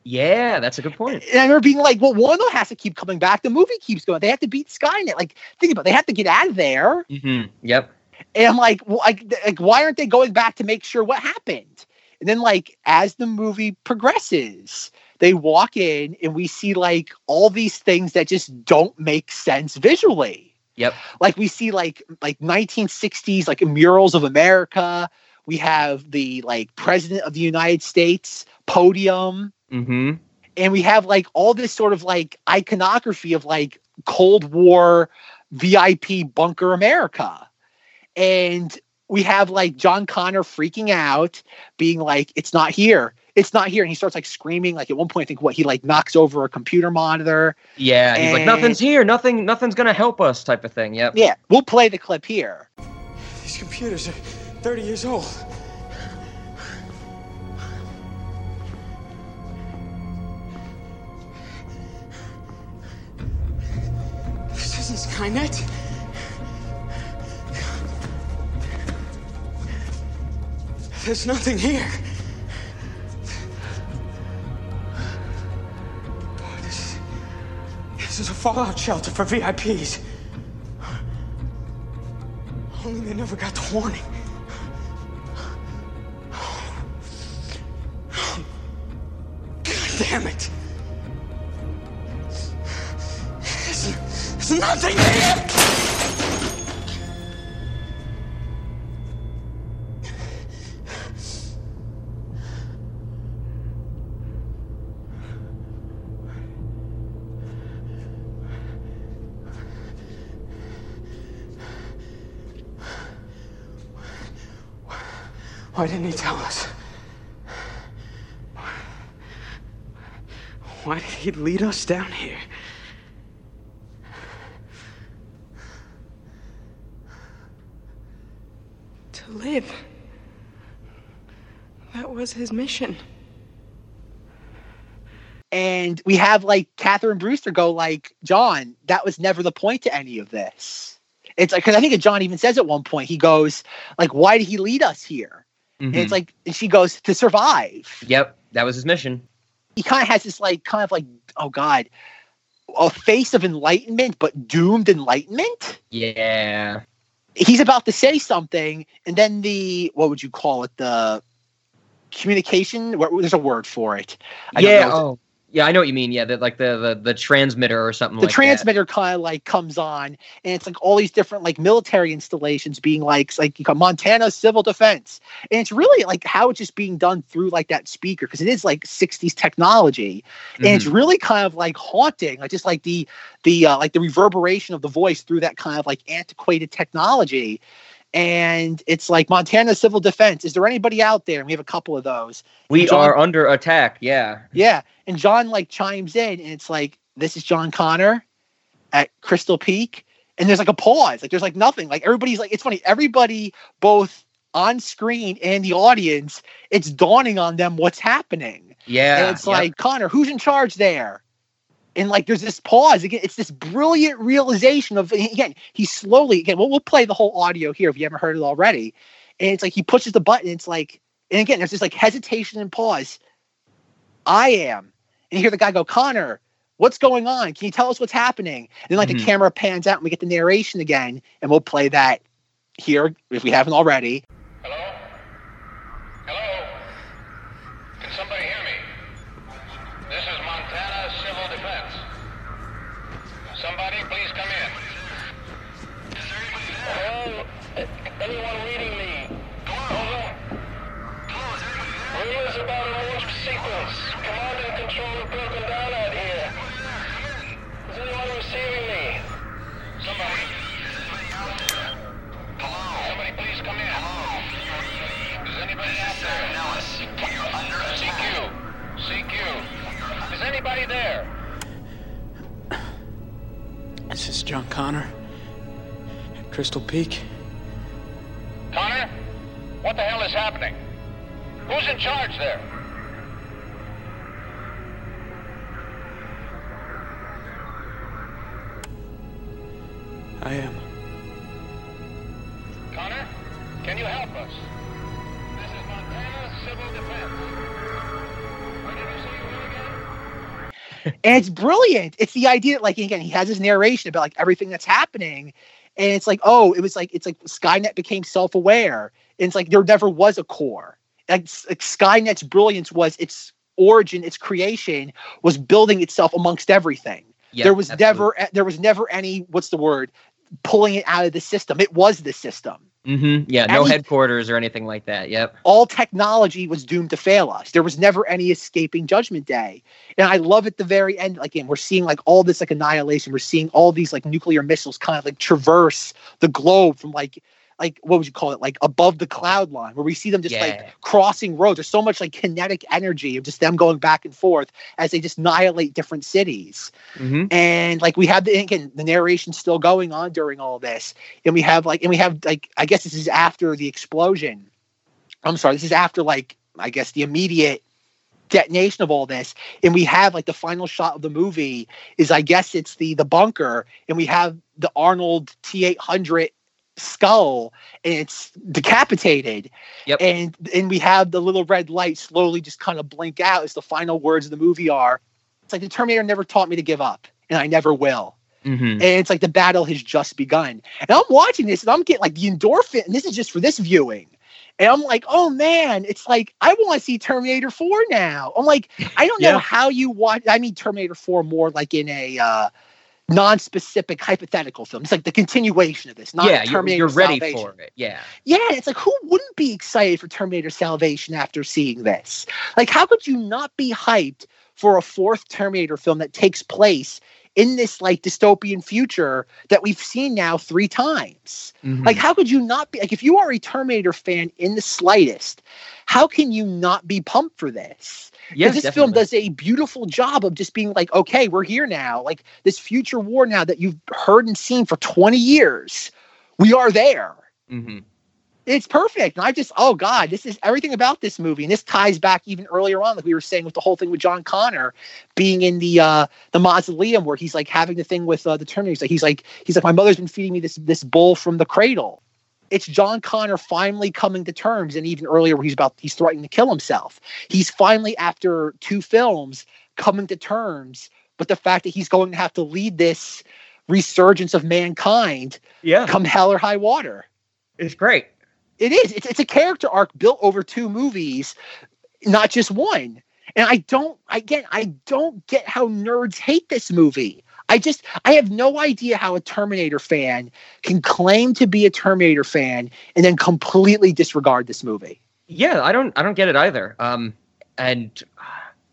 Yeah, that's a good point. And I remember being like, well, one of them has to keep coming back. The movie keeps going. They have to beat Skynet. Like, think about it. They have to get out of there. hmm Yep. And I'm like, well, like, like, why aren't they going back to make sure what happened? And then, like, as the movie progresses, they walk in and we see like all these things that just don't make sense visually. Yep. Like we see like like 1960s like murals of America. We have the like president of the United States podium hmm and we have like all this sort of like iconography of like Cold War VIP bunker America. And we have like John Connor freaking out, being like, it's not here. It's not here. And he starts like screaming. Like at one point, I think what he like knocks over a computer monitor. Yeah, he's like, nothing's here. Nothing. Nothing's gonna help us. Type of thing. Yep. Yeah, we'll play the clip here. These computers are 30 years old. This isn't Skynet. There's nothing here. This, this is a fallout shelter for VIPs. Only they never got the warning. God damn it. There's, there's nothing here. Why didn't he tell us? Why did he lead us down here? To live. That was his mission. And we have like Catherine Brewster go like, John, that was never the point to any of this. It's like because I think John even says at one point he goes like, why did he lead us here? And Mhm. it's like, and she goes to survive. Yep. That was his mission. He kind of has this like kind of like, oh god, a face of enlightenment, but doomed enlightenment. Yeah. He's about to say something, and then the what would you call it? The communication. What, there's a word for it. I don't yeah. know. Oh. Yeah, I know what you mean. Yeah, that like the, the the transmitter or something the like transmitter kind of like comes on and it's like all these different like military installations being like like you got montana civil defense. And it's really like how it's just being done through like that speaker because it is like 60s technology. And it's really kind of like haunting. Like just like the the uh, like the reverberation of the voice through that kind of like antiquated technology and it's like montana civil defense is there anybody out there and we have a couple of those. We John- are under attack. Yeah. yeah. And John like chimes in and it's like, this is John Connor at Crystal Peak. And there's like a pause. Like there's like nothing. Like everybody's like, it's funny. Everybody, both on screen and the audience, it's dawning on them what's happening. Yeah. and it's like, Connor, who's in charge there? And like there's this pause. Again, it's this brilliant realization of again, he slowly again, we'll, we'll play the whole audio here if you haven't heard it already. And it's like he pushes the button, it's like, and again, there's this like hesitation and pause. I am. And you hear the guy go, Connor, what's going on? Can you tell us what's happening? And then like Mhm. the camera pans out and we get the narration again, and we'll play that here if we haven't already. Can is about a launch sequence. Command and control have broken down out here. Is anyone receiving me? Somebody. Hello. Somebody please come in. Hello. Is anybody this out is there? Nellis. Under CQ. CQ. Is anybody there? This is John Connor. Crystal Peak. Connor? What the hell is happening? Who's in charge there? I am. Connor, can you help us? This is Montana Civil Defense. Where did you say you again? and it's brilliant. It's the idea that, like, again, he has his narration about like everything that's happening, and it's like, oh, it was like it's like Skynet became self-aware, and it's like there never was a core. Like, Skynet's brilliance was its origin, its creation was building itself amongst everything. Yeah, there was absolutely. never there was never any what's the word pulling it out of the system. It was the system. Mm-hmm. Yeah, no Any- headquarters or anything like that. Yep. all technology was doomed to fail us. There was never any escaping Judgment Day. And I love at the very end, like, again, we're seeing like all this like annihilation. We're seeing all these like nuclear missiles kind of like traverse the globe from like like what would you call it? Like above the cloud line, where we see them just Yeah. like crossing roads. There's so much like kinetic energy of just them going back and forth as they just annihilate different cities Mm-hmm. and like we have the again the narration still going on during all this and we have like and we have like i guess this is after the explosion i'm sorry this is after like i guess the immediate detonation of all this and we have like the final shot of the movie is i guess it's the the bunker and we have the arnold t800 skull and it's decapitated Yep. and and we have the little red light slowly just kind of blink out as the final words of the movie are it's like the terminator never taught me to give up and i never will Mm-hmm. and it's like the battle has just begun. And I'm watching this and I'm getting like the endorphin, and this is just for this viewing. And I'm like, oh man, it's like I want to see Terminator 4 now. I'm like, I don't know how you watch. I mean, Terminator 4 more like in a uh, non-specific hypothetical film. It's like the continuation of this, not yeah, you're, Terminator you're ready Salvation. for it. Yeah. Yeah, it's like who wouldn't be excited for Terminator Salvation after seeing this? Like, how could you not be hyped for a fourth Terminator film that takes place in this like dystopian future that we've seen now three times? Mhm. Like, how could you not be like if you are a Terminator fan in the slightest? How can you not be pumped for this? yeah, this film does a beautiful job of just being like, okay, we're here now. Like this future war now that you've heard and seen for 20 years, we are there. Mhm. It's perfect. And I just, oh God, this is everything about this movie. And this ties back even earlier on, like we were saying with the whole thing with John Connor being in the uh the mausoleum where he's like having the thing with uh, the Terminator. He's like, he's like, my mother's been feeding me this this bull from the cradle. It's John Connor finally coming to terms, and even earlier where he's about he's threatening to kill himself. He's finally, after two films, coming to terms with the fact that he's going to have to lead this resurgence of mankind Yeah. come hell or high water. It's great. It is. It's, it's a character arc built over two movies, not just one. And I don't, again, I don't get how nerds hate this movie. I just, I have no idea how a Terminator fan can claim to be a Terminator fan and then completely disregard this movie. Yeah, I don't I don't get it either. Um, and uh,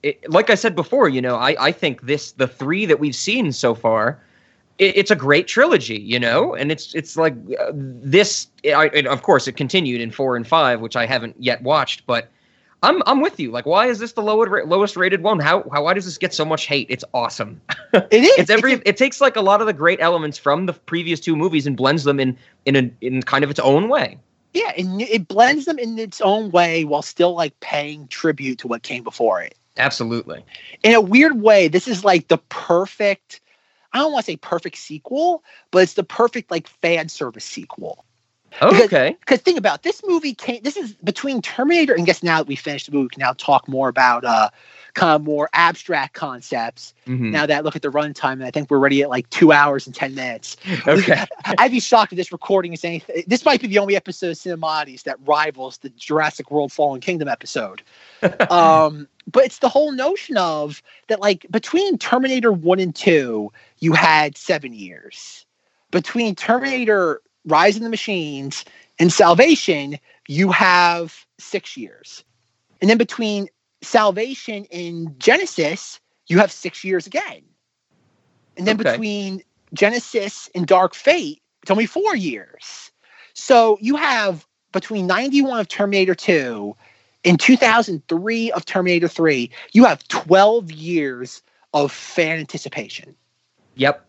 it, like I said before, you know, I I think this the three that we've seen so far, it, it's a great trilogy, you know, and it's it's like uh, this. I, and of course, it continued in four and five, which I haven't yet watched, but. I'm I'm with you. Like, why is this the lowest lowest rated one? How how why does this get so much hate? It's awesome. It is. it's every it takes like a lot of the great elements from the previous two movies and blends them in in a in kind of its own way. Yeah, and it blends them in its own way while still like paying tribute to what came before it. Absolutely. in a weird way, this is like the perfect. I don't want to say perfect sequel, but it's the perfect like fan service sequel. Okay. Because think about it, this movie came. This is between Terminator and I guess now that we finished the movie, we can now talk more about uh kind of more abstract concepts. Mhm. Now that I look at the runtime, and I think we're already at like two hours and ten minutes. Okay. I'd be shocked if this recording is anything. This might be the only episode of Cinemati's that rivals the Jurassic World Fallen Kingdom episode. um, but it's the whole notion of that, like between Terminator One and Two, you had seven years. Between Terminator Rise of the Machines and Salvation, you have six years. And then between Salvation and Genisys, you have six years again. And then Okay. between Genisys and Dark Fate, it's only four years. So you have between 91 of Terminator 2 and 2003 of Terminator 3, you have 12 years of fan anticipation. Yep.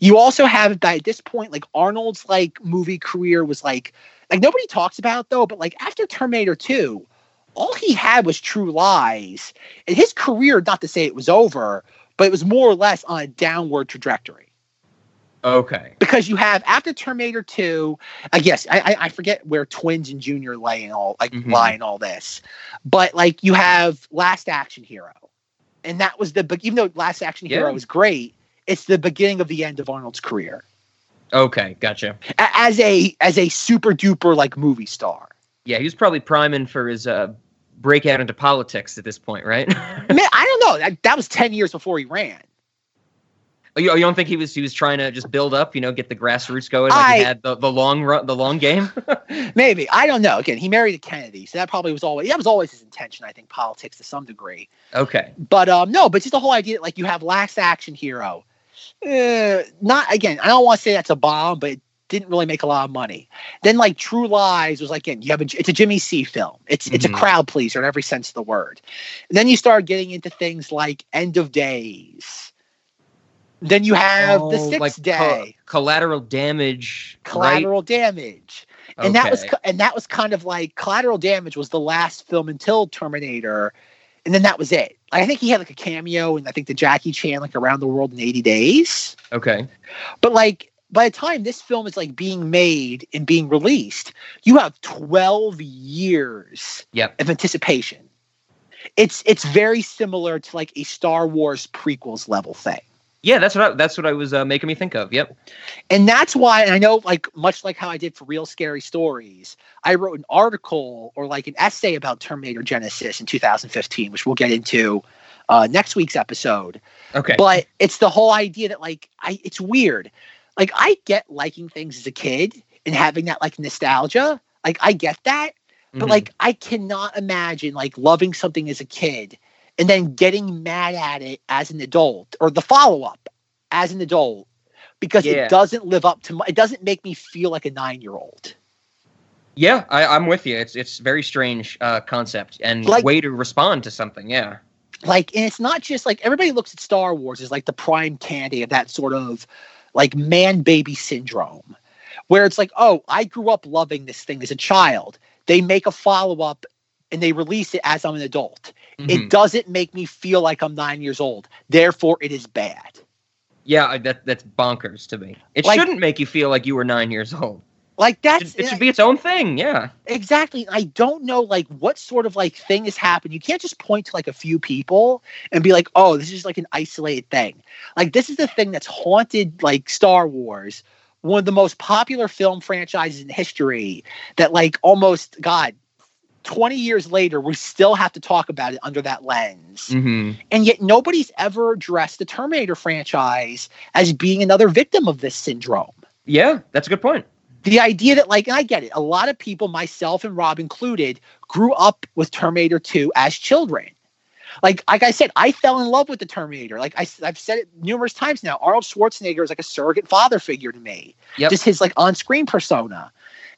You also have at this point, like Arnold's like movie career was like like nobody talks about it, though, but like after Terminator 2, all he had was True Lies. And his career, not to say it was over, but it was more or less on a downward trajectory. Okay. Because you have after Terminator 2, I guess I, I, I forget where Twins and Junior lay in all like Mhm. lie in all this. But like you have Last Action Hero. And that was the be- even though Last Action Hero Yeah. was great, it's the beginning of the end of Arnold's career. Okay, gotcha. A- As a as a super duper like movie star. Yeah, he was probably priming for his uh, breakout into politics at this point, right? Man, I don't know. That, that was 10 years before he ran. Oh, you, you don't think he was he was trying to just build up, you know, get the grassroots going like he had the, the long run, the long game? Maybe. I don't know. Again, he married a Kennedy, so that probably was always that was always his intention, I think, politics to some degree. okay. But um no, but just the whole idea that like you have last action hero. Uh, not again, I don't want to say that's a bomb, but it didn't really make a lot of money. Then like True Lies was like again, you have a it's a Jimmy C film. It's it's a Mhm. crowd pleaser in every sense of the word. And then you start getting into things like End of Days. Then you have the Oh, sixth like co- day. collateral damage. right? collateral damage and that was Okay. and that was kind of like collateral damage was the last film until terminator and then that was it i think he had like a cameo and i think the jackie chan like around the world in 80 days Okay. but like by the time this film is like being made and being released you have 12 years Yep. of anticipation it's it's very similar to like a star wars prequels level thing Yeah, that's what I, that's what I was uh, making me think of. Yep. And that's why, and I know, like, much like how I did for Real Scary Stories, I wrote an article or like an essay about Terminator Genisys in 2015, which we'll get into uh, next week's episode. Okay. But it's the whole idea that, like, I it's weird. Like, I get liking things as a kid and having that, like, nostalgia. Like, I get that. But, Mhm. like, I cannot imagine, like, loving something as a kid and then getting mad at it as an adult or the follow up as an adult because Yeah. it doesn't live up to my, it doesn't make me feel like a nine year old. Yeah, I, I'm with you. It's it's very strange uh, concept and Like- way to respond to something. Yeah. Like, and it's not just like everybody looks at Star Wars as like the prime candy of that sort of like man baby syndrome, where it's like, oh, I grew up loving this thing as a child. They make a follow up and they release it as I'm an adult. Mhm. It doesn't make me feel like I'm nine years old. Therefore, it is bad. Yeah, that that's bonkers to me. It Like- shouldn't make you feel like you were nine years old. Like that's It should be its own thing. Yeah. Exactly. I don't know like what sort of like thing has happened. You can't just point to like a few people and be like, "Oh, this is like an isolated thing." Like this is the thing that's haunted like Star Wars, one of the most popular film franchises in history that like almost god 20 years later we still have to talk about it under that lens. Mm-hmm. And yet nobody's ever addressed the Terminator franchise as being another victim of this syndrome Yeah, that's a good point. the idea that like and i get it a lot of people myself and rob included grew up with terminator 2 as children like like i said i fell in love with the terminator like I, have said it numerous times now arnold schwarzenegger is like a surrogate father figure to me Yep. just his like on-screen persona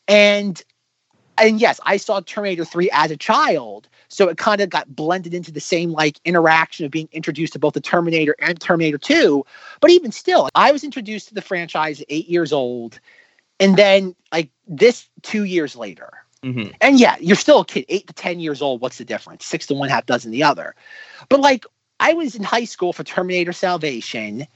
and and yes i saw terminator 3 as a child so it kind of got blended into the same like interaction of being introduced to both the terminator and terminator 2 but even still i was introduced to the franchise at eight years old and then like this two years later. Mm-hmm. and yeah you're still a kid eight to ten years old what's the difference? Six to one half dozen the other. But like i was in high school for terminator salvation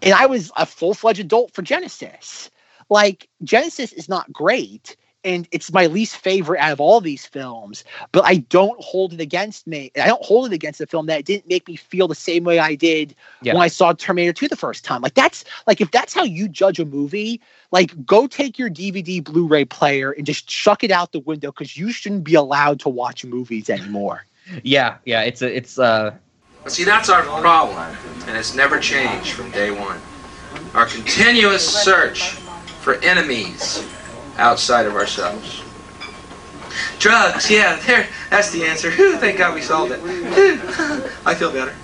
and i was a full-fledged adult for genisys. Like genisys is not great and it's my least favorite out of all these films but i don't hold it against me i don't hold it against the film that it didn't make me feel the same way i did Yeah. when i saw terminator 2 the first time like that's like if that's how you judge a movie like go take your dvd blu-ray player and just chuck it out the window because you shouldn't be allowed to watch movies anymore Yeah, yeah. It's a it's uh But see, that's our problem, and it's never changed from day one. Our continuous search for enemies outside of ourselves. Drugs, yeah, there, that's the answer. Whew, thank God we solved it. I feel better.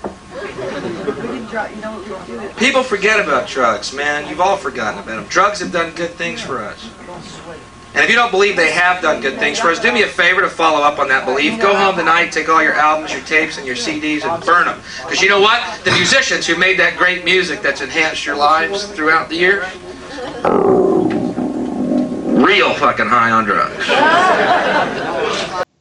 People forget about drugs, man. You've all forgotten about them. Drugs have done good things for us. And if you don't believe they have done good things for us, do me a favor to follow up on that belief. Go home tonight, take all your albums, your tapes, and your CDs and burn them. Because you know what? The musicians who made that great music that's enhanced your lives throughout the years, real fucking high on drugs.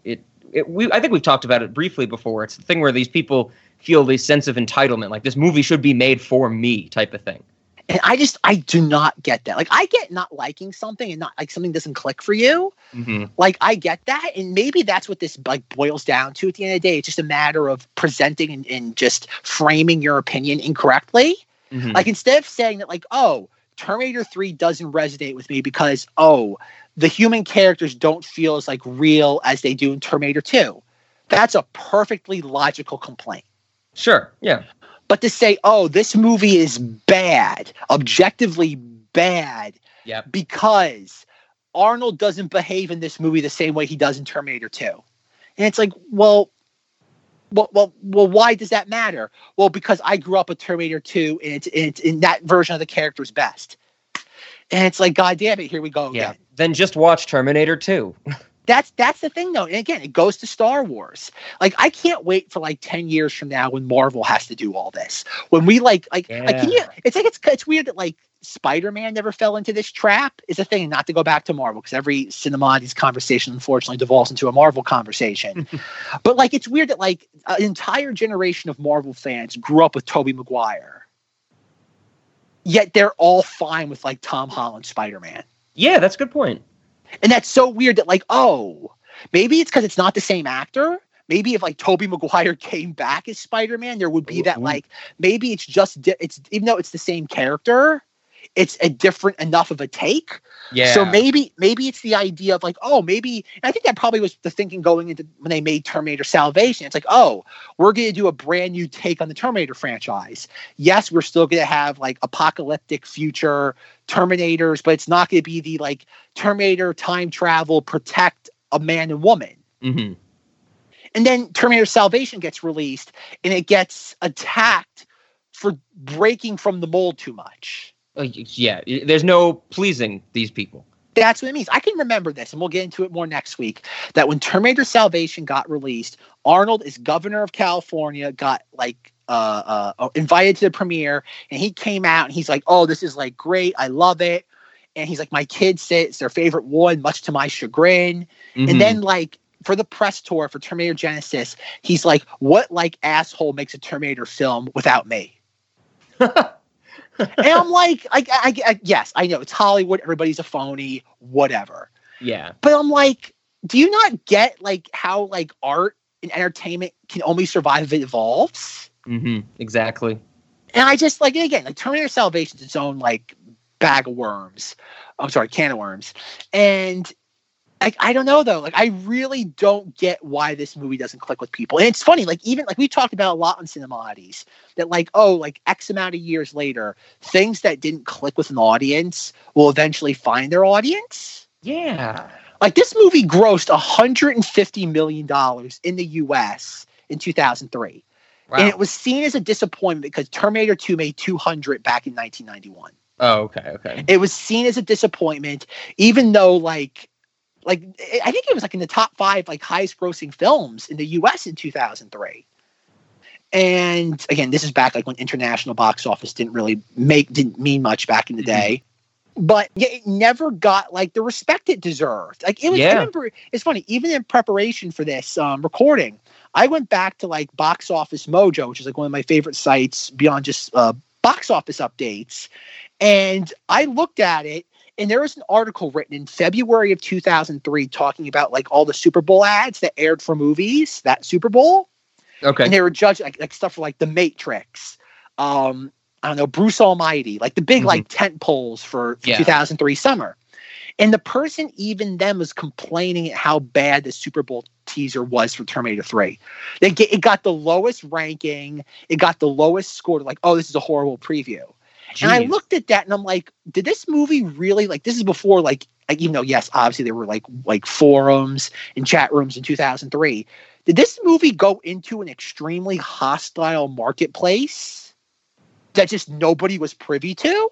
It, it we I think we've talked about it briefly before. It's the thing where these people feel this sense of entitlement, like this movie should be made for me, type of thing. And I just I do not get that. Like I get not liking something and not like something doesn't click for you. Mm-hmm. Like I get that, and maybe that's what this like boils down to. At the end of the day, it's just a matter of presenting and, and just framing your opinion incorrectly. Mhm. Like instead of saying that, like, oh, Terminator Three doesn't resonate with me because oh, the human characters don't feel as like real as they do in Terminator Two. That's a perfectly logical complaint. Sure. Yeah. But to say, oh, this movie is bad, objectively bad, Yeah. because Arnold doesn't behave in this movie the same way he does in Terminator 2. And it's like, well, well, well, well, why does that matter? Well, because I grew up with Terminator 2 and it's, it's in that version of the character's best. And it's like, God damn it, here we go Yeah. again. Then just watch Terminator 2. That's that's the thing though. And again, it goes to Star Wars. Like I can't wait for like 10 years from now when Marvel has to do all this. When we like like, like can you Yeah. it's like it's it's weird that like Spider-Man never fell into this trap is a thing, not to go back to Marvel, because every Cinemati's conversation unfortunately devolves into a Marvel conversation. but like it's weird that like an entire generation of Marvel fans grew up with Tobey Maguire. Yet they're all fine with like Tom Holland Spider-Man. Yeah, that's a good point. And that's so weird that like, oh, maybe it's because it's not the same actor. Maybe if like Tobey Maguire came back as Spider-Man, there would be that like maybe it's just di- it's even though it's the same character, it's a different enough of a take. Yeah. So maybe maybe it's the idea of like, oh, maybe and I think that probably was the thinking going into when they made Terminator Salvation. It's like, oh, we're gonna do a brand new take on the Terminator franchise. Yes, we're still gonna have like apocalyptic future Terminators, but it's not gonna be the like Terminator time travel protect a man and woman. Mm-hmm. And then Terminator Salvation gets released and it gets attacked for breaking from the mold too much. Uh, yeah. There's no pleasing these people. That's what it means. I can remember this, and we'll get into it more next week. That when Terminator Salvation got released, Arnold, as governor of California, got like uh, uh, invited to the premiere, and he came out and he's like, "Oh, this is like great. I love it." And he's like, "My kids say it's their favorite one, much to my chagrin." Mhm. And then like for the press tour for Terminator Genisys, he's like, "What like asshole makes a Terminator film without me?" and I'm like, I, I, I, yes, I know it's Hollywood. Everybody's a phony, whatever. Yeah. But I'm like, do you not get like how like art and entertainment can only survive if it evolves? Mm-hmm. Exactly. And I just like again, like Terminator Salvation's its own like bag of worms. I'm sorry, can of worms. And like I don't know though. Like I really don't get why this movie doesn't click with people. And it's funny, like even like we talked about a lot on Cinemati's that like oh like X amount of years later, things that didn't click with an audience will eventually find their audience. Yeah. Like this movie grossed 150 million dollars in the U.S. in 2003, and it was seen as a disappointment because Terminator 2 made 200 back in 1991. Oh, okay. Okay. It was seen as a disappointment, even though like like I think it was like in the top five like highest grossing films in the US in 2003. And again, this is back like when international box office didn't really make didn't mean much back in the day. But yeah, it never got like the respect it deserved. Like it was I Yeah. remember it's funny, even in preparation for this um recording, I went back to like Box Office Mojo, which is like one of my favorite sites beyond just uh box office updates. And I looked at it and there was an article written in February of 2003 talking about like all the Super Bowl ads that aired for movies that Super Bowl. Okay. And they were judging like, like stuff for like The Matrix, um, I don't know, Bruce Almighty, like the big like tent poles for, for Yeah. 2003 summer. And the person even then was complaining at how bad the Super Bowl teaser was for Terminator 3. They get, it got the lowest ranking, it got the lowest score. Like, oh, this is a horrible preview. And I looked at that and I'm like, did this movie really like this is before like like even though yes, obviously there were like like forums and chat rooms in 2003. Did this movie go into an extremely hostile marketplace? that just nobody was privy to.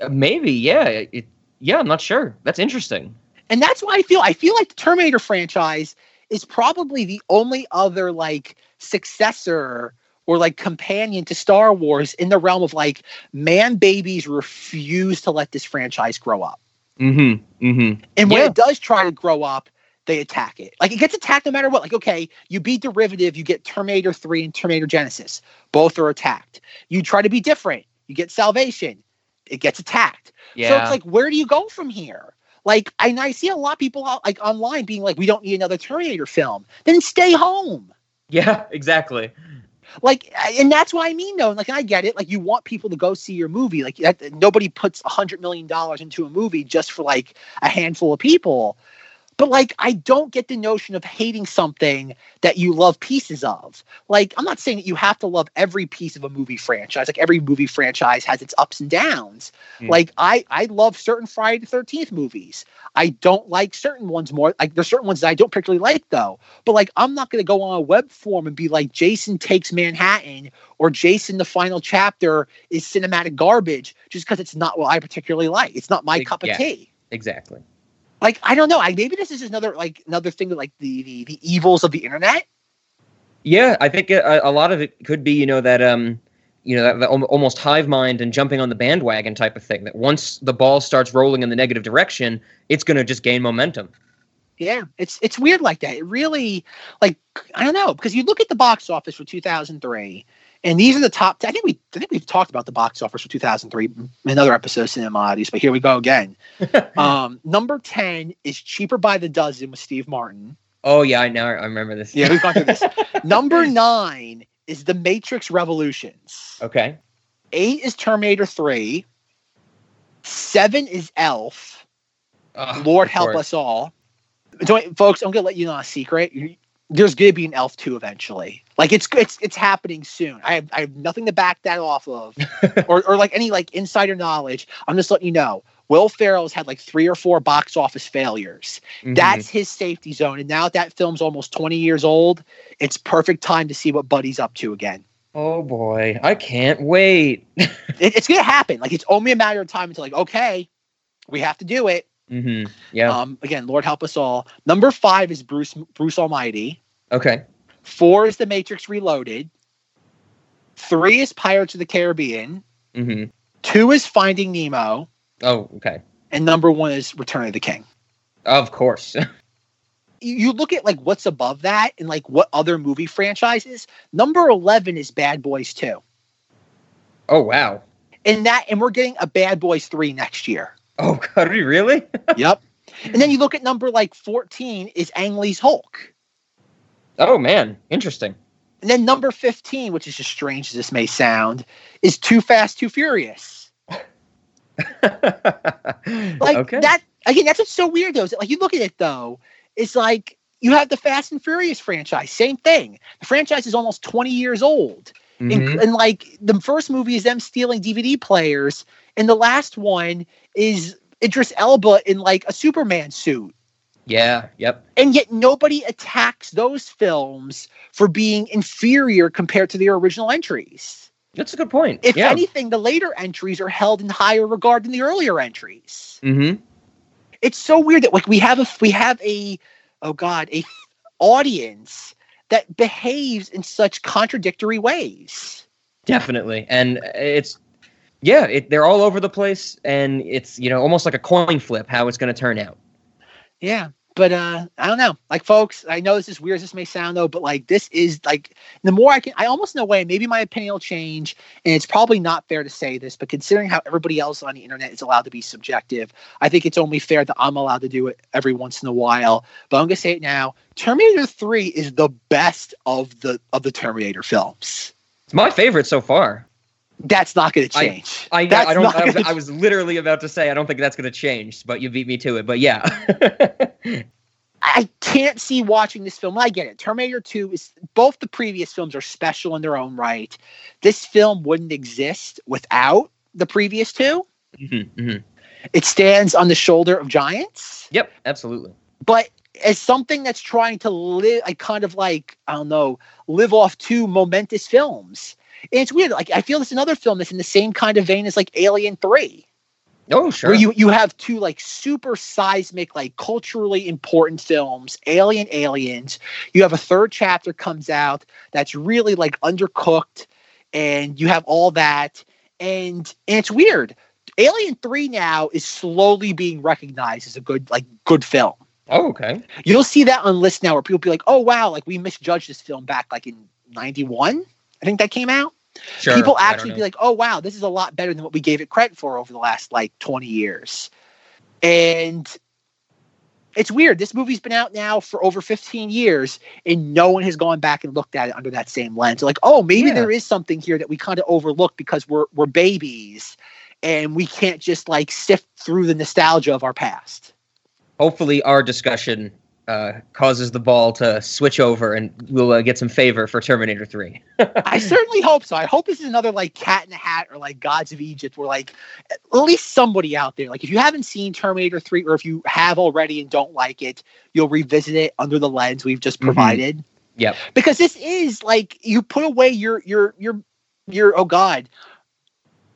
Uh, Maybe, yeah. It, yeah, I'm not sure. That's interesting. And that's why I feel I feel like the Terminator franchise is probably the only other like successor or like companion to Star Wars in the realm of like man babies refuse to let this franchise grow up. Mm-hmm. Mm-hmm. And when Yeah. it does try to grow up, they attack it. Like it gets attacked no matter what. Like, okay, you be derivative, you get Terminator 3 and Terminator Genisys. Both are attacked. You try to be different, you get salvation. It gets attacked. Yeah. So it's like, where do you go from here? Like, I, and I see a lot of people out, like online being like, we don't need another Terminator film. Then stay home. Yeah, exactly. Like, and that's what I mean, though. Like, I get it. Like, you want people to go see your movie. Like, that, nobody puts a hundred million dollars into a movie just for like a handful of people. But like, I don't get the notion of hating something that you love pieces of. Like, I'm not saying that you have to love every piece of a movie franchise. Like, every movie franchise has its ups and downs. Mm. Like, I I love certain Friday the Thirteenth movies. I don't like certain ones more. Like, there's certain ones that I don't particularly like though. But like, I'm not going to go on a web form and be like, Jason takes Manhattan or Jason the final chapter is cinematic garbage just because it's not what I particularly like. It's not my cup of yeah. tea Exactly. Like I don't know. I maybe this is just another like another thing that like the the, the evils of the internet. Yeah, I think a, a lot of it could be, you know, that um, you know, that, that almost hive mind and jumping on the bandwagon type of thing. That once the ball starts rolling in the negative direction, it's going to just gain momentum. Yeah, it's it's weird like that. It really like I don't know because you look at the box office for 2003, and these are the top. I think we I think we've talked about the box office for 2003 in another episode of Cinemodities, but here we go again. um, number 10 is Cheaper by the Dozen with Steve Martin. Oh yeah, I know. I remember this. Yeah, we've gone through this. number nine is The Matrix Revolutions. Okay. Eight is Terminator 3. Seven is Elf. Ugh, Lord help course. us all. So, folks, I'm gonna let you know a secret. There's gonna be an Elf 2 eventually. Like it's it's it's happening soon. I have I have nothing to back that off of, or or like any like insider knowledge. I'm just letting you know. Will Ferrell's had like three or four box office failures. Mhm. That's his safety zone. And now that that film's almost 20 years old, it's perfect time to see what Buddy's up to again. Oh boy, I can't wait. It, it's gonna happen. Like it's only a matter of time until like, okay, we have to do it. Hmm Yeah. Um, again, Lord help us all. Number five is Bruce Bruce Almighty. okay. Four is The Matrix Reloaded. Three is Pirates of the Caribbean. hmm Two is Finding Nemo. Oh, okay. And number one is Return of the King. Of course. You- look at like what's above that and like what other movie franchises. Number 11 is Bad Boys 2. oh wow. And that, and we're getting a Bad Boys 3 next year. Oh god, really? yep. And then you look at number like 14 is Ang Lee's Hulk. oh man, interesting. And then number 15, which is as strange as this may sound, is Too Fast, Too Furious. Like okay. that again, that's what's so weird though. Is that, like you look at it though, it's like you have the Fast and Furious franchise, same thing. The franchise is almost 20 years old. And, Mhm. and like the first movie is them stealing DVD players, and the last one is Idris Elba in like a Superman suit. Yeah. Yep. And yet nobody attacks those films for being inferior compared to their original entries. That's a good point. If yeah. anything, the later entries are held in higher regard than the earlier entries. hmm It's so weird that like we have a we have a oh god a audience that behaves in such contradictory ways. Definitely, and it's yeah, it, they're all over the place, and it's you know almost like a coin flip how it's going to turn out. Yeah. But uh I don't know. Like folks, I know this is weird as this may sound though, but like this is like the more I can I almost a way, maybe my opinion will change. And it's probably not fair to say this, but considering how everybody else on the internet is allowed to be subjective, I think it's only fair that I'm allowed to do it every once in a while. But I'm gonna say it now. Terminator 3 is the best of the of the Terminator films. It's my favorite so far. That's not gonna change. I, That's I don't. I was, I was literally about to say I don't think that's going to change, but you beat me to it. But yeah, I can't see watching this film. I get it. Terminator 2 is both the previous films are special in their own right. This film wouldn't exist without the previous two. Mhm, mhm. It stands on the shoulder of giants. Yep, absolutely. But as something that's trying to live, I kind of like I don't know, live off two momentous films. And it's weird. Like I feel this another film that's in the same kind of vein as like Alien Three. Oh, sure. Where you you have two like super seismic, like culturally important films, Alien Aliens. You have a third chapter comes out that's really like undercooked, and you have all that, and and it's weird. Alien Three now is slowly being recognized as a good like good film. Oh, okay. You'll see that on lists now where people be like, "Oh wow, like we misjudged this film back like in '91." I think that came out. Sure. People actually be like, "Oh wow, this is a lot better than what we gave it credit for over the last like 20 years." And it's weird. This movie's been out now for over 15 years, and no one has gone back and looked at it under that same lens. They're like, "Oh, maybe Yeah. there is something here that we kind of overlooked because we're we're babies, and we can't just like sift through the nostalgia of our past." Hopefully, our discussion uh, causes the ball to switch over, and we'll uh, get some favor for Terminator Three. I certainly hope so. I hope this is another like Cat in the Hat or like Gods of Egypt, where like at least somebody out there, like if you haven't seen Terminator 3 or if you have already and don't like it, you'll revisit it under the lens we've just Mhm. provided. Yep. Because this is like you put away your your your your oh god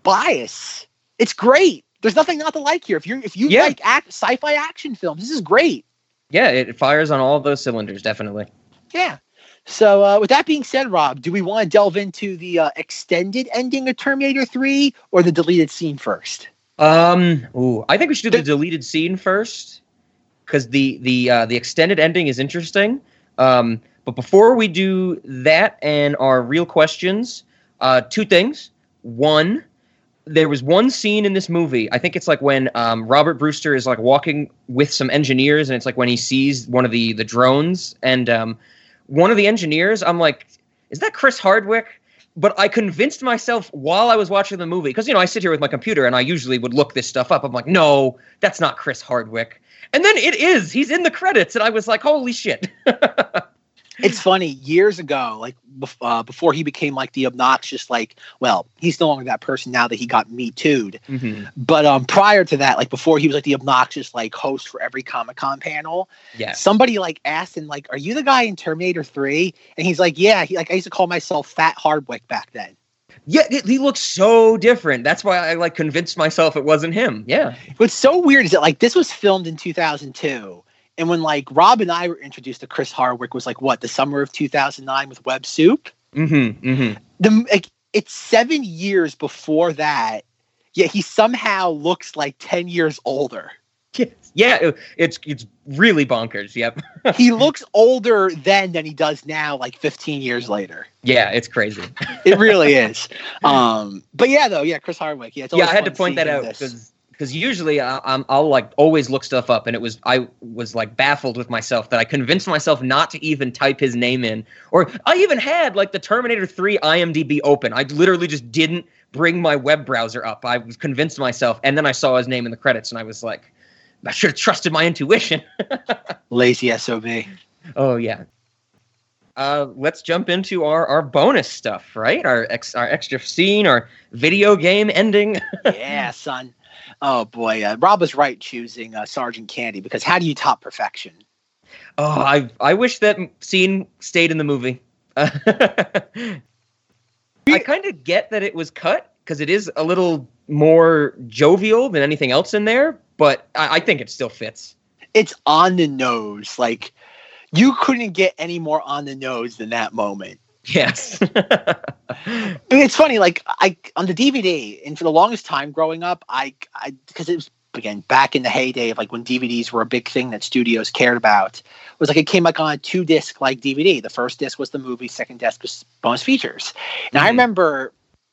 bias. It's great. There's nothing not to like here. If you if you Yeah. like act, sci-fi action films, this is great. Yeah, it fires on all of those cylinders, definitely. Yeah. So, uh, with that being said, Rob, do we want to delve into the uh, extended ending of Terminator 3 or the deleted scene first? Um, ooh, I think we should do the deleted scene first, because the the uh, the extended ending is interesting. Um, but before we do that and our real questions, uh, two things. One, there was one scene in this movie. I think it's like when um, Robert Brewster is like walking with some engineers, and it's like when he sees one of the the drones, and um, one of the engineers, I'm like, is that Chris Hardwick? But I convinced myself while I was watching the movie, because you know I sit here with my computer and I usually would look this stuff up. I'm like, no, that's not Chris Hardwick. And then it is. He's in the credits, and I was like, holy shit. It's funny, years ago, like uh, before he became like the obnoxious, like, well, he's no longer that person now that he got Me Too'd. Mhm. But um, prior to that, like before he was like the obnoxious like host for every Comic Con panel, Yeah. somebody like asked him like, "Are you the guy in Terminator 3? And he's like, "Yeah." He like I used to call myself Fat Hardwick back then. Yeah, he he looks so different. That's why I like convinced myself it wasn't him. Yeah. What's so weird is that like this was filmed in 2002, and when like Rob and I were introduced to Chris Hardwick was like what the summer of 2009 with Web Soup. Mm-hmm. Mm-hmm. The like it's seven years before that, yet he somehow looks like 10 years older. Yeah, it- it's it's really bonkers. Yep. he looks older then than he does now, like 15 years later. yeah, it's crazy. It really is. Um, but yeah, though, yeah, Chris Hardwick. Yeah, yeah, I had to point that out because because usually I, I'm I'll like always look stuff up, and it was I was like baffled with myself that I convinced myself not to even type his name in, or I even had like the Terminator 3 IMDb open. I literally just didn't bring my web browser up. I was convinced myself, and then I saw his name in the credits, and I was like, I should have trusted my intuition. lazy sob. Oh yeah. Uh, let's jump into our, our bonus stuff, right? Our ex, our extra scene, our video game ending. yeah, son. Oh boy, uh, Rob was right choosing uh, Sergeant Candy because how do you top perfection? Oh, I I wish that scene stayed in the movie. I kind of get that it was cut because it is a little more jovial than anything else in there, but I, I think it still fits. It's on the nose. Like you couldn't get any more on the nose than that moment. Yes. It's funny, like I on the DVD, and for the longest time growing up, I I because it was again back in the heyday of like when DVDs were a big thing that studios cared about. Was like it came like on a two disc like DVD. The first disc was the movie, second disc was bonus features. And I mm-hmm. remember,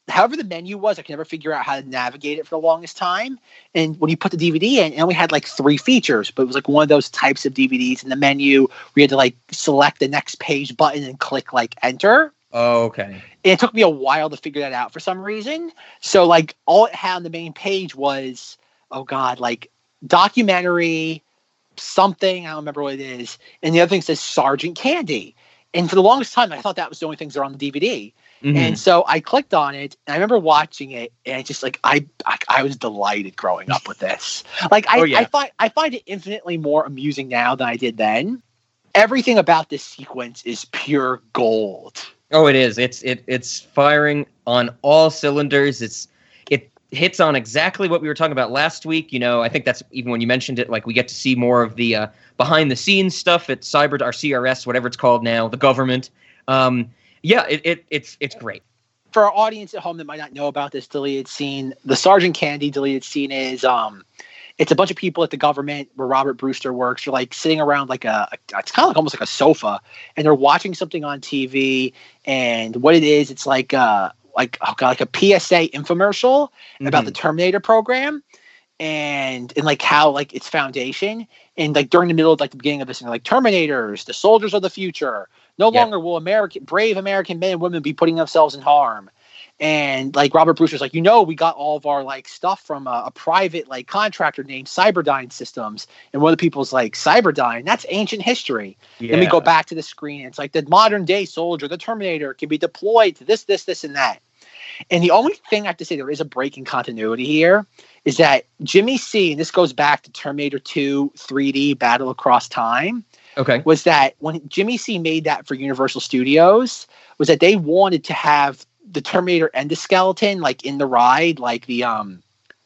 however the menu was, I could never figure out how to navigate it for the longest time. And when you put the DVD in, it only had like three features, but it was like one of those types of DVDs in the menu where you had to like select the next page button and click like enter. Oh, okay. And it took me a while to figure that out for some reason. So like all it had on the main page was, oh god, like documentary, something, I don't remember what it is. And the other thing says Sergeant Candy. And for the longest time, I thought that was the only things that are on the DVD. Mhm. And so I clicked on it, and I remember watching it, and it just like I, I, I was delighted growing up with this. Like I, Oh, yeah. I find I find it infinitely more amusing now than I did then. Everything about this sequence is pure gold. Oh, it is. It's it it's firing on all cylinders. It's it hits on exactly what we were talking about last week. You know, I think that's even when you mentioned it. Like we get to see more of the uh, behind the scenes stuff at Cyber or CRS, whatever it's called now, the government. Um, yeah, it, it it's it's great. For our audience at home that might not know about this deleted scene, the Sergeant Candy deleted scene is um it's a bunch of people at the government where Robert Brewster works. They're like sitting around like a, a it's kind of like almost like a sofa, and they're watching something on TV. And what it is, it's like uh like oh god, like a PSA infomercial about the Terminator program, and and like how like its foundation. And like during the middle of like the beginning of this, and they're like Terminators, the soldiers of the future. No Yeah. longer will American brave American men and women be putting themselves in harm and like Robert Brewster's like, you know, we got all of our like stuff from a, a private like contractor named Cyberdyne Systems, and one of the people's like Cyberdyne, that's ancient history. Then we go back to the screen, and it's like the modern day soldier, the Terminator, can be deployed to this, this, this, and that. And the only thing I have to say there is a break in continuity here is that Jimmy C, and this goes back to Terminator 2 3D Battle Across Time Okay. was that when Jimmy C made that for Universal Studios, was that they wanted to have the Terminator endoskeleton like in the ride, like the um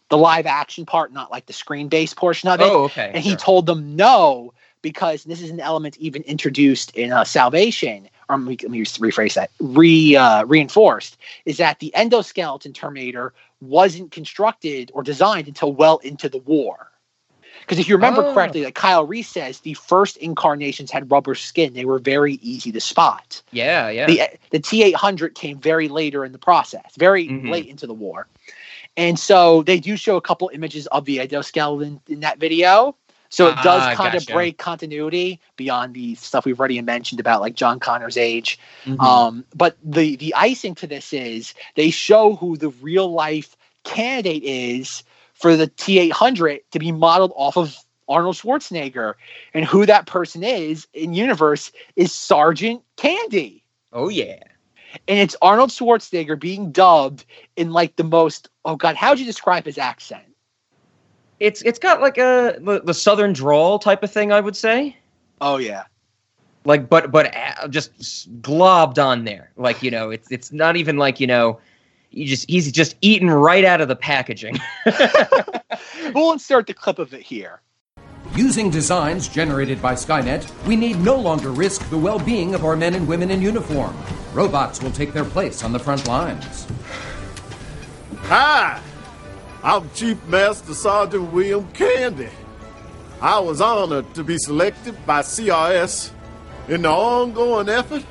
the live action part, not like the screen based portion of it. Oh, okay, And he told them no because this is an element even introduced in uh, Salvation. Or let me, let me rephrase that. Re uh, reinforced is that the endoskeleton Terminator wasn't constructed or designed until well into the war. Because if you remember Oh. correctly, like Kyle Reese says, the first incarnations had rubber skin. They were very easy to spot. Yeah, yeah. The the T eight hundred came very later in the process, very Mhm. late into the war, and so they do show a couple images of the endoskeleton in that video. So it does Ah, kind gotcha. of break continuity beyond the stuff we've already mentioned about like John Connor's age. Mhm. Um, but the the icing to this is they show who the real life candidate is for the T eight hundred to be modeled off of Arnold Schwarzenegger, and who that person is in universe is Sergeant Candy oh yeah. and it's Arnold Schwarzenegger being dubbed in like the most oh god, how'd you describe his accent? It's it's got like a the, the southern drawl type of thing, I would say. Oh yeah. Like, but but uh, just globbed on there. Like you know, it's it's not even like you know, you just he's just eaten right out of the packaging. We'll insert the clip of it here. Using designs generated by Skynet, we need no longer risk the well being of our men and women in uniform. Robots will take their place on the front lines. Hi, I'm Chief Master Sergeant William Candy. I was honored to be selected by CRS in the ongoing effort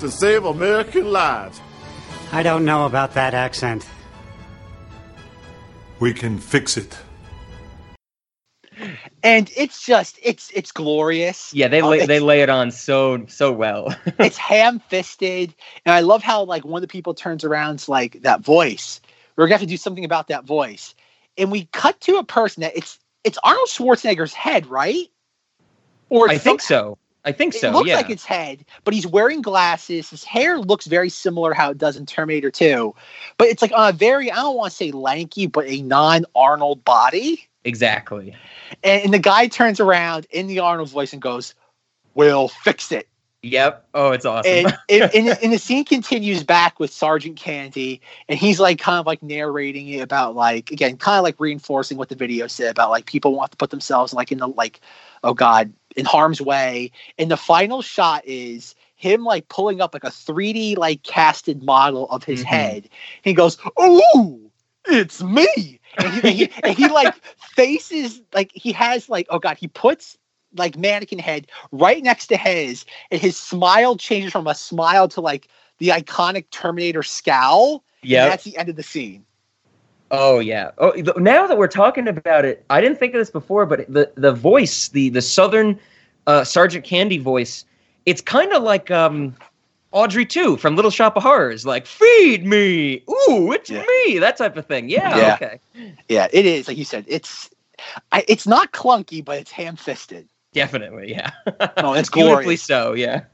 to save American lives. I don't know about that accent. We can fix it. And it's just it's it's glorious. yeah, they Um, lay, it's- they lay it on so so well. it's ham fisted, and I love how like one of the people turns around to like that voice. We're gonna have to do something about that voice, and we cut to a person that it's it's Arnold Schwarzenegger's head, right? Or I it's think so. I think so. It looks yeah. like it's head, but he's wearing glasses. His hair looks very similar how it does in Terminator 2, but it's like on a very I don't want to say lanky, but a non-Arnold body. exactly. And, and the guy turns around in the Arnold voice and goes, "We'll fix it." Yep. Oh, it's awesome. and, and, and, and the scene continues back with Sergeant Candy, and he's like kind of like narrating it about like again, kind of like reinforcing what the video said about like people want to put themselves like in the like, oh god, in harm's way. And the final shot is him like pulling up like a 3D like casted model of his Mhm. head. He goes, "Oh, it's me," and he, and he, and he like faces like he has like oh god, he puts like mannequin head right next to his, and his smile changes from a smile to like the iconic Terminator scowl. Yeah, that's the end of the scene. Oh yeah. Oh, th- now that we're talking about it, I didn't think of this before, but the the voice, the the Southern uh, Sergeant Candy voice, it's kind of like um, Audrey too from Little Shop of Horrors, like "Feed me, ooh, it's me," that type of thing. Yeah. Yeah. Okay. Yeah, it is like you said. It's I, it's not clunky, but it's ham fisted. Definitely. Yeah. Oh, it's Beautifully glorious. so. Yeah.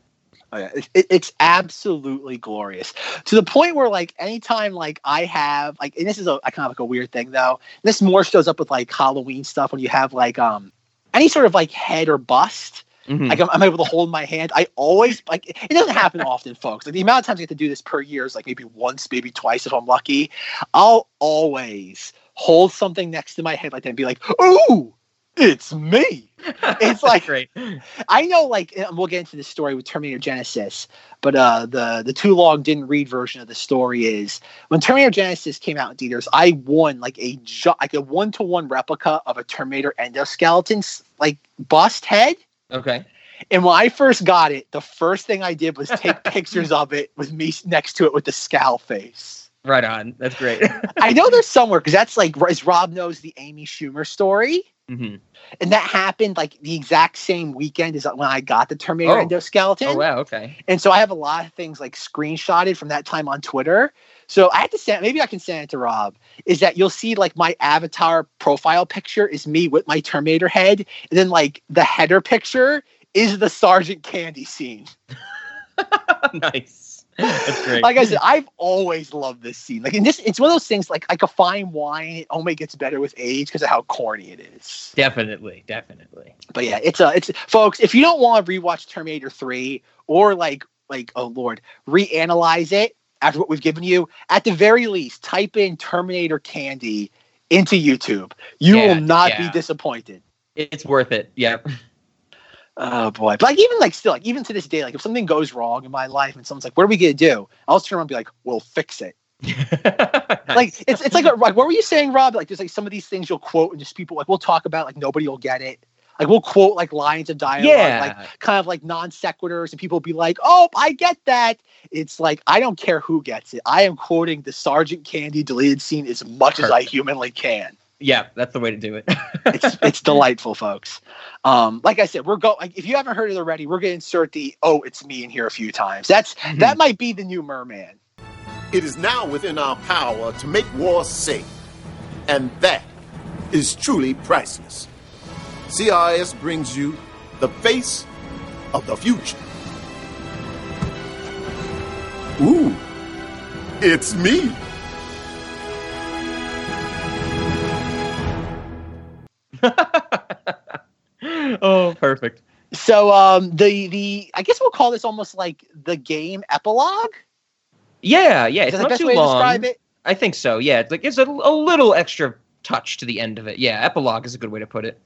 Oh, yeah. It, it- it's absolutely glorious to the point where like anytime like I have like and this is a, kind of like a weird thing though. This more shows up with like Halloween stuff when you have like um any sort of like head or bust. Mhm. Like I'm, I'm able to hold my hand. I always like it doesn't happen often, folks. Like the amount of times I get to do this per year is like maybe once, maybe twice if I'm lucky. I'll always hold something next to my head like that and be like, "Ooh, it's me." It's like great. I know, like, we'll get into the story with Terminator Genisys, but uh, the the too long didn't read version of the story is when Terminator Genisys came out in theaters, I won like a ju- like a one to one replica of a Terminator endoskeleton's like bust head. Okay. And when I first got it, the first thing I did was take pictures of it with me next to it with the scowl face. Right on. That's great. I know there's somewhere because that's like as Rob knows the Amy Schumer story. hmm And that happened like the exact same weekend as when I got the Terminator Oh. endoskeleton. Oh wow. Okay. And so I have a lot of things like screenshotted from that time on Twitter. So I had to send, maybe I can send it to Rob. Is that you'll see like my avatar profile picture is me with my Terminator head, and then like the header picture is the Sergeant Candy scene. nice. Like I said, I've always loved this scene. Like, and this, it's one of those things like like a fine wine. It only gets better with age because of how corny it is. definitely, definitely. But yeah, it's a it's folks. If you don't want to rewatch Terminator Three or like like oh lord, reanalyze it after what we've given you, at the very least, type in Terminator Candy into YouTube. You Yeah, will not yeah. be disappointed. It's worth it. Yep. Oh boy! But like even like still like even to this day, like if something goes wrong in my life and someone's like, "What are we gonna do?" I'll just turn around and be like, "We'll fix it." Like it's it's like a, like what were you saying, Rob? Like there's like some of these things you'll quote and just people like we'll talk about like nobody will get it. Like we'll quote like lines of dialogue, Yeah. like kind of like non sequiturs, and people will be like, "Oh, I get that." It's like I don't care who gets it. I am quoting the Sergeant Candy deleted scene as much as I humanly can. Yeah, that's the way to do it. It's it's delightful, folks. Um, like I said, we're go. Like, if you haven't heard it already, we're gonna insert the "Oh, it's me" in here a few times. That's that might be the new Merman. It is now within our power to make war safe. And that is truly priceless. CIS brings you the face of the future. Ooh, it's me. oh, perfect. So um, the the I guess we'll call this almost like the game epilogue. Yeah, yeah. It's not too way to long. describe it? I think so. Yeah, it's like it's a, a little extra touch to the end of it. Yeah, epilogue is a good way to put it.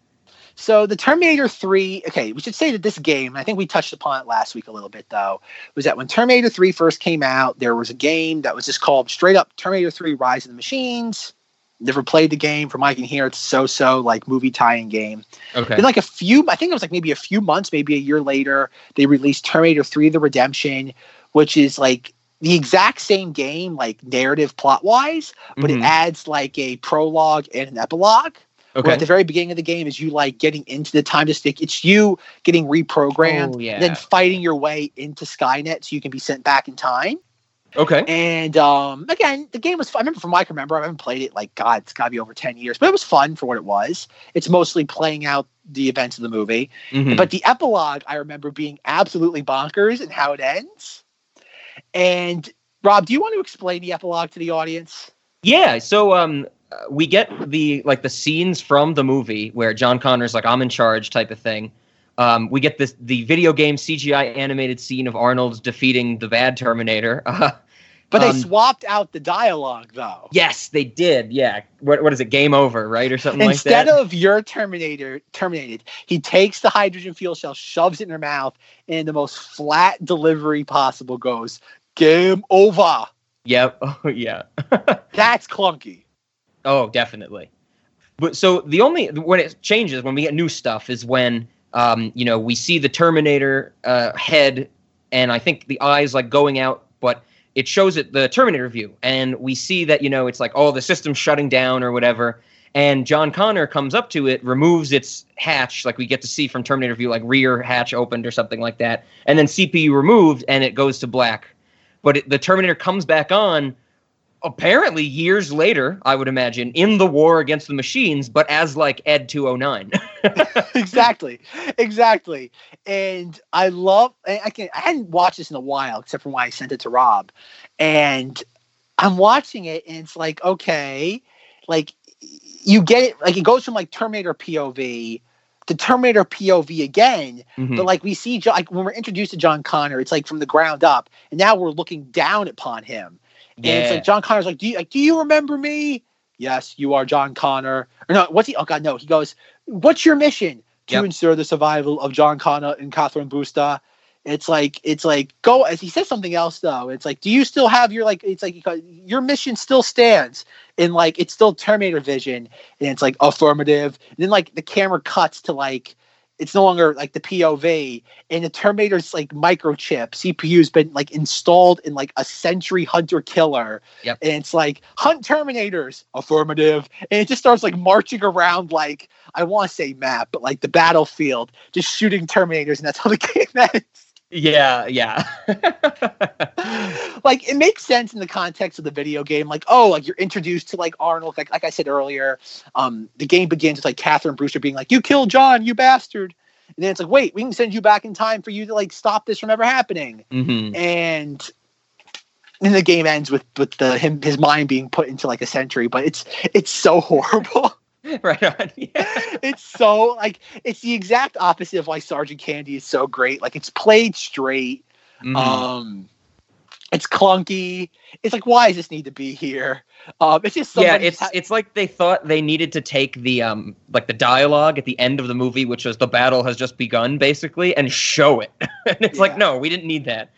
So the Terminator 3, okay, we should say that this game, I think we touched upon it last week a little bit though, was that when Terminator 3 first came out, there was a game that was just called straight up Terminator 3 Rise of the Machines. Never played the game from what I can hear. It's so so like movie tie-in game. Okay. Then like a few, I think it was like maybe a few months, maybe a year later, they released Terminator 3 The Redemption, which is like the exact same game, like narrative plot wise, but it Mhm. adds like a prologue and an epilogue. Where Okay. at the very beginning of the game is you like getting into the time to stick. It's you getting reprogrammed, Oh, yeah. then fighting your way into Skynet so you can be sent back in time. Okay. And um, again, the game was. Fun. I remember from what I can remember. I haven't played it like God. It's got to be over ten years, but it was fun for what it was. It's mostly playing out the events of the movie, Mhm. but the epilogue I remember being absolutely bonkers and how it ends. And Rob, do you want to explain the epilogue to the audience? Yeah, so um we get the like the scenes from the movie where John Connor's like I'm in charge type of thing. Um, we get this the video game CGI animated scene of Arnold defeating the bad Terminator. Uh, But they um, swapped out the dialogue though. yes, they did. Yeah, what what is it? Game over, right, or something Instead like that. Instead of your Terminator terminated, he takes the hydrogen fuel cell, shoves it in her mouth, and in the most flat delivery possible goes, Game over. Yep. Oh yeah. That's clunky. Oh, definitely. But so the only when it changes when we get new stuff is when um, you know we see the Terminator uh, head, and I think the eyes like going out, but it shows it the Terminator view, and we see that you know it's like oh the system's shutting down or whatever, and John Connor comes up to it, removes its hatch, like we get to see from Terminator view, like rear hatch opened or something like that, and then CPU removed, and it goes to black. But it, the Terminator comes back on apparently years later, I would imagine, in the war against the machines, but as like Ed 209. exactly, exactly. And I love. I I can. I hadn't watched this in a while, except for when I sent it to Rob, and I'm watching it, and it's like, okay, like you get it. Like it goes from like Terminator POV to Terminator POV again, Mhm. but like we see, like when we're introduced to John Connor, it's like from the ground up, and now we're looking down upon him. And it's like John Connor's like, do you like, do you remember me? Yes, you are John Connor. Or no, what's he? Oh God, no. He goes, what's your mission? To Yep. ensure the survival of John Connor and Catherine Brewster. It's like it's like go as he says something else though. It's like, do you still have your like? It's like your mission still stands, and like it's still Terminator vision, and it's like affirmative. And then like the camera cuts to like it's no longer like the POV, and the Terminator's like microchip CPU's been like installed in like a Sentry Hunter killer, Yep. and it's like hunt Terminators, affirmative, and it just starts like marching around like I want to say map, but like the battlefield, just shooting Terminators, and that's how the game ends. Yeah, yeah. like it makes sense in the context of the video game. Like, oh, like you're introduced to like Arnold. Like, like I said earlier, um, the game begins with like Catherine Brewster being like, "You killed John, you bastard," and then it's like, "Wait, we can send you back in time for you to like stop this from ever happening." hmm And then the game ends with with the him his mind being put into like a Sentry. But it's it's so horrible. right on. it's so like it's the exact opposite of why Sergeant Candy is so great. Like it's played straight. Mhm. Um, it's clunky. It's like, why does this need to be here? Um, it's just yeah, it's it's like they thought they needed to take the um like the dialogue at the end of the movie, which was the battle has just begun, basically, and show it. and it's like, no, we didn't need that.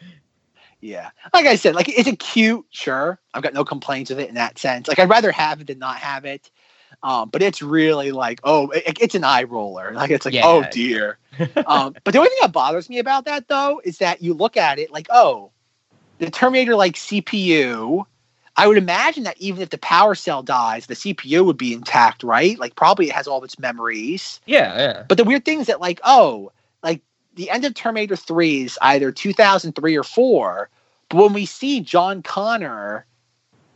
yeah. Like I said, like it's it cute? Sure, I've got no complaints with it in that sense. Like I'd rather have it than not have it. Um, but it's really like, oh, it, it's an eye roller. Like it's like, Yeah. oh dear. um, but the only thing that bothers me about that though is that you look at it like, oh, the Terminator like CPU. I would imagine that even if the power cell dies, the CPU would be intact, right? Like probably it has all of its memories. Yeah, yeah. But the weird thing is that, like, oh, like the end of Terminator 3 is either 2003 or 4. But when we see John Connor,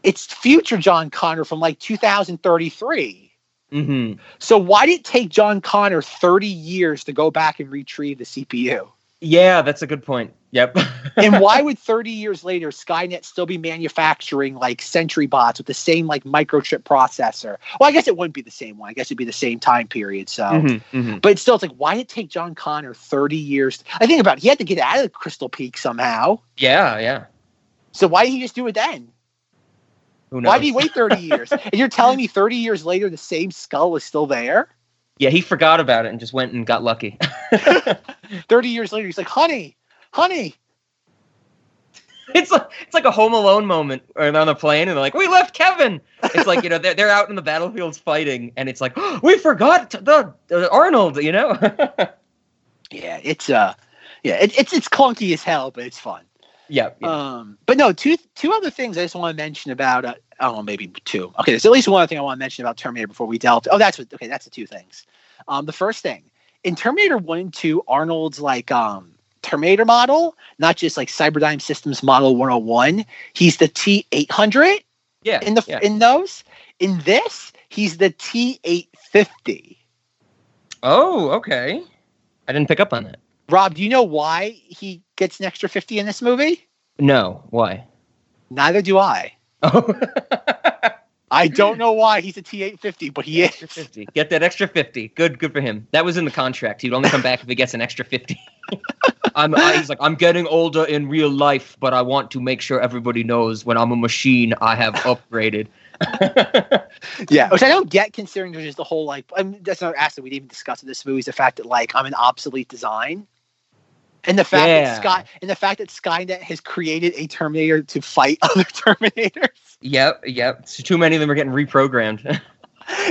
it's future John Connor from like 2033. hmm So why did it take John Connor 30 years to go back and retrieve the CPU? Yeah, that's a good point. Yep. and why would 30 years later Skynet still be manufacturing like Sentry bots with the same like microchip processor? Well, I guess it wouldn't be the same one. I guess it'd be the same time period. So Mhm, mhm. but still, it's like, why did it take John Connor 30 years? I think about it. He had to get out of the Crystal Peak somehow. Yeah, yeah. So why didn't he just do it then? Who knows? Why did he wait 30 years? And you're telling me 30 years later, the same skull is still there? Yeah, he forgot about it and just went and got lucky. 30 years later, he's like, honey, honey. it's like it's like a Home Alone moment, or they're on the plane and they're like, "We left Kevin." It's like you know they're they're out in the battlefields fighting, and it's like, "We forgot the, the Arnold," you know. Yeah, it's, uh, yeah, it, it's, it's clunky as hell, but it's fun. Yeah, yeah. Um, but no, two two other things I just want to mention about. Uh, I maybe two. Okay, there's at least one other thing I want to mention about Terminator before we delve. Oh, that's what. Okay, that's the two things. Um, the first thing in Terminator One and Two, Arnold's like um Terminator model, not just like Cyberdyne Systems Model 101. He's the T 800 yeah. in the yeah. in those. In this, he's the T 850. oh, okay. I didn't pick up on that. Rob, do you know why he gets an extra 50 in this movie? No, why? Neither do I. Oh, I don't know why he's a T 850, but he is. fifty. Get that extra fifty. Good, good for him. That was in the contract. He'd only come back if he gets an extra fifty. I'm. I, he's like, I'm getting older in real life, but I want to make sure everybody knows when I'm a machine, I have upgraded. Yeah, which I don't get considering there's just the whole like I mean, that's another aspect we didn't even discuss in this movie is the fact that like I'm an obsolete design. And the fact Yeah. that Sky and the fact that Skynet has created a Terminator to fight other Terminators. Yep, yep. So too many of them are getting reprogrammed.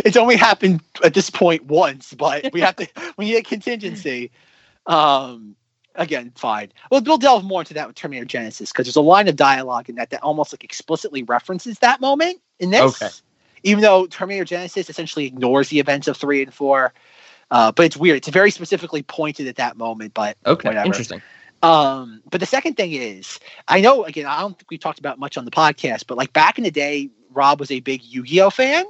It's only happened at this point once, but we have to we need a contingency. Um again, fine. Well, we'll delve more into that with Terminator Genisys because there's a line of dialogue in that that almost like explicitly references that moment in this. Okay. Even though Terminator Genisys essentially ignores the events of three and four. Uh, but it's weird. It's very specifically pointed at that moment, but okay, whatever. interesting. Um, but the second thing is, I know again, I don't think we talked about much on the podcast, but like back in the day, Rob was a big Yu-Gi-Oh fan.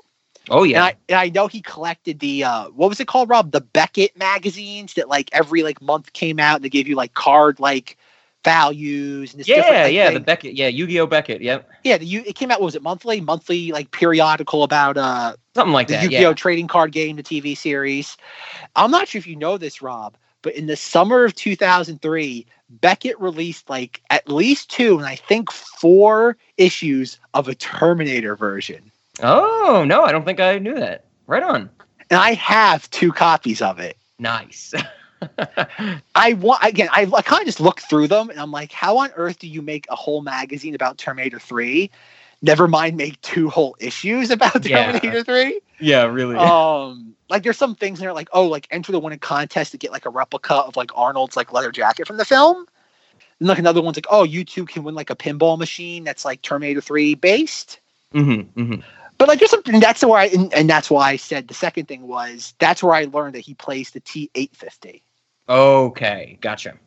Oh yeah. And I, and I know he collected the uh, what was it called, Rob? The Beckett magazines that like every like month came out and they gave you like card like values and this different, yeah, yeah, thing. the Beckett, yeah, Yu-Gi-Oh Beckett, yep, yeah. The, you, it came out. What was it monthly? Monthly like periodical about uh something like the that. Yu-Gi-Oh Yeah. trading card game, the TV series. I'm not sure if you know this, Rob, but in the summer of 2003, Beckett released like at least two and I think four issues of a Terminator version. Oh no, I don't think I knew that. Right on. And I have two copies of it. Nice. I want again. I, I kind of just looked through them, and I'm like, how on earth do you make a whole magazine about Terminator Three? Never mind, make two whole issues about Yeah. Terminator Three. yeah, really. Um, like there's some things in there, like oh, like enter the winning contest to get like a replica of like Arnold's like leather jacket from the film. And like another one's like, oh, you two can win like a pinball machine that's like Terminator Three based. mm-hmm, mm-hmm. But like there's something that's where I and, and that's why I said the second thing was that's where I learned that he plays the T eight fifty. Okay, gotcha.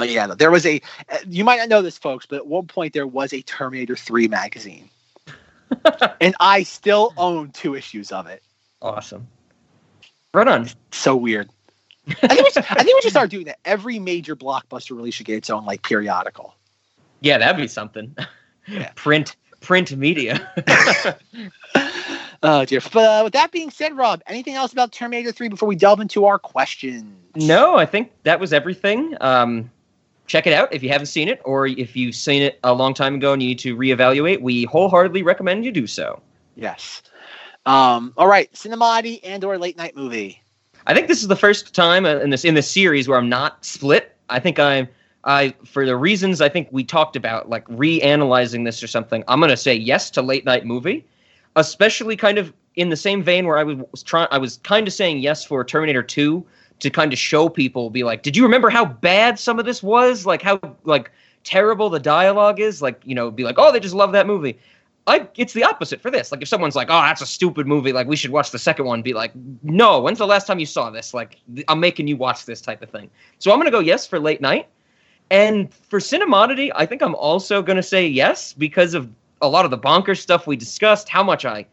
But yeah, there was a. uh, You might not know this, folks, but at one point there was a Terminator Three magazine, and I still own two issues of it. Awesome. Right on. So weird. I think, we should, I think we should start doing that. Every major blockbuster release should get its own like periodical. Yeah, that'd be something. print print media. Oh dear. But uh, with that being said, Rob, anything else about Terminator Three before we delve into our questions? no, I think that was everything. Um, check it out if you haven't seen it, or if you've seen it a long time ago and you need to reevaluate. We wholeheartedly recommend you do so. Yes. Um. All right. Cinemati and or late night movie. I think this is the first time uh, in this in this series where I'm not split. I think I'm I for the reasons I think we talked about, like reanalyzing this or something. I'm gonna say yes to late night movie, especially kind of in the same vein where I was, was trying. I was kind of saying yes for Terminator Two to kind of show people, be like, did you remember how bad some of this was? Like how like terrible the dialogue is. Like you know, be like, oh, they just love that movie. I, it's the opposite for this. Like if someone's like, "Oh, that's a stupid movie," like we should watch the second one. Be like, "No, when's the last time you saw this?" Like I'm making you watch this type of thing. So I'm gonna go yes for late night, and for cinemodity, I think I'm also gonna say yes because of a lot of the bonkers stuff we discussed. How much I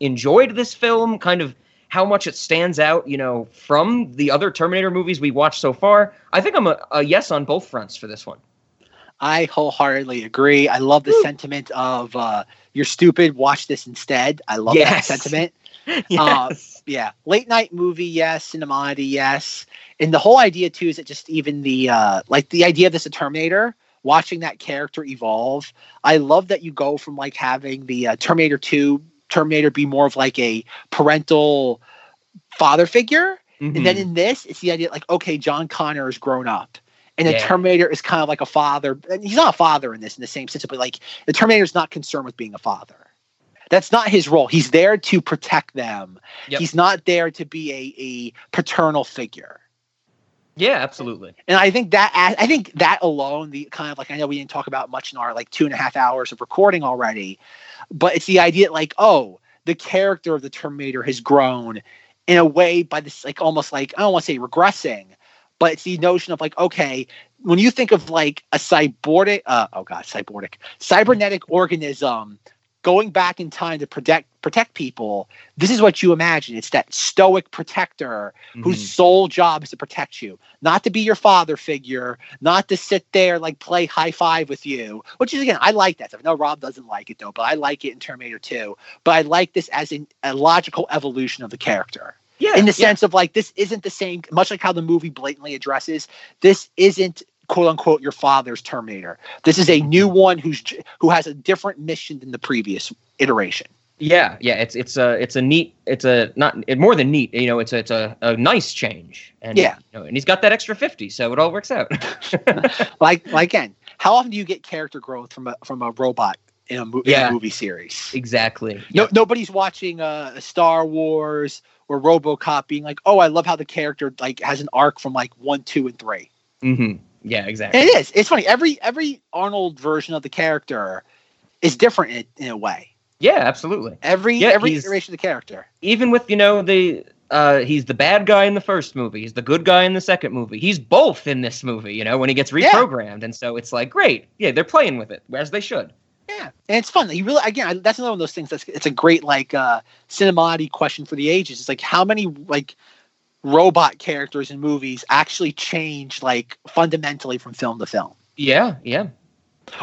enjoyed this film, kind of how much it stands out, you know, from the other Terminator movies we watched so far. I think I'm a, a yes on both fronts for this one. I wholeheartedly agree. I love the sentiment of uh, "You're stupid. Watch this instead." I love that sentiment. yes. Uh, yeah, late night movie, yes. Cinemati, yes. And the whole idea too is that just even the uh, like the idea of this a Terminator, watching that character evolve. I love that you go from like having the uh, Terminator Two Terminator be more of like a parental father figure, and then Mhm. in this, it's the idea like okay, John Connor is grown up. And the Yeah. Terminator is kind of like a father. And he's not a father in this in the same sense, but like the Terminator is not concerned with being a father. That's not his role. He's there to protect them. Yep. He's not there to be a, a paternal figure. Yeah, absolutely. And I think that I think that alone, the kind of like I know we didn't talk about much in our like two and a half hours of recording already, but it's the idea like, oh, the character of the Terminator has grown in a way by this like almost like I don't want to say regressing, but it's the notion of like, okay, when you think of like a cyborgic uh oh god, cyborgic, cybernetic organism going back in time to protect protect people, this is what you imagine. It's that stoic protector whose Mhm. sole job is to protect you, not to be your father figure, not to sit there like play high five with you. Which is again, I like that stuff. I know Rob doesn't like it though, but I like it in Terminator 2. But I like this as an, a logical evolution of the character. Yeah, in the yeah. sense of like this isn't the same, much like how the movie blatantly addresses. This isn't quote unquote your father's Terminator. This is a new one who's who has a different mission than the previous iteration. Yeah, yeah, it's it's a it's a neat it's a not it, more than neat. You know, it's a, it's a, a nice change. And Yeah. you know, and he's got that extra fifty, so it all works out. like like again, how often do you get character growth from a from a robot in a, mo- in a movie series? exactly. No, nobody's watching uh, Star Wars or RoboCop being like, "Oh, I love how the character like has an arc from like one, two, and three. hmm Yeah, exactly. And it is. It's funny. Every every Arnold version of the character is different in, in a way. Yeah, absolutely. Every Yeah, every iteration of the character. Even with you know the uh, he's the bad guy in the first movie. He's the good guy in the second movie. He's both in this movie, you know, when he gets Yeah. reprogrammed. And so it's like, great. Yeah, they're playing with it as they should. Yeah, and it's fun. You really, again, that's another one of those things. That's it's a great like uh cinemati question for the ages. It's like how many like robot characters in movies actually change like fundamentally from film to film, Yeah, yeah.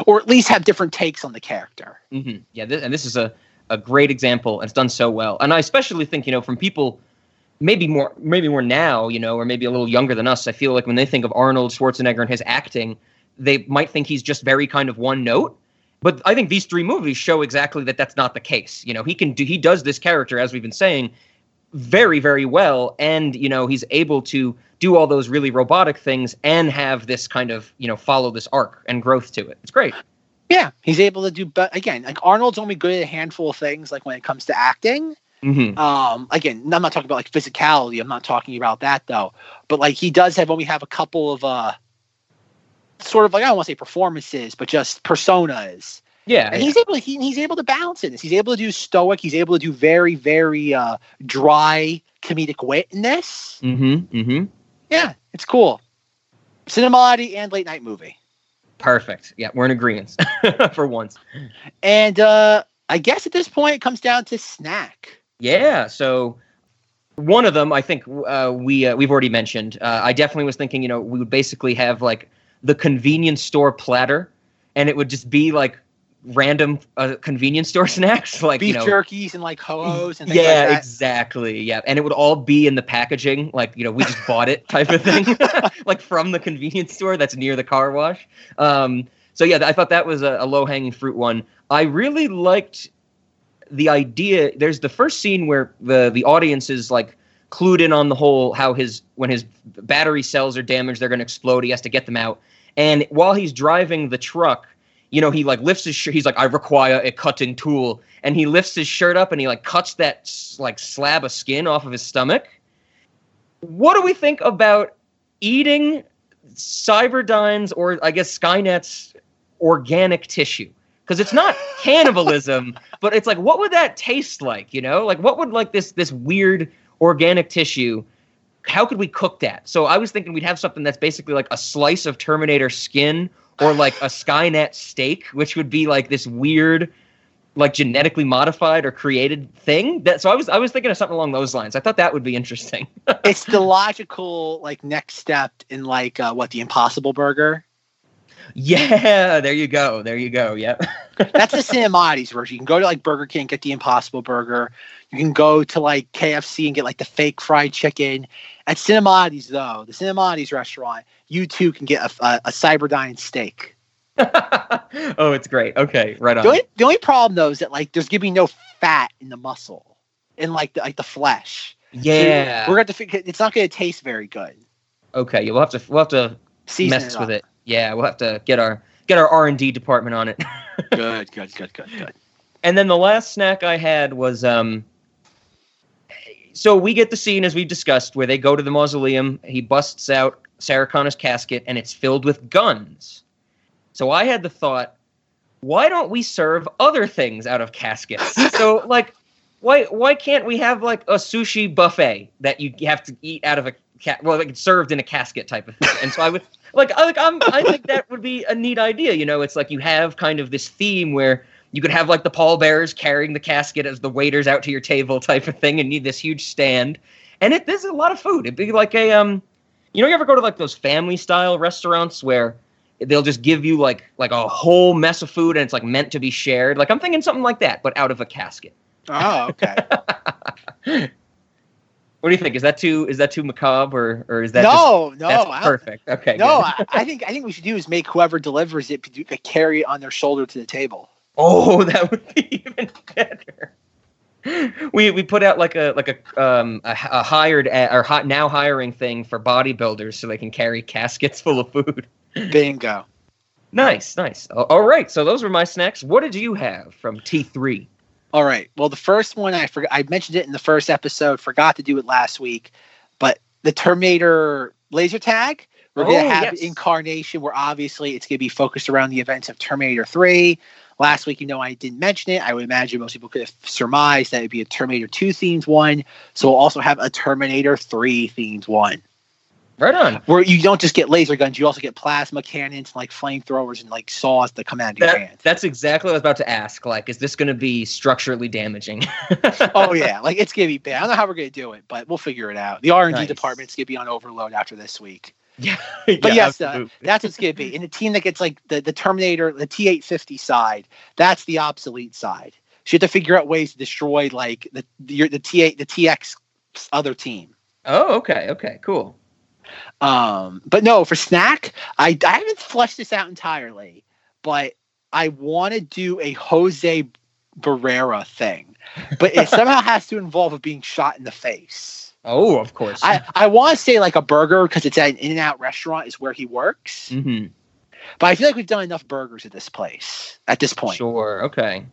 or at least have different takes on the character. hmm Yeah, th- and this is a, a great example, and it's done so well. And I especially think, you know, from people maybe more maybe more now, you know, or maybe a little younger than us, I feel like when they think of Arnold Schwarzenegger and his acting, they might think he's just very kind of one note. But I think these three movies show exactly that that's not the case. You know, he can do he does this character as we've been saying very very well and you know he's able to do all those really robotic things and have this kind of you know follow this arc and growth to it it's great Yeah, he's able to do. But again, like Arnold's only good at a handful of things. Like when it comes to acting. mm-hmm. Um, again, I'm not talking about like physicality. I'm not talking about that though. But like he does have only have a couple of uh, sort of like I don't want to say performances, but just personas. Yeah and he's able to he, he's able to balance this. He's able to do stoic. He's able to do very very uh, dry comedic wit in this. mm-hmm mm-hmm Yeah, it's cool. Cinemati and late night movie. Perfect. Yeah, we're in agreement for once. And uh, I guess at this point it comes down to snack. Yeah. So one of them, I think uh, we uh, we've already mentioned. Uh, I definitely was thinking, you know, we would basically have like the convenience store platter, and it would just be like random uh, convenience store snacks, like Beef you know. jerkies and like ho-hos and things Yeah, like exactly. Yeah, and it would all be in the packaging, like you know, we just bought it type of thing, like from the convenience store that's near the car wash. Um, so yeah, I thought that was a, a low hanging fruit one. I really liked the idea. There's the first scene where the the audience is like clued in on the whole how his when his battery cells are damaged, they're going to explode. He has to get them out, and while he's driving the truck you know, he like lifts his shirt. He's like, I require a cutting tool, and he lifts his shirt up and he like cuts that like slab of skin off of his stomach. What do we think about eating Cyberdyne's or I guess Skynet's organic tissue? Because it's not cannibalism, but it's like, what would that taste like? You know, like what would like this this weird organic tissue? How could we cook that? So I was thinking we'd have something that's basically like a slice of Terminator skin or like a Skynet steak, which would be like this weird, like genetically modified or created thing. That so I was I was thinking of something along those lines. I thought that would be interesting. it's the logical like next step in like uh, what the Impossible Burger. yeah, there you go. There you go. Yep. That's the Cinemati's version. You can go to like Burger King, get the Impossible Burger. You can go to like KFC and get like the fake fried chicken. At Cinemati's though, the Cinemati's restaurant, you too can get a, a, a Cyberdyne steak. oh, it's great. Okay, right on. The only, the only problem though is that like there's gonna be no fat in the muscle, in like the, like the flesh. So Yeah. we're gonna have to. It's not gonna taste very good. Okay, we'll have to we'll have to Season mess it with it. Yeah, we'll have to get our get our R and D department on it. good, good, good, good, good. And then the last snack I had was um so we get the scene as we discussed where they go to the mausoleum, he busts out Sarah Connor's casket and it's filled with guns. So I had the thought, why don't we serve other things out of caskets? so like why why can't we have like a sushi buffet that you have to eat out of a cat well like it's served in a casket type of thing. And so I would like I like I'm I think that would be a neat idea, you know, it's like you have kind of this theme where you could have like the pallbearers carrying the casket as the waiters out to your table type of thing and need this huge stand. And it there's a lot of food. It'd be like a um you know you ever go to like those family style restaurants where they'll just give you like like a whole mess of food and it's like meant to be shared. Like I'm thinking something like that, but out of a casket. Oh, okay. What do you think? Is that too is that too macabre or or is that no, just, no, that's perfect? Okay, no. I, I think I think we should do is make whoever delivers it carry it on their shoulder to the table. Oh, that would be even better. We we put out like a like a um a, a hired or hot now hiring thing for bodybuilders so they can carry caskets full of food. Bingo. Nice, nice. All right, so those were my snacks. What did you have from T three? All right. Well, the first one I forgot. I mentioned it in the first episode. Forgot to do it last week, but the Terminator laser tag. We're Oh, gonna have yes. incarnation where obviously it's gonna be focused around the events of Terminator Three. Last week, you know, I didn't mention it. I would imagine most people could have surmised that it'd be a Terminator 2 themed one. So we'll also have a Terminator 3 themed one. Right on. Where you don't just get laser guns, you also get plasma cannons, like flamethrowers, and like saws that come out of your That, hand. that's exactly what I was about to ask. Like, is this going to be structurally damaging? oh yeah, like it's gonna be bad. I don't know how we're gonna do it, but we'll figure it out. The R and D department's gonna be on overload after this week. Yeah, But yeah, yes, uh, that's what's gonna be. In the team that gets like the, the Terminator, the T eight fifty side, that's the obsolete side. So you have to figure out ways to destroy like the the, the T eight the TX other team. Oh, okay, okay, cool. Um, but no, for snack, I, I haven't fleshed this out entirely, but I want to do a Jose Barrera thing, but it somehow has to involve being shot in the face. Oh, of course. I, I want to say like a burger because it's at an In and Out restaurant is where he works, hmm but I feel like we've done enough burgers at this place at this point. Sure. Okay.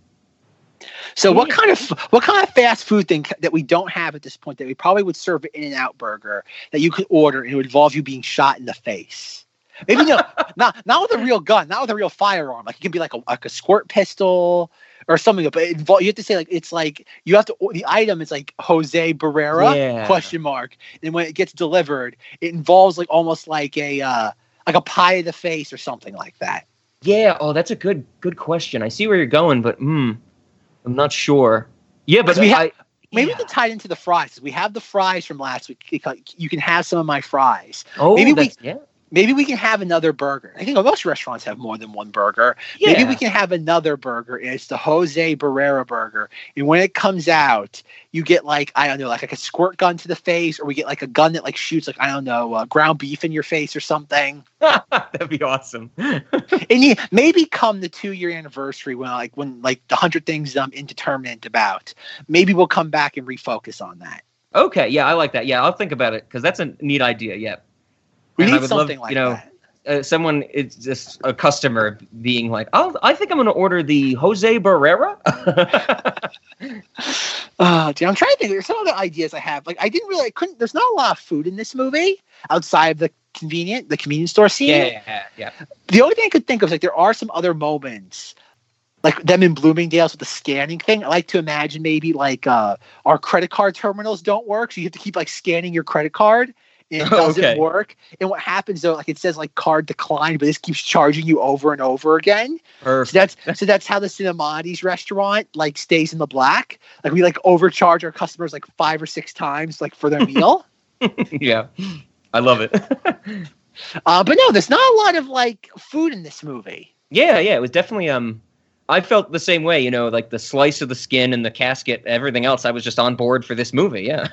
So what kind of what kind of fast food thing that we don't have at this point that we probably would serve an In and Out burger that you could order and it would involve you being shot in the face? Maybe no, not not with a real gun, not with a real firearm. Like it can be like a like a squirt pistol or something. But it invol- you have to say like it's like you have to the item is like Jose Barrera Yeah. question mark, and when it gets delivered, it involves like almost like a uh, like a pie of the face or something like that. Yeah. Oh, that's a good good question. I see where you're going, but hmm, I'm not sure. Yeah, but we I, have- Maybe we can tie it into the fries. We have the fries from last week. You can have some of my fries. oh, maybe we yeah. Maybe we can have another burger. I think most restaurants have more than one burger. Maybe we can have another burger. It's the Jose Barrera burger. And when it comes out, you get like I don't know, like, like a squirt gun to the face, or we get like a gun that like shoots like I don't know, uh, ground beef in your face or something. That'd be awesome. And you, maybe come the two year anniversary when like when like the hundred things I'm indeterminate about, maybe we'll come back and refocus on that. Okay. Yeah, I like that. Yeah, I'll think about it because that's a neat idea. Yeah. We And I need would something love, like you know, that. Uh, someone it's just a customer being like, "Oh, I think I'm going to order the Jose Barrera." Uh, dude, I'm trying to think. There's some other ideas I have. Like, I didn't really, I couldn't. There's not a lot of food in this movie outside of the convenient, the convenience store scene. yeah, yeah. The only thing I could think of is like there are some other moments, like them in Bloomingdale's with the scanning thing. I like to imagine maybe like uh, our credit card terminals don't work, so you have to keep like scanning your credit card. It doesn't okay. work. And what happens though, like it says like card declined, but this keeps charging you over and over again. So that's so that's how the Cinemati's restaurant like stays in the black. Like we like overcharge our customers like five or six times like for their meal. yeah. I love it. uh, but no, there's not a lot of like food in this movie. yeah, yeah. It was definitely um. I felt the same way. You know, like the slice of the skin and the casket, everything else. I was just on board for this movie. Yeah.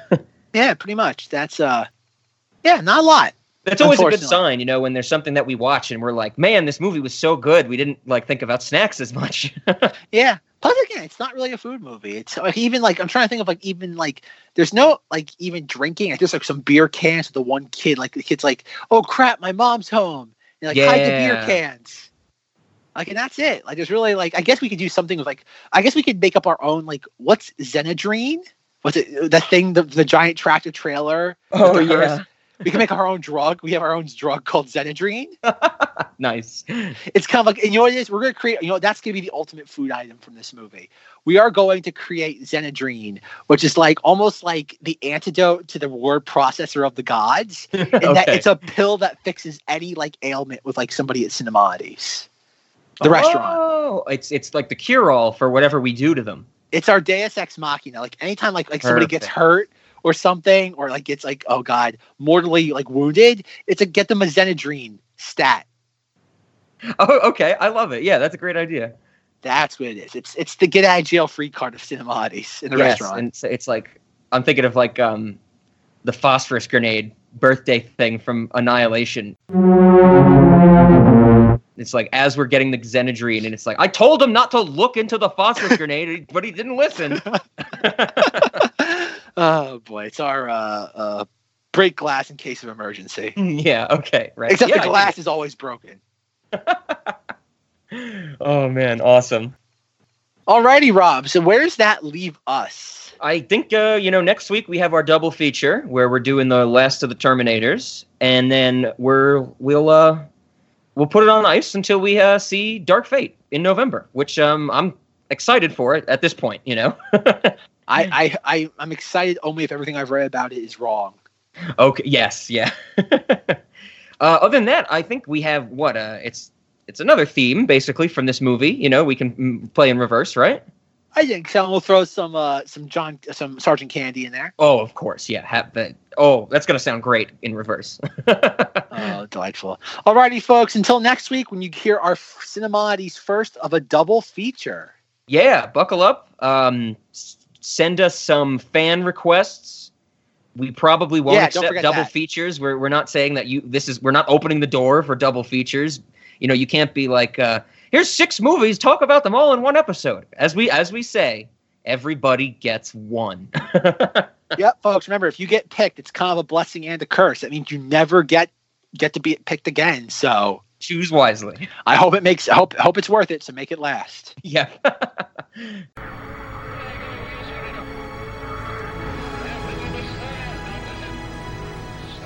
Yeah, pretty much. That's uh, yeah, not a lot. That's always a good sign, you know, when there's something that we watch and we're like, man, this movie was so good. We didn't like think about snacks as much. Yeah. Plus, again, it's not really a food movie. It's like even like I'm trying to think of like even like there's no like even drinking. Like, just like some beer cans with the one kid. Like the kid's like, "Oh crap, my mom's home," and like hide the beer cans. Like and that's it. Like there's really like I guess we could do something with like I guess we could make up our own like what's Xenadrine? What's it? The thing the the giant tractor trailer. Oh, yeah. We can make our own drug. We have our own drug called Xenadrine. nice. It's kind of like, and you know what it is? We're going to create, you know, that's going to be the ultimate food item from this movie. We are going to create Xenadrine, which is like almost like the antidote to the word processor of the gods. And that Okay. it's a pill that fixes any like ailment with like somebody at Cinemati's, the restaurant. Oh, it's it's like the cure all for whatever we do to them. It's our Deus Ex Machina. Like anytime like like somebody gets hurt or something, or like gets like, oh God, mortally like wounded, it's a get them a Xenadrine stat. Oh, okay. I love it. Yeah, that's a great idea. That's what it is. It's it's the get out of jail free card of Cinemati's in the yes, restaurant. and it's, it's like I'm thinking of like um the phosphorus grenade birthday thing from Annihilation. It's like as we're getting the Xenadrine, and it's like I told him not to look into the phosphorus grenade, but he didn't listen. Oh boy, it's our uh, uh, break glass in case of emergency. yeah. Okay. Right. Except Yeah, the glass is always broken. Oh man, awesome. Alrighty, Rob. So where does that leave us? I think uh, you know next week we have our double feature where we're doing the last of the Terminators, and then we're we'll uh we'll put it on ice until we uh, see Dark Fate in November, which um, I'm excited for it at this point. You know. I, I, I, I'm excited only if everything I've read about it is wrong. Okay. Yes. Yeah. uh, other than that, I think we have what? Uh, it's it's another theme basically from this movie. You know, we can mm, play in reverse, right? I think so. We'll throw some uh, some John some Sergeant Candy in there. Oh, of course. Yeah. Have that. Oh, that's gonna sound great in reverse. oh, delightful. Alrighty, folks. Until next week, when you hear our Cinemati's first of a double feature. Yeah, buckle up. Um, send us some fan requests. We probably won't Yeah, accept double that. features. We're we're not saying that you. This is we're not opening the door for double features. You know, you can't be like, uh, here's six movies. Talk about them all in one episode. As we as we say, everybody gets one. yep, folks. Remember, if you get picked, it's kind of a blessing and a curse. That means you never get get to be picked again. So choose wisely. I hope it makes. I hope hope it's worth it. So make it last. Yeah.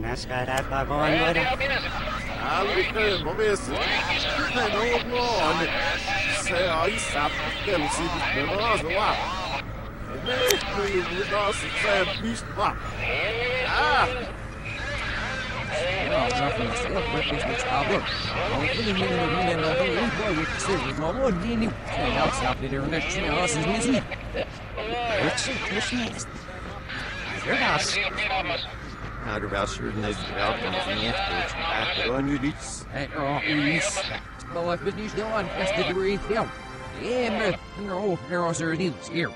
Let's go, Sizzle. Get the bass away, Hippo. Now. De wijn zit. Yeah, what's your... It's Turn off noises. Mascot out by one with it. Alweer, maar mensen. En ook nog. Zei is sap. Dem zit het met ons wa. Nee, kun je niet als het zijn in de snel als het niet. Het is niet. Hierdaas. Nou, er was er net wel van de eerste. Gewoon nu niets. Hey, oh, is. Wel, ik ben niet zo aan het beste drie film. No, er was er niets hier.